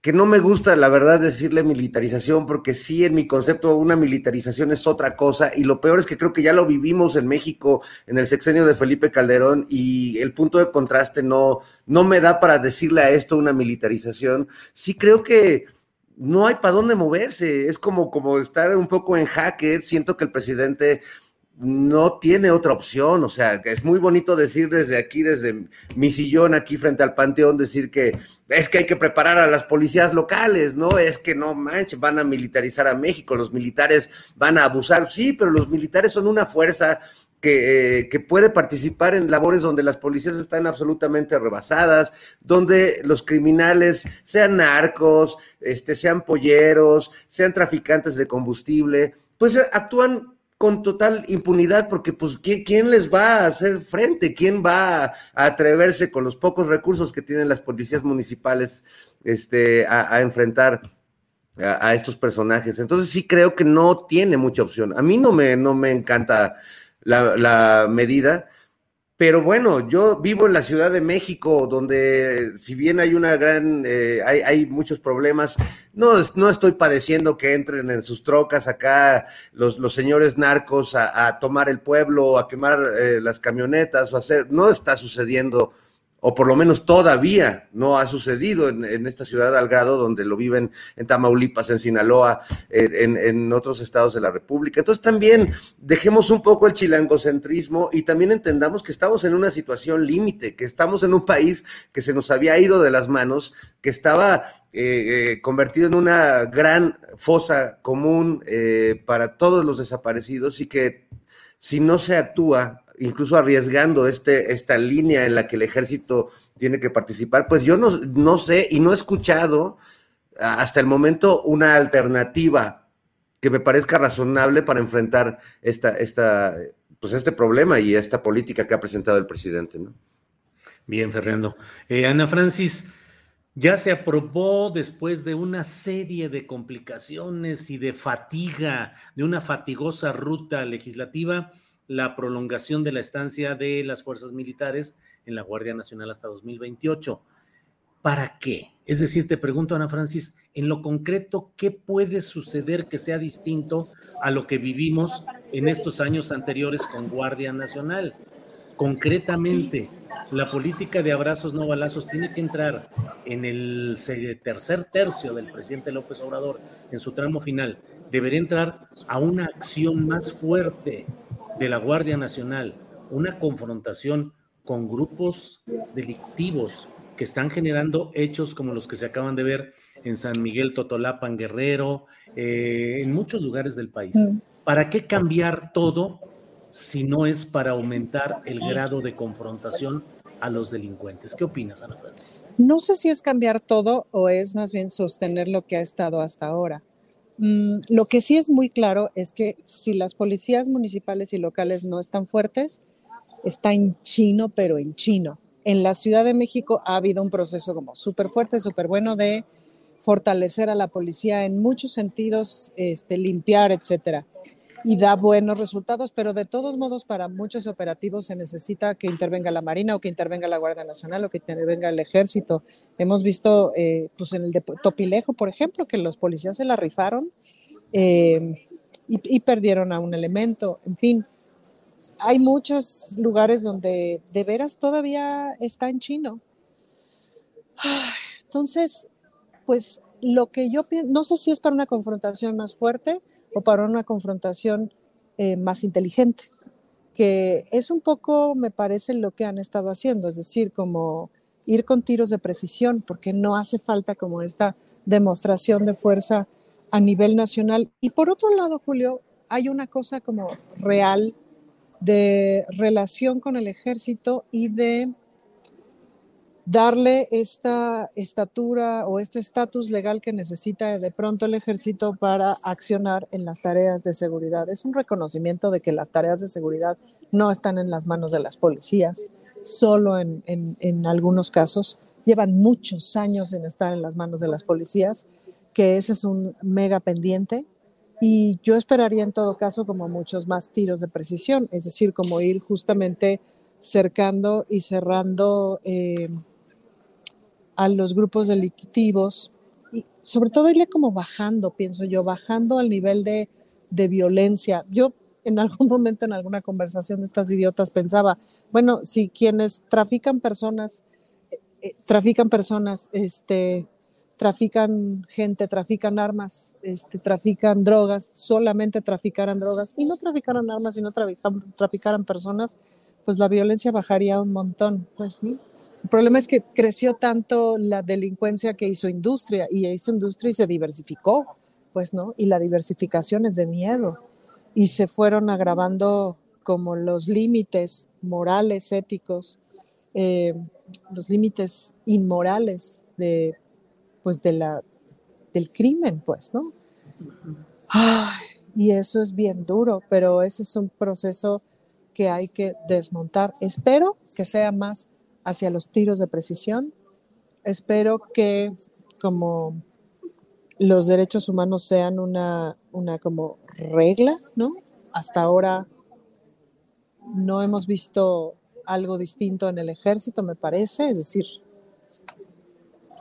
que no me gusta, la verdad, decirle militarización, porque sí, en mi concepto, una militarización es otra cosa, y lo peor es que creo que ya lo vivimos en México en el sexenio de Felipe Calderón, y el punto de contraste no, no me da para decirle a esto una militarización. Sí creo que no hay para dónde moverse, es como, como estar un poco en jaque, siento que el presidente no tiene otra opción, o sea, es muy bonito decir desde aquí, desde mi sillón aquí frente al panteón, decir que es que hay que preparar a las policías locales, ¿no? Es que no manches, van a militarizar a México, los militares van a abusar, sí, pero los militares son una fuerza que, eh, que, puede participar en labores donde las policías están absolutamente rebasadas, donde los criminales sean narcos, este, sean polleros, sean traficantes de combustible, pues actúan con total impunidad, porque pues ¿quién les va a hacer frente? ¿Quién va a atreverse con los pocos recursos que tienen las policías municipales este, a, enfrentar a, estos personajes? Entonces sí creo que no tiene mucha opción. A mí no me, no me encanta la, la medida, pero bueno, yo vivo en la Ciudad de México, donde si bien hay una gran, eh, hay, muchos problemas, no, no estoy padeciendo que entren en sus trocas acá los, los señores narcos a, tomar el pueblo, a quemar eh, las camionetas o hacer, no está sucediendo o por lo menos todavía no ha sucedido en, esta ciudad al grado donde lo viven en Tamaulipas, en Sinaloa, en, otros estados de la República. Entonces también dejemos un poco el chilangocentrismo y también entendamos que estamos en una situación límite, que estamos en un país que se nos había ido de las manos, que estaba eh, eh, convertido en una gran fosa común eh, para todos los desaparecidos y que si no se actúa incluso arriesgando este, esta línea en la que el ejército tiene que participar, pues yo no, no sé y no he escuchado hasta el momento una alternativa que me parezca razonable para enfrentar esta, esta, pues este problema y esta política que ha presentado el presidente. ¿no? Bien, Fernando. Eh, Ana Francis, ya se aprobó después de una serie de complicaciones y de fatiga, de una fatigosa ruta legislativa, la prolongación de la estancia de las fuerzas militares en la Guardia Nacional hasta 2028. ¿Para qué? Es decir, te pregunto, Ana Francis, en lo concreto, ¿qué puede suceder que sea distinto a lo que vivimos en estos años anteriores con Guardia Nacional? Concretamente, la política de abrazos no balazos tiene que entrar en el tercer tercio del presidente López Obrador, en su tramo final. Debería entrar a una acción más fuerte de la Guardia Nacional, una confrontación con grupos delictivos que están generando hechos como los que se acaban de ver en San Miguel Totolapan Guerrero, eh, en muchos lugares del país. Mm. ¿Para qué cambiar todo si no es para aumentar el grado de confrontación a los delincuentes? ¿Qué opinas, Ana Francis? No sé si es cambiar todo o es más bien sostener lo que ha estado hasta ahora. Mm, lo que sí es muy claro es que si las policías municipales y locales no están fuertes, está en chino, pero en chino. En la Ciudad de México ha habido un proceso como súper fuerte, súper bueno de fortalecer a la policía en muchos sentidos, este, limpiar, etcétera y da buenos resultados, pero de todos modos para muchos operativos se necesita que intervenga la Marina o que intervenga la Guardia Nacional o que intervenga el Ejército. Hemos visto, eh, pues en el de Topilejo, por ejemplo, que los policías se la rifaron eh, y, perdieron a un elemento. En fin, hay muchos lugares donde de veras todavía está en chino. Entonces, pues lo que yo pienso, no sé si es para una confrontación más fuerte, o para una confrontación eh, más inteligente, que es un poco, me parece, lo que han estado haciendo, es decir, como ir con tiros de precisión, porque no hace falta como esta demostración de fuerza a nivel nacional. Y por otro lado, Julio, hay una cosa como real de relación con el ejército y de darle esta estatura o este estatus legal que necesita de pronto el ejército para accionar en las tareas de seguridad. Es un reconocimiento de que las tareas de seguridad no están en las manos de las policías, solo en, en, algunos casos. Llevan muchos años en estar en las manos de las policías, que ese es un mega pendiente. Y yo esperaría en todo caso como muchos más tiros de precisión, es decir, como ir justamente cercando y cerrando eh, a los grupos delictivos y sobre todo irle como bajando, pienso yo, bajando al nivel de, de violencia. Yo en algún [LAUGHS] momento en alguna conversación de estas idiotas pensaba, bueno, si quienes trafican personas, eh, eh, trafican personas, este, trafican gente, trafican armas, este, trafican drogas, solamente traficaran drogas y no traficaran armas y no traficaran, traficaran personas, pues la violencia bajaría un montón, pues, ¿no? El problema es que creció tanto la delincuencia que hizo industria y hizo industria y se diversificó, pues, ¿no? Y la diversificación es de miedo y se fueron agravando como los límites morales, éticos, eh, los límites inmorales de, pues, de la, del crimen, pues, ¿no? y eso es bien duro, pero ese es un proceso que hay que desmontar. Espero que sea más hacia los tiros de precisión. Espero que como los derechos humanos sean una, una como regla, ¿no? Hasta ahora no hemos visto algo distinto en el ejército, me parece, es decir,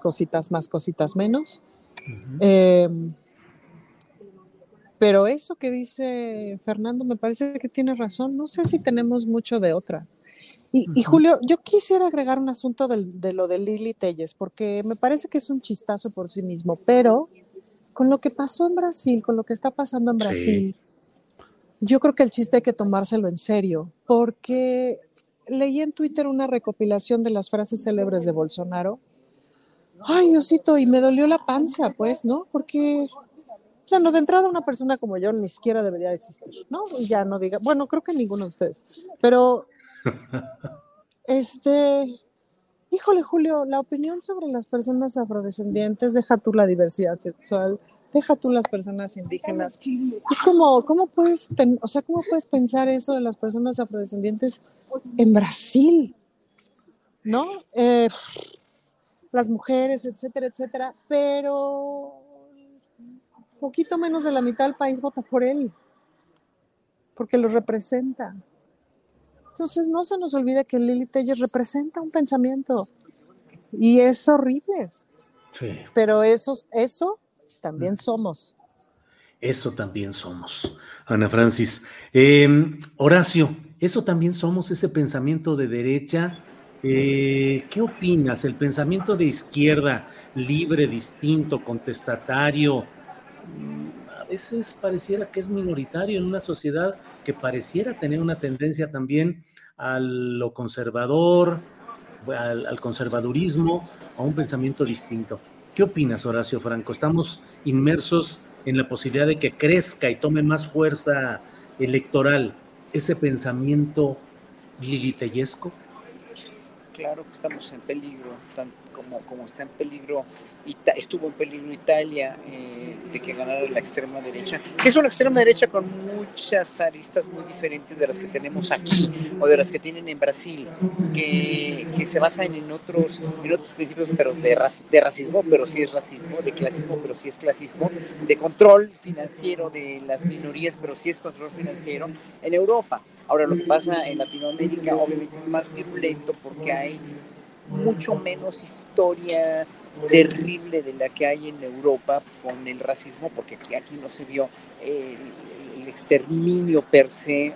cositas más, cositas menos. Em, pero eso que dice Fernando me parece que tiene razón. No sé si tenemos mucho de otra. Y, Julio, yo quisiera agregar un asunto de, lo de Lili Telles, porque me parece que es un chistazo por sí mismo, pero con lo que pasó en Brasil, con lo que está pasando en Brasil, yo creo que el chiste hay que tomárselo en serio, porque leí en Twitter una recopilación de las frases célebres de Bolsonaro. Ay, Diosito, y me dolió la panza, pues, ¿no? Porque, bueno, de entrada una persona como yo ni siquiera debería existir, ¿no? Ya no diga, bueno, creo que ninguno de ustedes, pero este, híjole Julio, la opinión sobre las personas afrodescendientes, deja tú la diversidad sexual, deja tú las personas indígenas. Es como, ¿cómo puedes, o sea, cómo puedes pensar eso de las personas afrodescendientes en Brasil? ¿No? Eh, las mujeres, etcétera, etcétera, pero poquito menos de la mitad del país vota por él, porque lo representa. Entonces no se nos olvide que Lili Telles representa un pensamiento y es horrible. Sí. Pero eso, eso también somos. Eso también somos. Ana Francis. Em, Horacio, eso también somos, ese pensamiento de derecha. Eh, ¿Qué opinas? El pensamiento de izquierda, libre, distinto, contestatario, mm, a veces pareciera que es minoritario en una sociedad que pareciera tener una tendencia también a lo conservador, al, conservadurismo, a un pensamiento distinto. ¿Qué opinas, Horacio Franco? ¿Estamos inmersos en la posibilidad de que crezca y tome más fuerza electoral ese pensamiento liliteyesco? Claro que estamos en peligro, tanto como, como está en peligro estuvo en peligro Italia eh, de que ganara la extrema derecha, que es una extrema derecha con muchas aristas muy diferentes de las que tenemos aquí o de las que tienen en Brasil, que, que se basan en otros, en otros principios pero de, de racismo, pero sí es racismo, de clasismo, pero sí es clasismo, de control financiero de las minorías, pero sí es control financiero en Europa. Ahora, lo que pasa en Latinoamérica obviamente es más virulento porque hay mucho menos historia terrible de la que hay en Europa con el racismo, porque aquí, no se vio el, exterminio per se eh,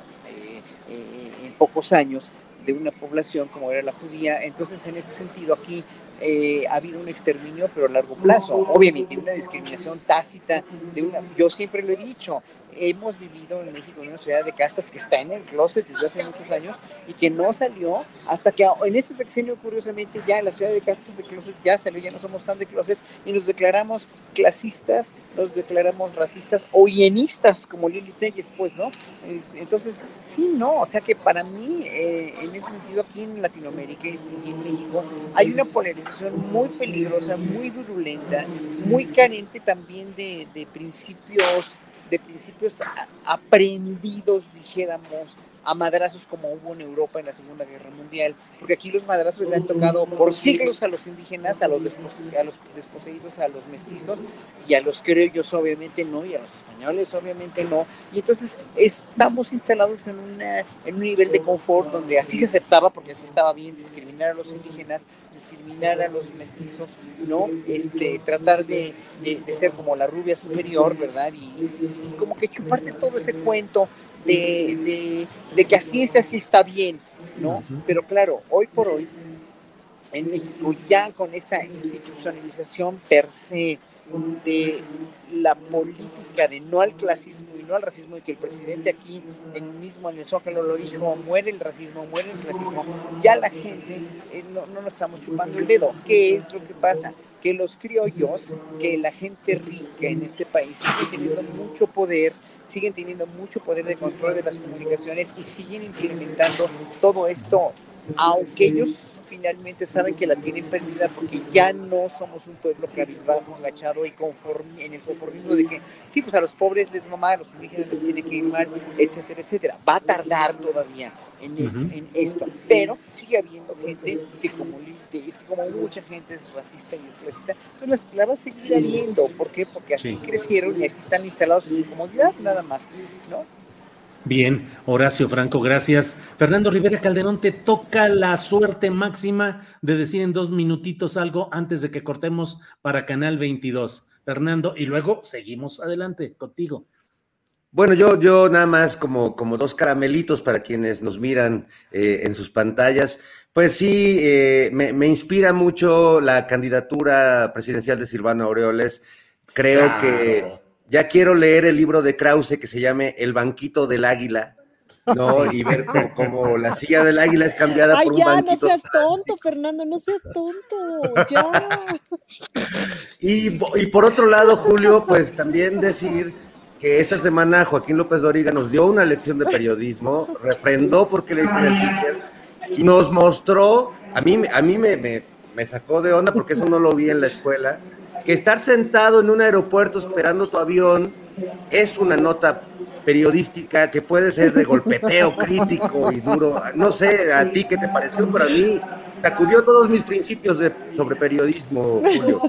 eh, en pocos años de una población como era la judía. Entonces, en ese sentido, aquí eh, ha habido un exterminio, pero a largo plazo. Obviamente, una discriminación tácita, de una, yo siempre lo he dicho, hemos vivido en México en una sociedad de castas que está en el closet desde hace muchos años y que no salió hasta que en este sexenio, curiosamente, ya la ciudad de castas de closet ya salió, ya no somos tan de closet y nos declaramos clasistas, nos declaramos racistas o hienistas, como Lili Telles, pues, ¿no? Eh, entonces, sí, no, o sea que para mí, eh, en ese sentido, aquí en Latinoamérica y en México, hay una polarización muy peligrosa, muy virulenta, muy carente también de, de principios de principios aprendidos, dijéramos, a madrazos como hubo en Europa en la Segunda Guerra Mundial, porque aquí los madrazos le han tocado por siglos a los indígenas, a los, desposeídos, a los mestizos y a los criollos obviamente no, y a los españoles obviamente no, y entonces estamos instalados en, una, en un nivel de confort donde así se aceptaba, porque así estaba bien discriminar a los indígenas, discriminar a los mestizos, ¿no? Este, tratar de, de, ser como la rubia superior, ¿verdad? Y, y, como que chuparte todo ese cuento de, de, que así es, así está bien, ¿no? Pero claro, hoy por hoy, en México, ya con esta institucionalización per se de la política de no al clasismo y no al racismo, y que el presidente aquí en mismo en el Zócalo lo dijo, muere el racismo, muere el clasismo, ya la gente eh, no, no nos estamos chupando el dedo. ¿Qué es lo que pasa? Que los criollos, que la gente rica en este país sigue teniendo mucho poder, siguen teniendo mucho poder de control de las comunicaciones y siguen implementando todo esto aunque ellos finalmente saben que la tienen perdida porque ya no somos un pueblo cabizbajo, agachado y conforme, en el conformismo de que sí, pues a los pobres les mamá, a los indígenas les tiene que ir mal, etcétera, etcétera. Va a tardar todavía en, esto, en esto, pero sigue habiendo gente que como es que como mucha gente es racista y es clasista, pues la va a seguir habiendo. ¿Por qué? Porque así crecieron y así están instalados en su comodidad, nada más, ¿no? Bien, Horacio Franco, gracias. Fernando Rivera Calderón, te toca la suerte máxima de decir en dos minutitos algo antes de que cortemos para Canal 22. Fernando, y luego seguimos adelante contigo. Bueno, yo, yo nada más como, como dos caramelitos para quienes nos miran eh, en sus pantallas. Pues sí, eh, me, inspira mucho la candidatura presidencial de Silvano Aureoles. Creo que ya quiero leer el libro de Krause que se llame El banquito del águila. ¿no? Y ver cómo, la silla del águila es cambiada por un ya, no seas tonto, Fernando, no seas tonto, ya. Y, y, por otro lado, Julio, pues también decir que esta semana Joaquín López Doriga nos dio una lección de periodismo, refrendó porque le dicen el teacher, y nos mostró, a mí, a mí me, me, me sacó de onda porque eso no lo vi en la escuela, que estar sentado en un aeropuerto esperando tu avión es una nota periodística que puede ser de golpeteo [LAUGHS] crítico y duro. No sé a ti qué te pareció, pero a mí sacudió todos mis principios de, sobre periodismo, Julio.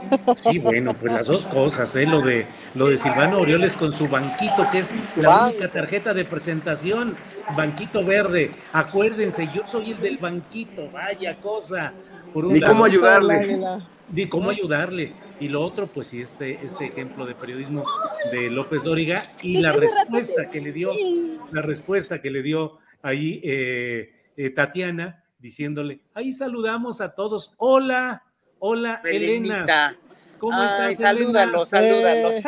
Sí, bueno, pues las dos cosas, ¿eh? lo de lo de Silvano Orioles con su banquito, que es la única tarjeta de presentación, banquito verde. Acuérdense, yo soy el del banquito, vaya cosa. Por Ni cómo ayudarle. Ni cómo ayudarle y lo otro, pues sí, este, este ejemplo de periodismo de López Dóriga y la respuesta que le dio, la respuesta que le dio ahí eh, eh, Tatiana, diciéndole, ahí saludamos a todos. Hola, hola, Elena. ¿Cómo estás? Salúdalos, salúdalos. [LAUGHS]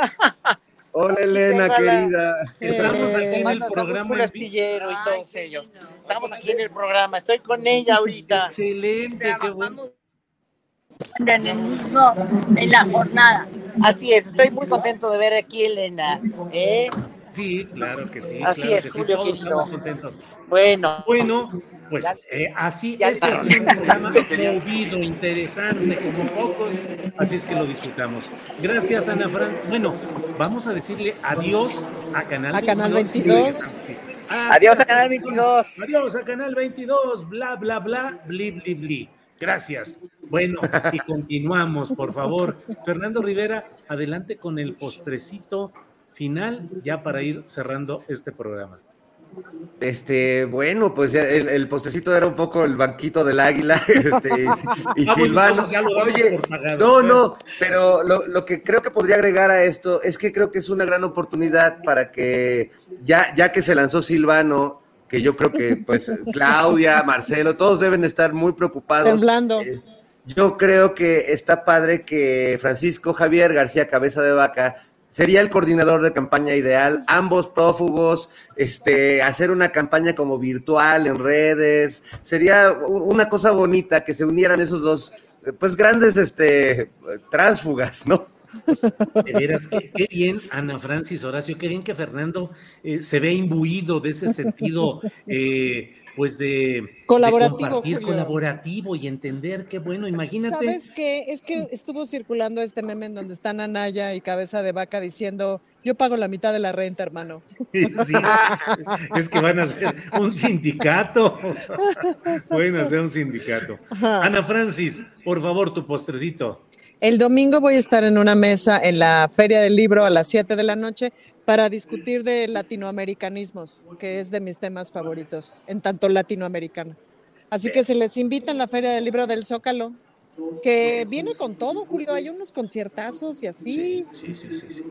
Hola Elena, querida. Estamos aquí en el programa. Astillero y todos ellos. Estamos aquí en el programa. Estoy con ella ahorita. Excelente, qué bueno en el mismo, en la jornada. Así es, estoy muy contento de ver aquí Elena. ¿eh? Sí, claro que sí. Así es, Julio, sí. Todos contentos. Bueno. Bueno, pues eh, así, este ha sido un programa [LAUGHS] movido, interesante, como pocos, así es que lo disfrutamos. Gracias, Ana Fran. Bueno, vamos a decirle adiós a Canal a 22. Canal 22. adiós a Canal 22. Adiós a Canal 22, bla, bla, bla, bli, bli, bli. Gracias. Bueno, y continuamos, por favor. Fernando Rivera, adelante con el postrecito final, ya para ir cerrando este programa. Este, bueno, pues el, postrecito era un poco el banquito del águila, [LAUGHS] este, y, ah, Silvano. Oye, no, no, pero lo, lo, que creo que podría agregar a esto es que creo que es una gran oportunidad para que, ya, ya que se lanzó Silvano, que yo creo que pues Claudia, Marcelo, todos deben estar muy preocupados. Temblando. Eh, yo creo que está padre que Francisco Javier García Cabeza de Vaca sería el coordinador de campaña ideal, ambos prófugos, este, hacer una campaña como virtual en redes, sería una cosa bonita que se unieran esos dos, pues grandes, este, tránsfugas, ¿no? De veras, qué, bien, Ana Francis, Horacio, qué bien que Fernando eh, se ve imbuido de ese sentido eh, pues de colaborativo, colaborativo y entender qué bueno, imagínate. ¿Sabes qué? Es que estuvo circulando este meme en donde están Anaya y Cabeza de Vaca diciendo, yo pago la mitad de la renta, hermano. [LAUGHS] Sí, sí, es que van a ser un sindicato. [LAUGHS] Pueden hacer un sindicato. Ana Francis, por favor, tu postrecito. El domingo voy a estar en una mesa en la Feria del Libro a las 7 de la noche para discutir de latinoamericanismos, que es de mis temas favoritos, en tanto latinoamericano. Así que se les invita en la Feria del Libro del Zócalo, que viene con todo, Julio. Hay unos conciertazos y así. Sí, sí, sí. sí,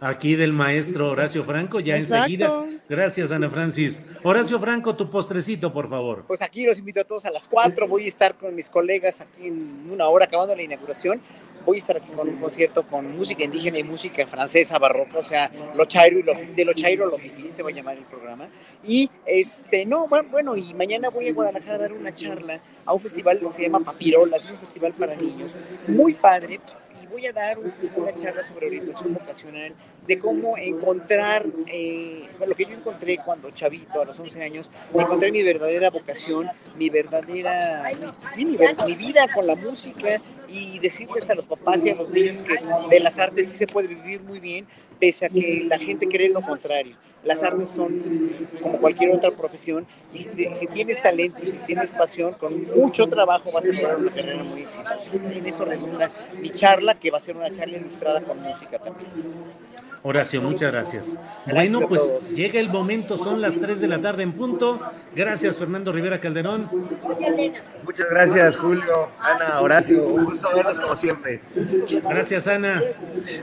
Aquí del maestro Horacio Franco, ya enseguida. Gracias, Ana Francis. Horacio Franco, tu postrecito, por favor. Pues aquí los invito a todos a las 4. Voy a estar con mis colegas aquí en una hora acabando la inauguración voy a estar aquí con un concierto con música indígena y música francesa barroca, o sea, lo chairo y lo, de lo chairo lo se va a llamar el programa. Y este, no, bueno, y mañana voy a Guadalajara a dar una charla a un festival que se llama Papirolas, es un festival para niños, muy padre, y voy a dar una charla sobre orientación vocacional, de cómo encontrar, eh, lo que yo encontré cuando chavito, a los 11 años, encontré mi verdadera vocación, mi verdadera, sí, mi, mi vida con la música, y decirles a los papás y a los niños que de las artes sí se puede vivir muy bien, pese a que la gente cree lo contrario. Las artes son como cualquier otra profesión y si, tienes talento si tienes pasión, con mucho trabajo vas a lograr una carrera muy exitosa. En eso redunda mi charla, que va a ser una charla ilustrada con música también. Horacio, muchas gracias. bueno, pues llega el momento, son las 3 de la tarde en punto. Gracias, Fernando Rivera Calderón. Muchas gracias, Julio, Ana, Horacio. Un gusto verlos como siempre. Gracias, Ana.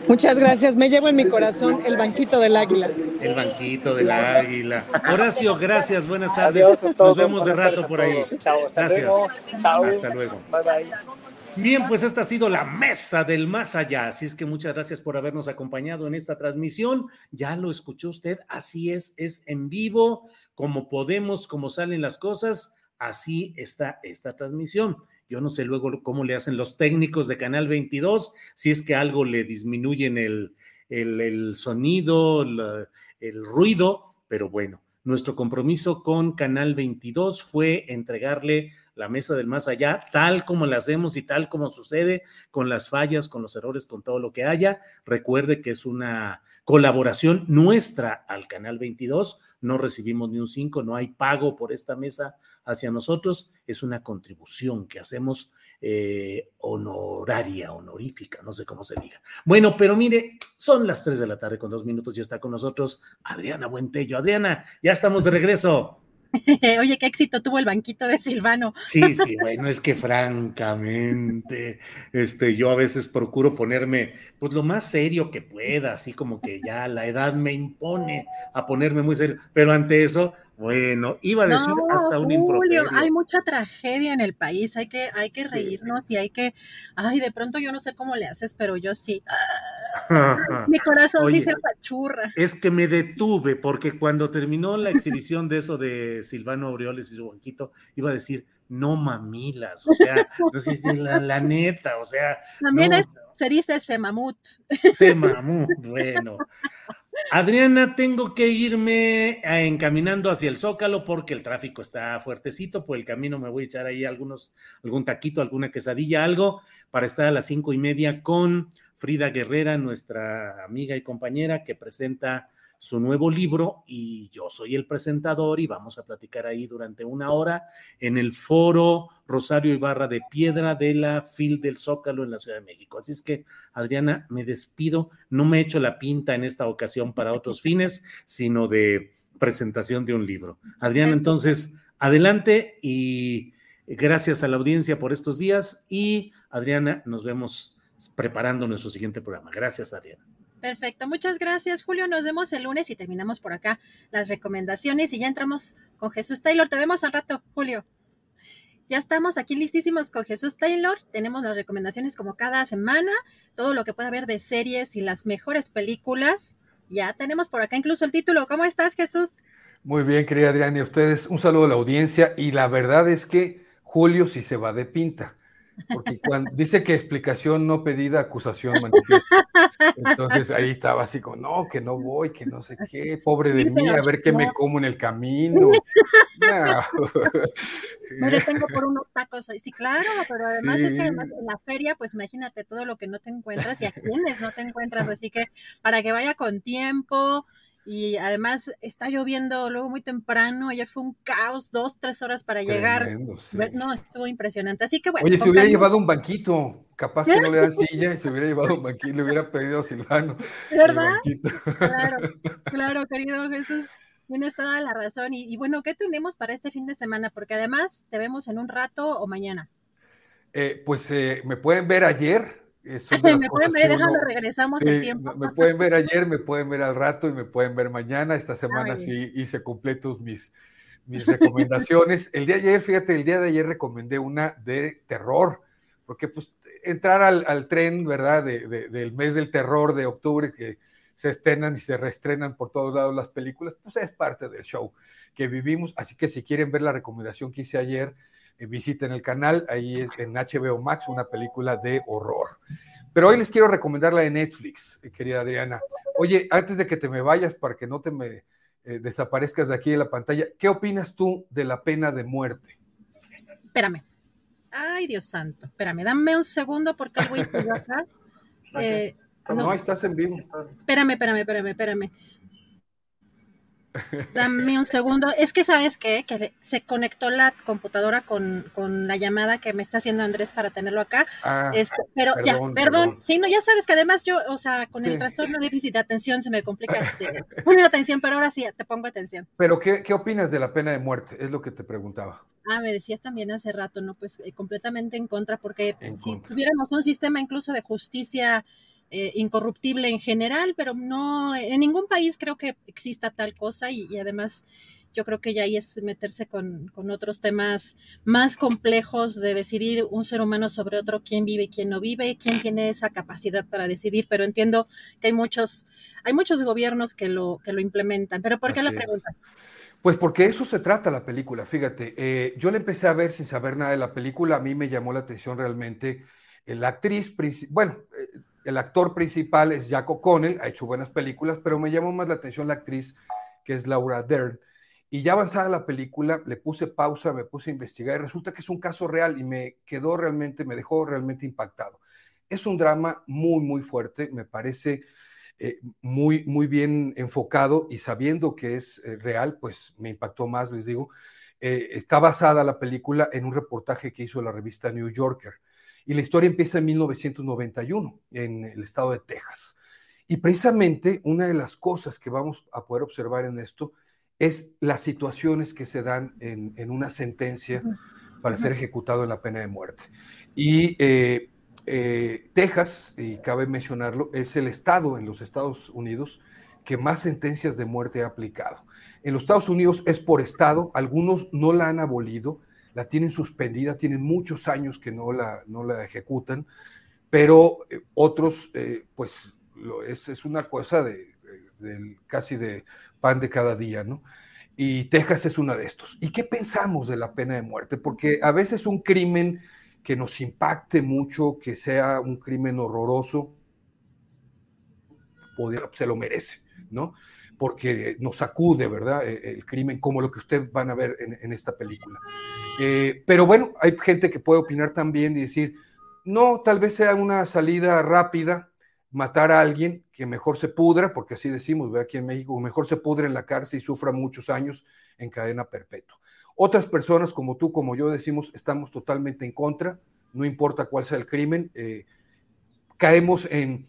Muchas gracias. Me llevo en mi corazón el banquito del águila. El banquito del águila. Horacio, gracias. Buenas tardes. Nos vemos de rato por ahí. Chao, hasta gracias. luego. Chao. Hasta luego. Bye bye. Bien, pues esta ha sido la mesa del más allá. Así es que muchas gracias por habernos acompañado en esta transmisión. Ya lo escuchó usted, así es, es en vivo, como podemos, como salen las cosas, así está esta transmisión. Yo no sé luego cómo le hacen los técnicos de Canal 22, si es que algo le disminuyen el, el, el sonido, el, el ruido, pero bueno, nuestro compromiso con Canal 22 fue entregarle la mesa del más allá, tal como la hacemos y tal como sucede, con las fallas, con los errores, con todo lo que haya. Recuerde que es una colaboración nuestra al Canal 22. No recibimos ni un 5, no hay pago por esta mesa hacia nosotros. Es una contribución que hacemos eh, honoraria, honorífica, no sé cómo se diga. Bueno, pero mire, son las 3 de la tarde con dos minutos y está con nosotros Adriana Buentello. Adriana, ya estamos de regreso. [LAUGHS] Oye, qué éxito tuvo el banquito de Silvano. Sí, sí, bueno, es que francamente, este, yo a veces procuro ponerme, pues lo más serio que pueda, así como que ya la edad me impone a ponerme muy serio, pero ante eso, bueno, iba a decir hasta un Julio, Hay mucha tragedia en el país, hay que, hay que reírnos y hay que, ay, de pronto yo no sé cómo le haces, pero yo sí. [LAUGHS] [LAUGHS] mi corazón dice pachurra. Es que me detuve porque cuando terminó la exhibición de eso de Silvano Aureoles y su banquito, iba a decir, no mamilas, o sea, no la, la, neta, o sea. También es, se dice semamut. Semamut, bueno. Adriana, tengo que irme eh, encaminando hacia el Zócalo porque el tráfico está fuertecito. Por el camino me voy a echar ahí algunos, algún taquito, alguna quesadilla, algo, para estar a las cinco y media con Frida Guerrera, nuestra amiga y compañera que presenta su nuevo libro y yo soy el presentador y vamos a platicar ahí durante una hora en el foro Rosario Ibarra de Piedra de la FIL del Zócalo en la Ciudad de México. Así es que, Adriana, me despido. No me he hecho la pinta en esta ocasión para otros [LAUGHS] fines, sino de presentación de un libro. Adriana, entonces, adelante y gracias a la audiencia por estos días y Adriana, nos vemos preparando nuestro siguiente programa. Gracias, Adriana. Perfecto, muchas gracias Julio. Nos vemos el lunes y terminamos por acá las recomendaciones y ya entramos con Jesús Taylor. Te vemos al rato, Julio. Ya estamos aquí listísimos con Jesús Taylor. Tenemos las recomendaciones como cada semana, todo lo que pueda haber de series y las mejores películas. Ya tenemos por acá incluso el título. ¿Cómo estás, Jesús? Muy bien, querida Adriana, y a ustedes un saludo a la audiencia. Y la verdad es que Julio sí se va de pinta porque cuando dice que explicación no pedida, acusación manifiesta. Entonces ahí estaba así como, no, que no voy, que no sé qué, pobre de mí, a ver qué me como en el camino. [LAUGHS] Me detengo por unos tacos hoy. Sí, claro, pero además es que además en la feria, pues imagínate todo lo que no te encuentras y a quienes no te encuentras, así que para que vaya con tiempo, y además está lloviendo luego muy temprano, ayer fue un caos, dos, tres horas para llegar. No, estuvo impresionante. Así que bueno. Oye, se hubiera llevado un banquito, capaz que no le dan silla y se hubiera llevado un banquito, le hubiera pedido a Silvano. ¿Verdad? Claro, [LAUGHS] claro, querido Jesús. Tienes toda la razón. Y, bueno, ¿qué tenemos para este fin de semana? Porque además te vemos en un rato o mañana. Eh, pues eh, me pueden ver ayer, me pueden ver, déjame, regresamos el tiempo. Me pueden ver ayer, me pueden ver al rato y me pueden ver mañana. Esta semana sí hice completos mis, mis recomendaciones. el día de ayer, fíjate, el día de ayer recomendé una de terror, porque pues entrar al, tren, ¿verdad? del mes del terror de octubre, que se estrenan y se reestrenan por todos lados las películas, pues es parte del show que vivimos. Así que si quieren ver la recomendación que hice ayer, visiten el canal, ahí en HBO Max, una película de horror. Pero hoy les quiero recomendar la de Netflix, eh, querida Adriana. Oye, antes de que te me vayas, para que no te me eh, desaparezcas de aquí de la pantalla, ¿qué opinas tú de la pena de muerte? Espérame. Ay, Dios santo. Espérame, dame un segundo porque algo hice acá. [LAUGHS] no. no, estás en vivo. Espérame, espérame, espérame, espérame. Dame un segundo. Es que, ¿sabes qué? Que se conectó la computadora con, la llamada que me está haciendo Andrés para tenerlo acá. Ah, este, pero ya, perdón. Sí, no, ya sabes que además yo, o sea, con el trastorno de déficit de atención se me complica este, poner atención, pero ahora sí, te pongo atención. Pero, ¿qué, ¿qué opinas de la pena de muerte? Es lo que te preguntaba. Ah, me decías también hace rato, ¿no? Pues eh, completamente en contra, porque si tuviéramos un sistema incluso de justicia eh, incorruptible en general, pero no, en ningún país creo que exista tal cosa y, además yo creo que ya ahí es meterse con, otros temas más complejos de decidir un ser humano sobre otro, quién vive y quién no vive, quién tiene esa capacidad para decidir, pero entiendo que hay muchos, hay muchos gobiernos que lo, que lo implementan. ¿Pero por qué la pregunta? Pues porque eso se trata la película, fíjate. Eh, yo la empecé a ver sin saber nada de la película, a mí me llamó la atención realmente eh, la actriz, bueno, el actor principal es Jack O'Connell, ha hecho buenas películas, pero me llamó más la atención la actriz que es Laura Dern. Y ya avanzada la película, le puse pausa, me puse a investigar y resulta que es un caso real y me quedó realmente, me dejó realmente impactado. Es un drama muy, muy fuerte, me parece eh, muy, muy bien enfocado y sabiendo que es eh, real, pues me impactó más, les digo. Eh, está basada la película en un reportaje que hizo la revista New Yorker y la historia empieza en 1991 en el estado de Texas. Y precisamente una de las cosas que vamos a poder observar en esto es las situaciones que se dan en, una sentencia para ser ejecutado en la pena de muerte. Y eh, eh, Texas, y cabe mencionarlo, es el estado en los Estados Unidos que más sentencias de muerte ha aplicado. En los Estados Unidos es por estado, algunos no la han abolido, la tienen suspendida, tienen muchos años que no la, no la ejecutan, pero eh, otros, eh, pues lo, es, es, una cosa de, casi de pan de cada día, ¿no? Y Texas es una de estos. ¿Y qué pensamos de la pena de muerte? Porque a veces un crimen que nos impacte mucho, que sea un crimen horroroso, se lo merece, ¿no? Porque nos sacude, ¿verdad? E, el crimen, como lo que ustedes van a ver en, esta película. Eh, pero bueno, hay gente que puede opinar también y decir, no, tal vez sea una salida rápida, matar a alguien que mejor se pudra, porque así decimos, ve aquí en México, mejor se pudre en la cárcel y sufra muchos años en cadena perpetua. Otras personas como tú, como yo, decimos, estamos totalmente en contra, no importa cuál sea el crimen, eh, caemos en,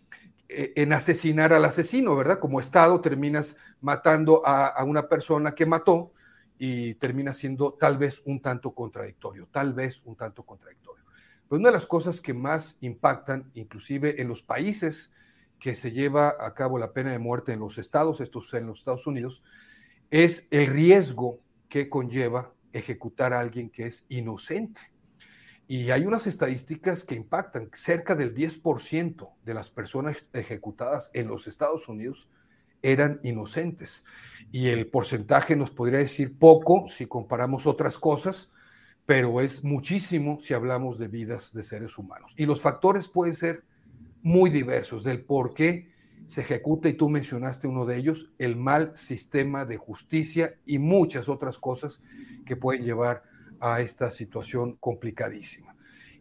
en, asesinar al asesino, ¿verdad? Como Estado terminas matando a, una persona que mató y termina siendo tal vez un tanto contradictorio, tal vez un tanto contradictorio. Pero una de las cosas que más impactan, inclusive en los países que se lleva a cabo la pena de muerte en los estados, estos en los Estados Unidos, es el riesgo que conlleva ejecutar a alguien que es inocente. Y hay unas estadísticas que impactan. Cerca del 10% de las personas ejecutadas en los Estados Unidos eran inocentes. Y el porcentaje nos podría decir poco si comparamos otras cosas, pero es muchísimo si hablamos de vidas de seres humanos. Y los factores pueden ser muy diversos del por qué se ejecuta, y tú mencionaste uno de ellos, el mal sistema de justicia y muchas otras cosas que pueden llevar a esta situación complicadísima.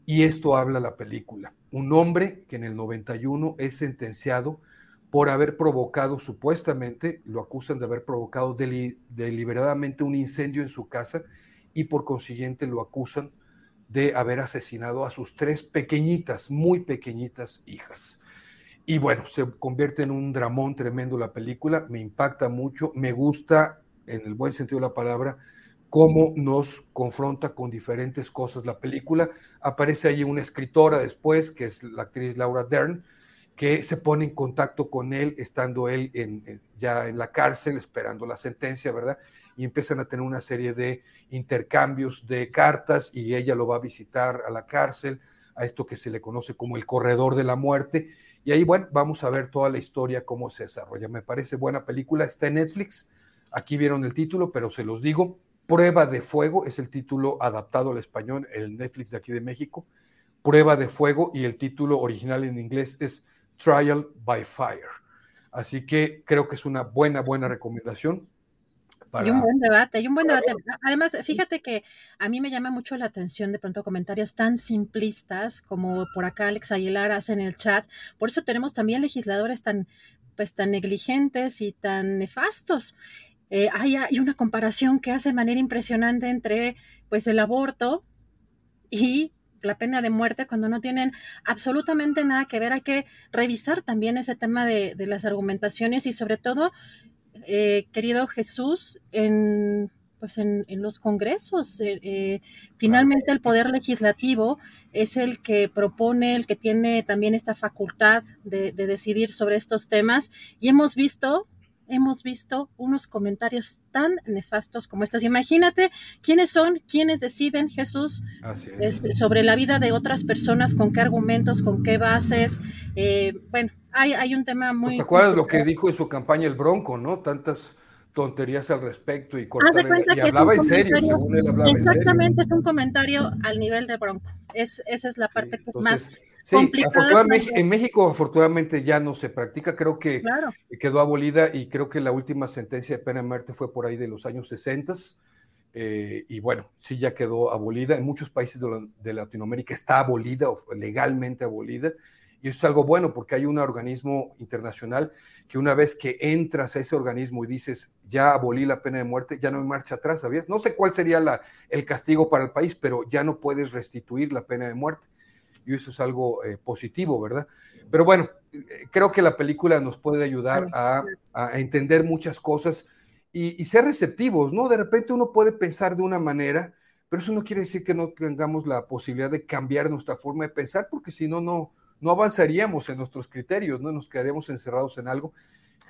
Y esto habla la película. Un hombre que en el 91 es sentenciado por haber provocado, supuestamente, lo acusan de haber provocado deliberadamente un incendio en su casa y por consiguiente lo acusan de haber asesinado a sus tres pequeñitas, muy pequeñitas hijas. Y bueno, se convierte en un dramón tremendo la película, me impacta mucho, me gusta, en el buen sentido de la palabra, cómo nos confronta con diferentes cosas la película. Aparece ahí una escritora después, que es la actriz Laura Dern, que se pone en contacto con él, estando él ya en la cárcel, esperando la sentencia, ¿verdad? Y empiezan a tener una serie de intercambios de cartas y ella lo va a visitar a la cárcel, a esto que se le conoce como el corredor de la muerte. Y ahí, bueno, vamos a ver toda la historia, cómo se desarrolla. Me parece buena película, está en Netflix. Aquí vieron el título, pero se los digo. Prueba de Fuego es el título adaptado al español, el Netflix de aquí de México. Prueba de Fuego y el título original en inglés es Trial by Fire. Así que creo que es una buena, buena recomendación. Hay un buen debate, hay un buen debate. Además, fíjate que a mí me llama mucho la atención de pronto comentarios tan simplistas como por acá Alex Aguilar hace en el chat. Por eso tenemos también legisladores tan, pues, tan negligentes y tan nefastos. Eh, hay, una comparación que hace de manera impresionante entre pues el aborto y la pena de muerte cuando no tienen absolutamente nada que ver. Hay que revisar también ese tema de, las argumentaciones y sobre todo, eh, querido Jesús, en pues en, los congresos. Eh, finalmente el poder legislativo es el que propone, el que tiene también esta facultad de decidir sobre estos temas y hemos visto hemos visto unos comentarios tan nefastos como estos. Imagínate quiénes son, quiénes deciden, Jesús, este, sobre la vida de otras personas, con qué argumentos, con qué bases. Eh, bueno, hay, hay, un tema muy... ¿Te acuerdas lo que dijo en su campaña el Bronco, no? Tantas tonterías al respecto y, y hablaba en serio, según él hablaba Exactamente, es un comentario al nivel de Bronco. Es, esa es la parte más Sí, afortunadamente, en México afortunadamente ya no se practica, creo que quedó abolida y creo que la última sentencia de pena de muerte fue por ahí de los años 60 eh, y bueno, sí ya quedó abolida. En muchos países de, Latinoamérica está abolida o legalmente abolida y eso es algo bueno porque hay un organismo internacional que una vez que entras a ese organismo y dices, ya abolí la pena de muerte, ya no hay marcha atrás, ¿sabías? No sé cuál sería la, el castigo para el país, pero ya no puedes restituir la pena de muerte y eso es algo eh, positivo, ¿verdad? Pero bueno, eh, creo que la película nos puede ayudar a, entender muchas cosas y, ser receptivos, ¿no? De repente uno puede pensar de una manera, pero eso no quiere decir que no tengamos la posibilidad de cambiar nuestra forma de pensar, porque si no, no, no avanzaríamos en nuestros criterios, ¿no? Nos quedaríamos encerrados en algo.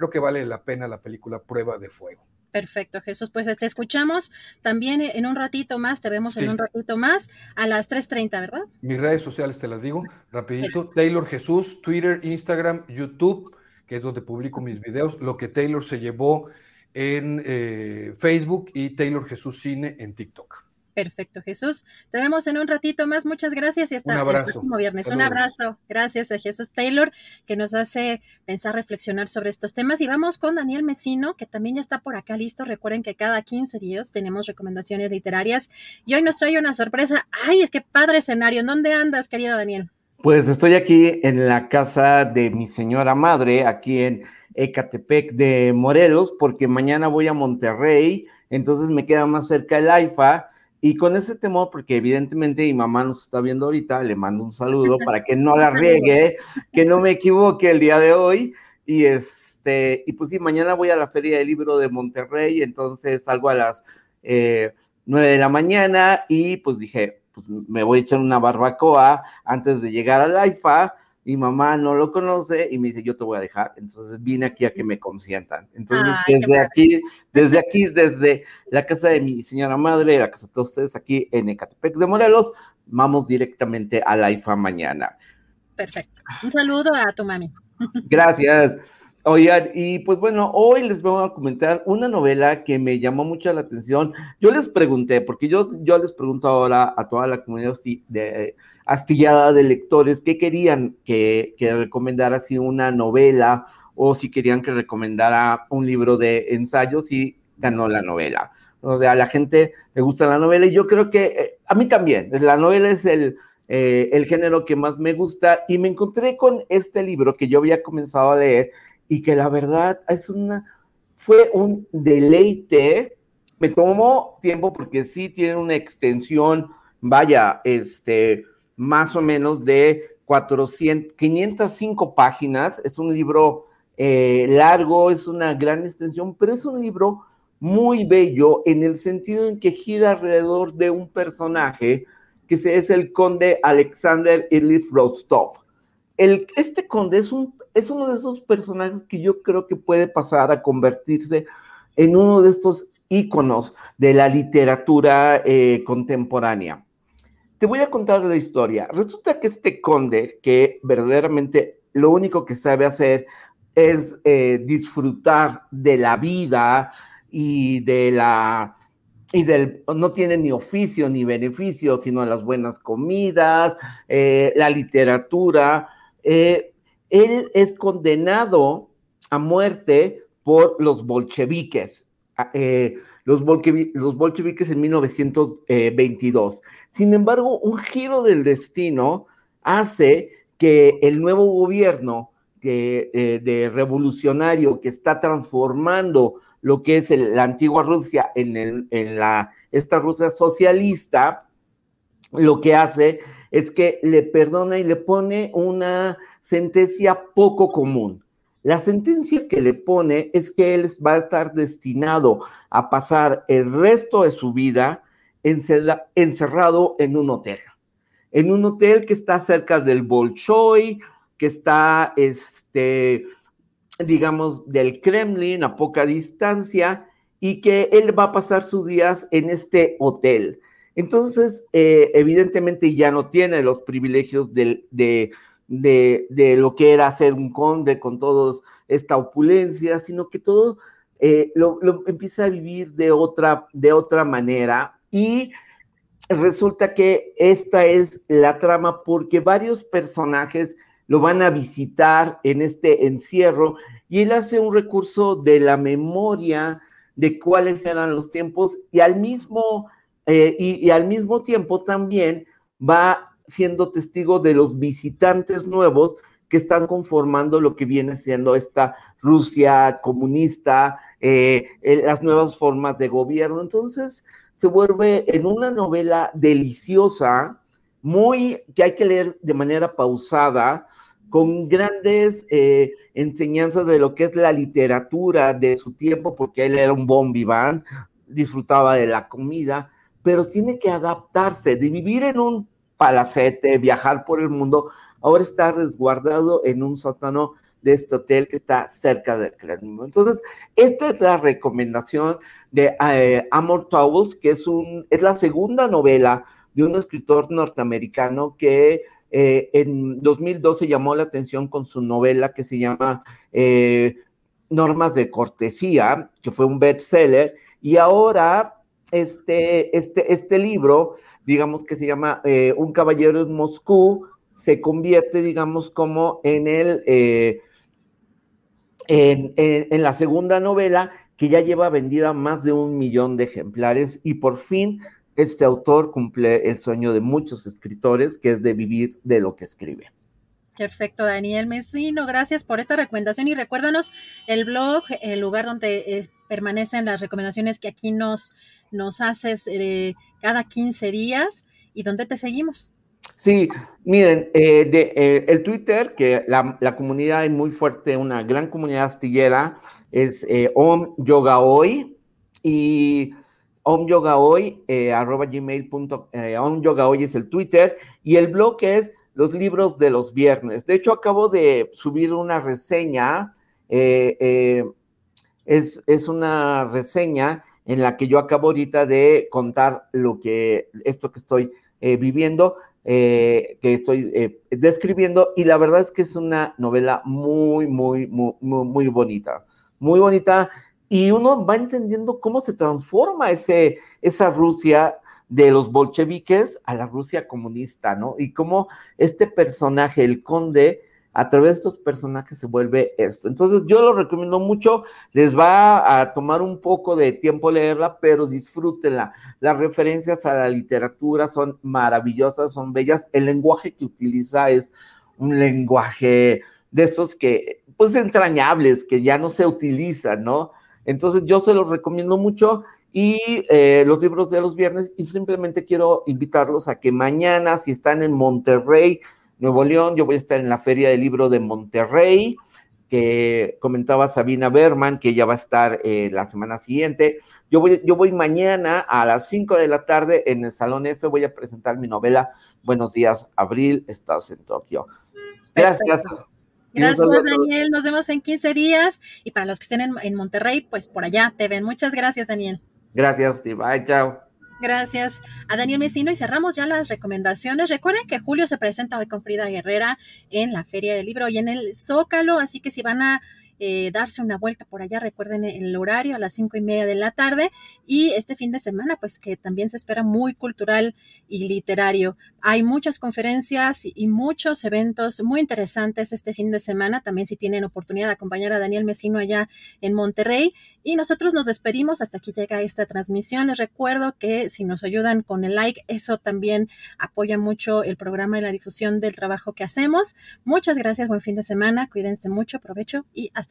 Creo que vale la pena la película Prueba de Fuego. Perfecto, Jesús. Pues te escuchamos también en un ratito más, te vemos en un ratito más a las 3.30, ¿verdad? Mis redes sociales te las digo rapidito. Taylor Jesús, Twitter, Instagram, YouTube, que es donde publico mis videos. Lo que Taylor se llevó en eh, Facebook y Taylor Jesús Cine en TikTok. Perfecto, Jesús. Te vemos en un ratito más. Muchas gracias y hasta el próximo viernes. Un abrazo. Gracias a Jesús Taylor, que nos hace pensar, reflexionar sobre estos temas. Y vamos con Daniel Mesino, que también ya está por acá listo. Recuerden que cada 15 días tenemos recomendaciones literarias y hoy nos trae una sorpresa. ¡Ay, es que padre escenario! ¿En dónde andas, querido Daniel? Pues estoy aquí en la casa de mi señora madre, aquí en Ecatepec de Morelos, porque mañana voy a Monterrey, entonces me queda más cerca el AIFA y con ese temor, porque evidentemente mi mamá nos está viendo ahorita, le mando un saludo [LAUGHS] para que no la riegue, que no me equivoque el día de hoy. Y este, y pues sí, mañana voy a la Feria del Libro de Monterrey, entonces salgo a las eh, 9 de la mañana y pues dije, pues me voy a echar una barbacoa antes de llegar al AIFA mi mamá no lo conoce y me dice, yo te voy a dejar. Entonces vine aquí a que me consientan. Entonces, Ay, desde aquí, desde aquí, desde la casa de mi señora madre, la casa de todos ustedes aquí en Ecatepec de Morelos, vamos directamente a la IFA mañana. Perfecto. Un saludo a tu mami. Gracias. Oigan, y pues bueno, hoy les voy a comentar una novela que me llamó mucho la atención. Yo les pregunté, porque yo, yo les pregunto ahora a toda la comunidad de, astillada de lectores qué querían que, que recomendara así una novela o si querían que recomendara un libro de ensayos y ganó la novela. O sea, a la gente le gusta la novela y yo creo que eh, a mí también. La novela es el, eh, el género que más me gusta y me encontré con este libro que yo había comenzado a leer y que la verdad es una, fue un deleite. Me tomó tiempo porque sí tiene una extensión, vaya, este, más o menos de 400, 505 páginas. Es un libro eh, largo, es una gran extensión, pero es un libro muy bello en el sentido en que gira alrededor de un personaje que es el conde Alexander Ilif Rostov. El, este conde es, un, es uno de esos personajes que yo creo que puede pasar a convertirse en uno de estos íconos de la literatura eh, contemporánea. Te voy a contar la historia. Resulta que este conde, que verdaderamente lo único que sabe hacer es eh, disfrutar de la vida y de la y del, no tiene ni oficio ni beneficio, sino las buenas comidas, eh, la literatura. Eh, él es condenado a muerte por los bolcheviques. Ah, los, bolchevi- los bolcheviques en 1922. Sin embargo, un giro del destino hace que el nuevo gobierno eh, de revolucionario que está transformando lo que es el- la antigua Rusia en, el- en la, esta Rusia socialista, lo que hace es que le perdona y le pone una sentencia poco común. La sentencia que le pone es que él va a estar destinado a pasar el resto de su vida encerra- encerrado en un hotel. En un hotel que está cerca del Bolshoi, que está, este, digamos, del Kremlin a poca distancia y que él va a pasar sus días en este hotel. Entonces, eh, evidentemente ya no tiene los privilegios del- de, de, de lo que era ser un conde con toda esta opulencia, sino que todo eh, lo, empieza a vivir de otra, de otra manera. Y resulta que esta es la trama porque varios personajes lo van a visitar en este encierro y él hace un recurso de la memoria de cuáles eran los tiempos y al mismo, eh, y al mismo tiempo también va siendo testigo de los visitantes nuevos que están conformando lo que viene siendo esta Rusia comunista, eh, eh, las nuevas formas de gobierno. Entonces se vuelve en una novela deliciosa, muy que hay que leer de manera pausada, con grandes eh, enseñanzas de lo que es la literatura de su tiempo, porque él era un bon vivant, disfrutaba de la comida, pero tiene que adaptarse, de vivir en un palacete, viajar por el mundo, ahora está resguardado en un sótano de este hotel que está cerca del Kremlin. Entonces, esta es la recomendación de eh, Amor Towles, que es, un, es la segunda novela de un escritor norteamericano que eh, en 2012 llamó la atención con su novela que se llama eh, Normas de Cortesía, que fue un bestseller, y ahora este, este, este libro, digamos que se llama eh, Un caballero en Moscú, se convierte, digamos, como en el... Eh, en, en, en, la segunda novela que ya lleva vendida más de un millón de ejemplares y por fin este autor cumple el sueño de muchos escritores, que es de vivir de lo que escribe. Perfecto, Daniel Mesino, gracias por esta recomendación y recuérdanos el blog, el lugar donde eh, permanecen las recomendaciones que aquí nos, nos haces eh, cada 15 días y dónde te seguimos. Sí, miren, eh, el Twitter, que la, la, comunidad es muy fuerte, una gran comunidad astillera, es eh, Yoga Hoy y Om Yoga Hoy, arroba gmail. Om Yoga Hoy es el Twitter y el blog es los libros de los viernes. De hecho, acabo de subir una reseña, eh, eh, es, es, una reseña en la que yo acabo ahorita de contar lo que, esto que estoy eh, viviendo, que estoy describiendo, y la verdad es que es una novela muy, muy, muy, muy, muy bonita, muy bonita, y uno va entendiendo cómo se transforma ese, esa Rusia de los bolcheviques a la Rusia comunista, ¿no? Y cómo este personaje, el conde, a través de estos personajes se vuelve esto. Entonces yo lo recomiendo mucho, les va a tomar un poco de tiempo leerla, pero disfrútenla. Las referencias a la literatura son maravillosas, son bellas. El lenguaje que utiliza es un lenguaje de estos que, pues entrañables, que ya no se utilizan, ¿no? Entonces yo se los recomiendo mucho y eh, los libros de los viernes y simplemente quiero invitarlos a que mañana, si están en Monterrey, Nuevo León, yo voy a estar en la Feria del Libro de Monterrey, que comentaba Sabina Berman, que ella va a estar eh, la semana siguiente. Yo voy, yo voy mañana a las 5 de la tarde en el Salón F, voy a presentar mi novela Buenos días, Abril, estás en Tokio. Gracias. Gracias, Daniel. Nos vemos en 15 días. Y para los que estén en, en Monterrey, pues por allá te ven. Muchas gracias, Daniel. Gracias. Bye, chao. Gracias a Daniel Mesino y cerramos ya las recomendaciones. Recuerden que Julio se presenta hoy con Frida Guerrera en la Feria del Libro y en el Zócalo, así que si van a eh, darse una vuelta por allá. Recuerden el horario a las cinco y media de la tarde y este fin de semana, pues que también se espera muy cultural y literario. Hay muchas conferencias y muchos eventos muy interesantes este fin de semana. También si tienen oportunidad de acompañar a Daniel Mesino allá en Monterrey. Y nosotros nos despedimos. Hasta aquí llega esta transmisión. Les recuerdo que si nos ayudan con el like, eso también apoya mucho el programa y la difusión del trabajo que hacemos. Muchas gracias. Buen fin de semana. Cuídense mucho. Aprovecho y hasta